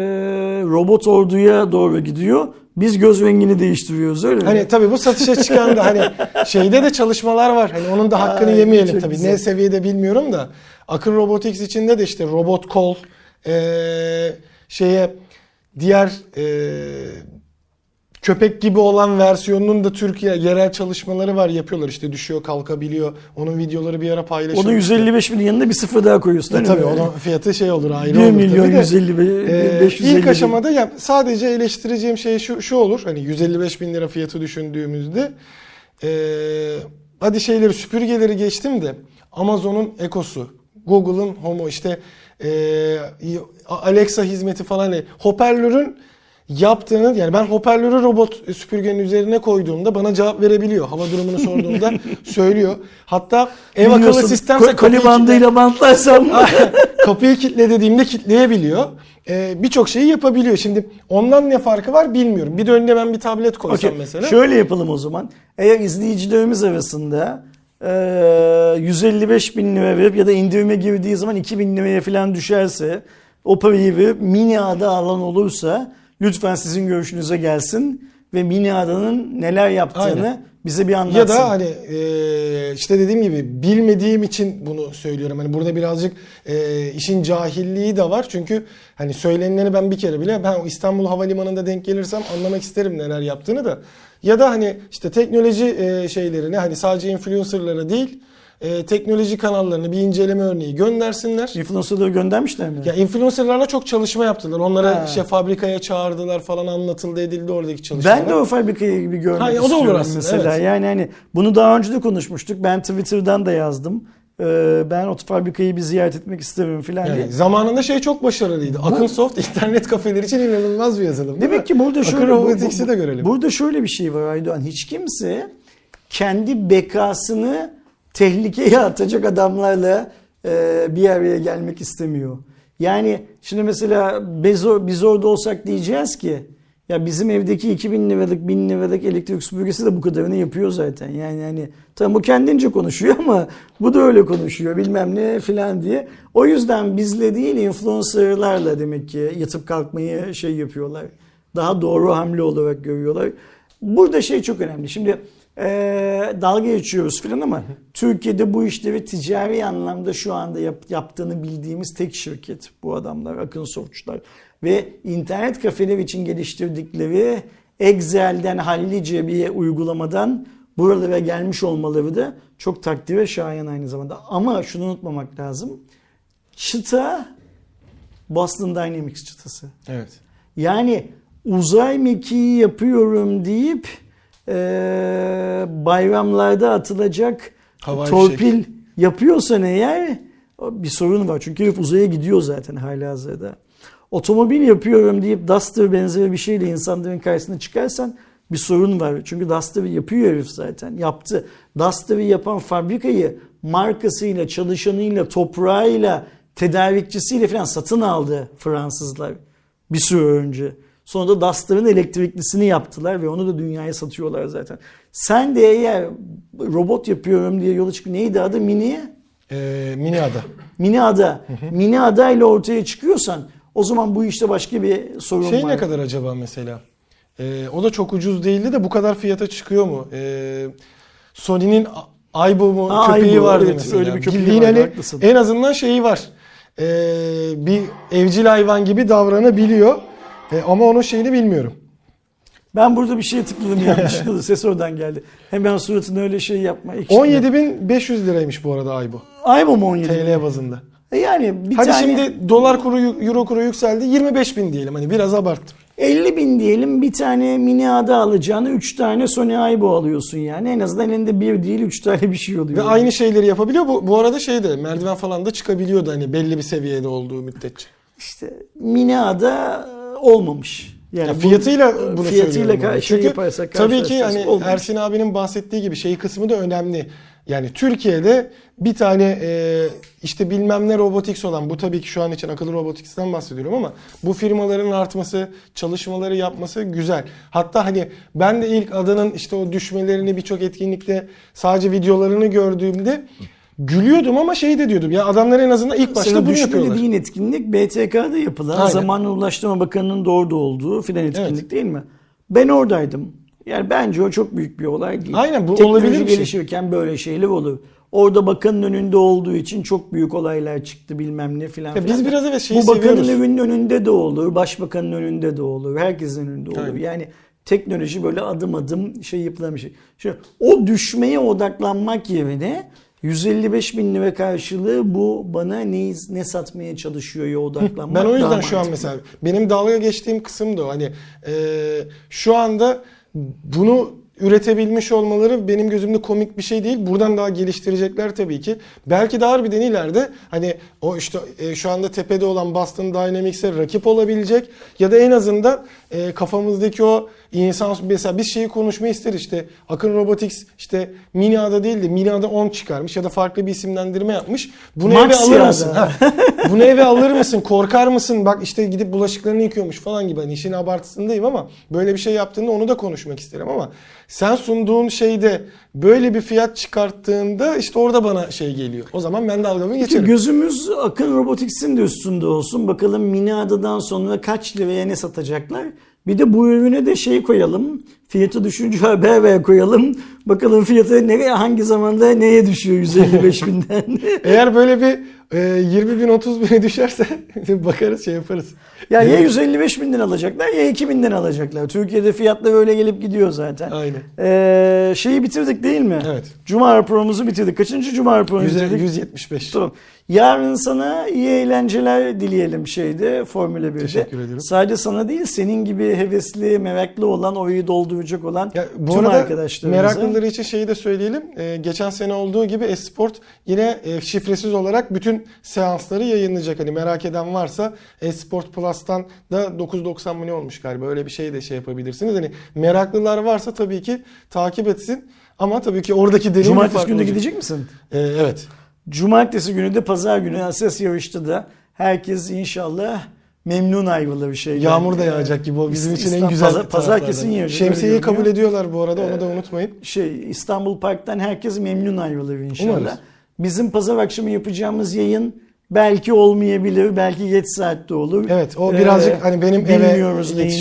robot orduya doğru gidiyor. Biz göz rengini değiştiriyoruz öyle mi? Hani tabii bu satışa çıkan da hani şeyde de çalışmalar var. Hani onun da hakkını Ay, yemeyelim tabii. güzel. Ne seviyede bilmiyorum da. Akın Robotics içinde de işte robot kol eee, şeye diğer eee, köpek gibi olan versiyonunun da Türkiye yerel çalışmaları var yapıyorlar. İşte düşüyor kalkabiliyor. Onun videoları bir ara paylaşılmış. Onu 155 bin yanında bir sıfır daha koyuyorsun. E, tabii onun fiyatı şey olur ayrı 1 olur milyon tabii de. 150 Ee, 550 ilk aşamada ya sadece eleştireceğim şey şu, şu olur. Hani 155 bin lira fiyatı düşündüğümüzde ee, hadi şeyleri süpürgeleri geçtim de Amazon'un Echo'su, Google'ın Homo işte ee, Alexa hizmeti falan hani hoparlörün yaptığını yani ben hoparlörü robot süpürgenin üzerine koyduğumda bana cevap verebiliyor. Hava durumunu sorduğumda söylüyor. Hatta ev akıllı sistemse koli bandıyla bantlarsam kapıyı kilitle dediğimde kilitleyebiliyor. Ee, Birçok şeyi yapabiliyor. Şimdi ondan ne farkı var bilmiyorum. Bir de önüne ben bir tablet koysam Okey, mesela. Şöyle yapalım o zaman. Eğer izleyicilerimiz arasında e, 155 bin lira verip ya da indirime girdiği zaman 2000 liraya falan düşerse o parayı verip mini ada alan olursa lütfen sizin görüşünüze gelsin ve mini adanın neler yaptığını Aynen. bize bir anlatsın. Ya da hani e, işte dediğim gibi bilmediğim için bunu söylüyorum. Hani burada birazcık e, işin cahilliği de var. Çünkü hani söylenenleri ben bir kere bile ben İstanbul Havalimanı'nda denk gelirsem anlamak isterim neler yaptığını da. Ya da hani işte teknoloji e, şeylerini hani sadece influencerlara değil e, teknoloji kanallarını bir inceleme örneği göndersinler. Influencer'ları göndermişler mi? Ya influencerlarla çok çalışma yaptılar. Onları Ha. işte fabrikaya çağırdılar falan anlatıldı edildi oradaki çalışmalar. Ben de o fabrikayı gibi görmek Ha, o da olur aslında, mesela. evet. Yani hani bunu daha önce de konuşmuştuk. Ben Twitter'dan da yazdım. Ee, ben o fabrikayı bir ziyaret etmek isterim filan diye. Yani zamanında şey çok başarılıydı. Akınsoft internet kafeler için inanılmaz bir yazılım. Demek ki burada Akın şöyle bu- bu- de görelim. Burada şöyle bir şey var Aydoğan. Hiç kimse kendi bekasını tehlikeye atacak adamlarla e, bir araya gelmek istemiyor. Yani şimdi mesela Bezo, biz orada olsak diyeceğiz ki ya bizim evdeki 2000 liralık 1000 liralık elektrik süpürgesi de bu kadarını yapıyor zaten. Yani yani tam bu kendince konuşuyor ama bu da öyle konuşuyor bilmem ne filan diye. O yüzden bizle değil influencerlarla demek ki yatıp kalkmayı şey yapıyorlar. Daha doğru hamle olarak görüyorlar. Burada şey çok önemli. Şimdi eee, dalga geçiyoruz filan ama Türkiye'de bu işleri ticari anlamda şu anda yap- yaptığını bildiğimiz tek şirket bu adamlar, Akın Softçular. Ve internet kafeler için geliştirdikleri Excel'den hallice bir uygulamadan buralara gelmiş olmaları da çok takdire şayan aynı zamanda. Ama şunu unutmamak lazım. Çıta Boston Dynamics çıtası. Evet. Yani uzay mekiği yapıyorum deyip e, bayramlarda atılacak Havai torpil yapıyorsan eğer bir sorun var. Çünkü herif uzaya gidiyor zaten hala hazırda. Otomobil yapıyorum deyip Duster benzeri bir şeyle insanların karşısına çıkarsan bir sorun var. Çünkü Duster'ı yapıyor herif zaten. Yaptı. Duster'ı yapan fabrikayı markasıyla, çalışanıyla, toprağıyla, tedarikçisiyle falan satın aldı Fransızlar bir süre önce. Sonra da Duster'ın elektriklisini yaptılar ve onu da dünyaya satıyorlar zaten. Sen de eğer robot yapıyorum diye yola çıkıp neydi adı Mini? Ee, mini ada. Mini ada. Mini ada ile ortaya çıkıyorsan o zaman bu işte başka bir sorun Şey var. ne kadar acaba mesela? Ee, o da çok ucuz değildi de bu kadar fiyata çıkıyor mu? Ee, Sony'nin Aibo mu Ha, köpeği vardı evet, mesela. öyle bir köpeği Bildiğin vardı, hani haklısın. en azından şeyi var. Ee, bir evcil hayvan gibi davranabiliyor. Ee, ama onun şeyini bilmiyorum. Ben burada bir şeye tıkladım yanlışlıkla ses oradan geldi. Hemen suratına öyle şey yapma. ekşitme. 17.500 liraymış bu arada Aibo. Ay mı 17? TL bazında. E Yani bir Hadi tane şimdi dolar kuru, euro kuru yükseldi. 25 bin diyelim. Hani biraz abarttım. 50 bin diyelim bir tane mini ada alacağını 3 tane Sony Aibo alıyorsun yani. En azından elinde bir değil 3 tane bir şey oluyor. Ve aynı şeyleri yapabiliyor. Bu, bu arada şey de merdiven falan da çıkabiliyordu hani belli bir seviyede olduğu müddetçe. İşte mini ada olmamış. Yani Ya fiyatıyla bunu fiyatıyla söylüyorum. ka- şey Çünkü yaparsak tabii ki hani Olmamış. Ersin abinin bahsettiği gibi şey kısmı da önemli. Yani Türkiye'de bir tane e, işte bilmem ne robotics olan bu tabii ki şu an için akıllı robotics'ten bahsediyorum ama bu firmaların artması, çalışmaları yapması güzel. Hatta hani ben de ilk adanın işte o düşmelerini birçok etkinlikte sadece videolarını gördüğümde gülüyordum ama şey de diyordum ya adamlar en azından ilk başta Senin bunu yapıyorlar. dediğin etkinlik BTK'da yapılan Aynen. Zamanla Ulaştırma Bakanı'nın da orada olduğu filan etkinlik Evet. değil mi? Ben oradaydım. Yani bence o çok büyük bir olay değil. Aynen, bu Teknoloji olabilir bir şey. gelişirken böyle şeyler olur. Orada bakanın önünde olduğu için çok büyük olaylar çıktı bilmem ne filan. Ya biz biraz evet şeyi Bu bakanın seviyoruz. evinin önünde de olur, başbakanın önünde de olur, herkesin önünde olur. Aynen. Yani teknoloji böyle adım adım şey yapılan bir şey. Şimdi o düşmeye odaklanmak yerine 155 bin lira karşılığı bu bana ne, ne satmaya çalışıyor odaklanmak. Ben o yüzden şu an mesela benim dalga geçtiğim kısım da o. Hani e, şu anda bunu üretebilmiş olmaları benim gözümde komik bir şey değil. Buradan daha geliştirecekler tabii ki. Belki de harbiden ileride hani o işte e, şu anda tepede olan Boston Dynamics'e rakip olabilecek ya da en azından e, kafamızdaki o insan mesela biz şeyi konuşmayı isteriz işte Akın Robotics işte mini ada değil de mini ada 10 çıkarmış ya da farklı bir isimlendirme yapmış. Bunu eve Maxi alır ada. mısın? Ha, bunu eve alır mısın? Korkar mısın? Bak işte gidip bulaşıklarını yıkıyormuş falan gibi. Hani işin abartısındayım ama böyle bir şey yaptığında onu da konuşmak isterim ama sen sunduğun şeyde böyle bir fiyat çıkarttığında işte orada bana şey geliyor. O zaman ben dalgamı geçerim. gözümüz Akın Robotics'in de üstünde olsun. Bakalım mini adadan sonra kaç liraya ne satacaklar? Bir de bu ürüne de şey koyalım. Fiyatı düşünce ver koyalım. Bakalım fiyatı nereye hangi zamanda neye düşüyor 155 binden. Eğer böyle bir e, 20 bin 30 bine düşerse bakarız şey yaparız. ya ya 155 binden alacaklar ya 2000'den alacaklar. Türkiye'de fiyatlar öyle gelip gidiyor zaten. Aynen. Ee, şeyi bitirdik değil mi? Evet. Cuma raporumuzu bitirdik. Kaçıncı Cuma raporunu Yüz- bitirdik? 175. Tamam. Yarın sana iyi eğlenceler dileyelim şeyde Formula 1'de. Teşekkür ederim. Sadece sana değil senin gibi hevesli, meraklı olan, oyu dolduracak olan Ya, bu tüm arkadaşlarımıza. meraklıları için şeyi de söyleyelim. Ee, geçen sene olduğu gibi Esport yine e, şifresiz olarak bütün seansları yayınlayacak. Hani merak eden varsa Esport Plus'tan da 9.90 mı ne olmuş galiba. Öyle bir şey de şey yapabilirsiniz. Hani meraklılar varsa tabii ki takip etsin. Ama tabii ki oradaki deneyim de Cumartesi günü olacak. gidecek misin? Ee, evet. Cumartesi günü de pazar günü Asas yarışta da herkes inşallah memnun ayrılır bir şeyden. Yağmur da Ee, yağacak gibi o bizim için en güzel Pazar, pazar taraflardan. kesin yağacak. Şemsiyeyi kabul ediyorlar bu arada onu da unutmayın. şey İstanbul Park'tan herkes memnun ayrılır inşallah. Umarız. Bizim pazar akşamı yapacağımız yayın belki olmayabilir, belki geç saatte olur. Evet, o birazcık hani benim eve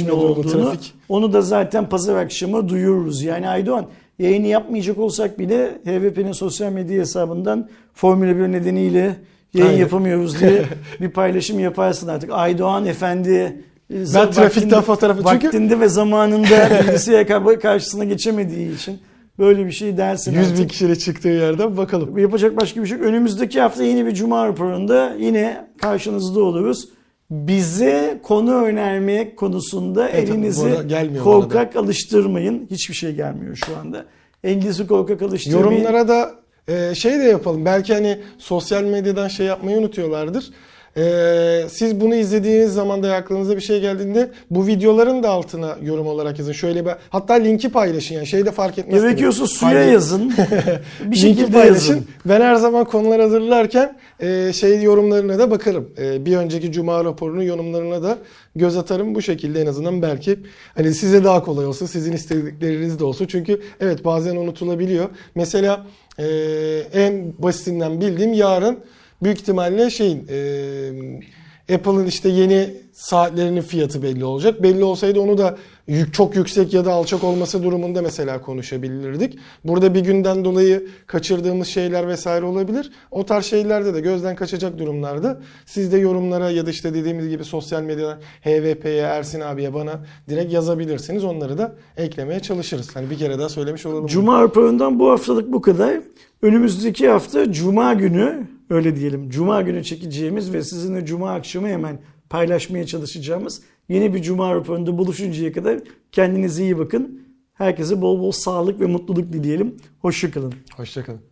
durumu, olduğunu. trafik. Onu da zaten pazar akşamı duyururuz. Yani Aydoğan yayını yapmayacak olsak bile HVP'nin sosyal medya hesabından Formula 1 nedeniyle yayın Aynen. yapamıyoruz diye bir paylaşım yaparsın artık. Aydoğan Efendi ben trafikten fotoğrafı- çünkü- vaktinde ve zamanında bilgisayar karşısına geçemediği için böyle bir şey dersin 100 artık. bin kişiyle çıktığı yerden bakalım. Yapacak başka bir şey yok. Önümüzdeki hafta yeni bir Cuma raporunda yine karşınızda oluruz. Bize konu önermek konusunda Evet, elinizi korkak alıştırmayın. Hiçbir şey gelmiyor şu anda. Elinizi korkak alıştırmayın. Yorumlara da e, şey de yapalım. Belki hani sosyal medyadan şey yapmayı unutuyorlardır. E, siz bunu izlediğiniz zaman da aklınıza bir şey geldiğinde bu videoların da altına yorum olarak yazın. Şöyle bir hatta linki paylaşın yani şey de fark etmez. Gerekiyorsa suya Hangi- yazın. bir Linki şekilde paylaşın. yazın. Ben her zaman konular hazırlarken e, şey yorumlarına da bakarım. E, bir önceki cuma raporunun yorumlarına da göz atarım. Bu şekilde en azından belki hani size daha kolay olsun. Sizin istedikleriniz de olsun. Çünkü evet bazen unutulabiliyor. Mesela e, en basitinden bildiğim yarın büyük ihtimalle şeyin e, Apple'ın işte yeni saatlerinin fiyatı belli olacak. Belli olsaydı onu da çok yüksek ya da alçak olması durumunda mesela konuşabilirdik. Burada bir günden dolayı kaçırdığımız şeyler vesaire olabilir. O tarz şeylerde de gözden kaçacak durumlarda siz de yorumlara ya da işte dediğimiz gibi sosyal medyadan HVP'ye, Ersin abiye bana direkt yazabilirsiniz. Onları da eklemeye çalışırız. Hani bir kere daha söylemiş olalım. Cuma raporundan bu haftalık bu kadar. Önümüzdeki hafta Cuma günü öyle diyelim. Cuma günü çekeceğimiz ve sizinle Cuma akşamı hemen paylaşmaya çalışacağımız yeni bir Cuma raporunda buluşuncaya kadar kendinize iyi bakın. Herkese bol bol sağlık ve mutluluk dileyelim. Hoşçakalın. Hoşçakalın.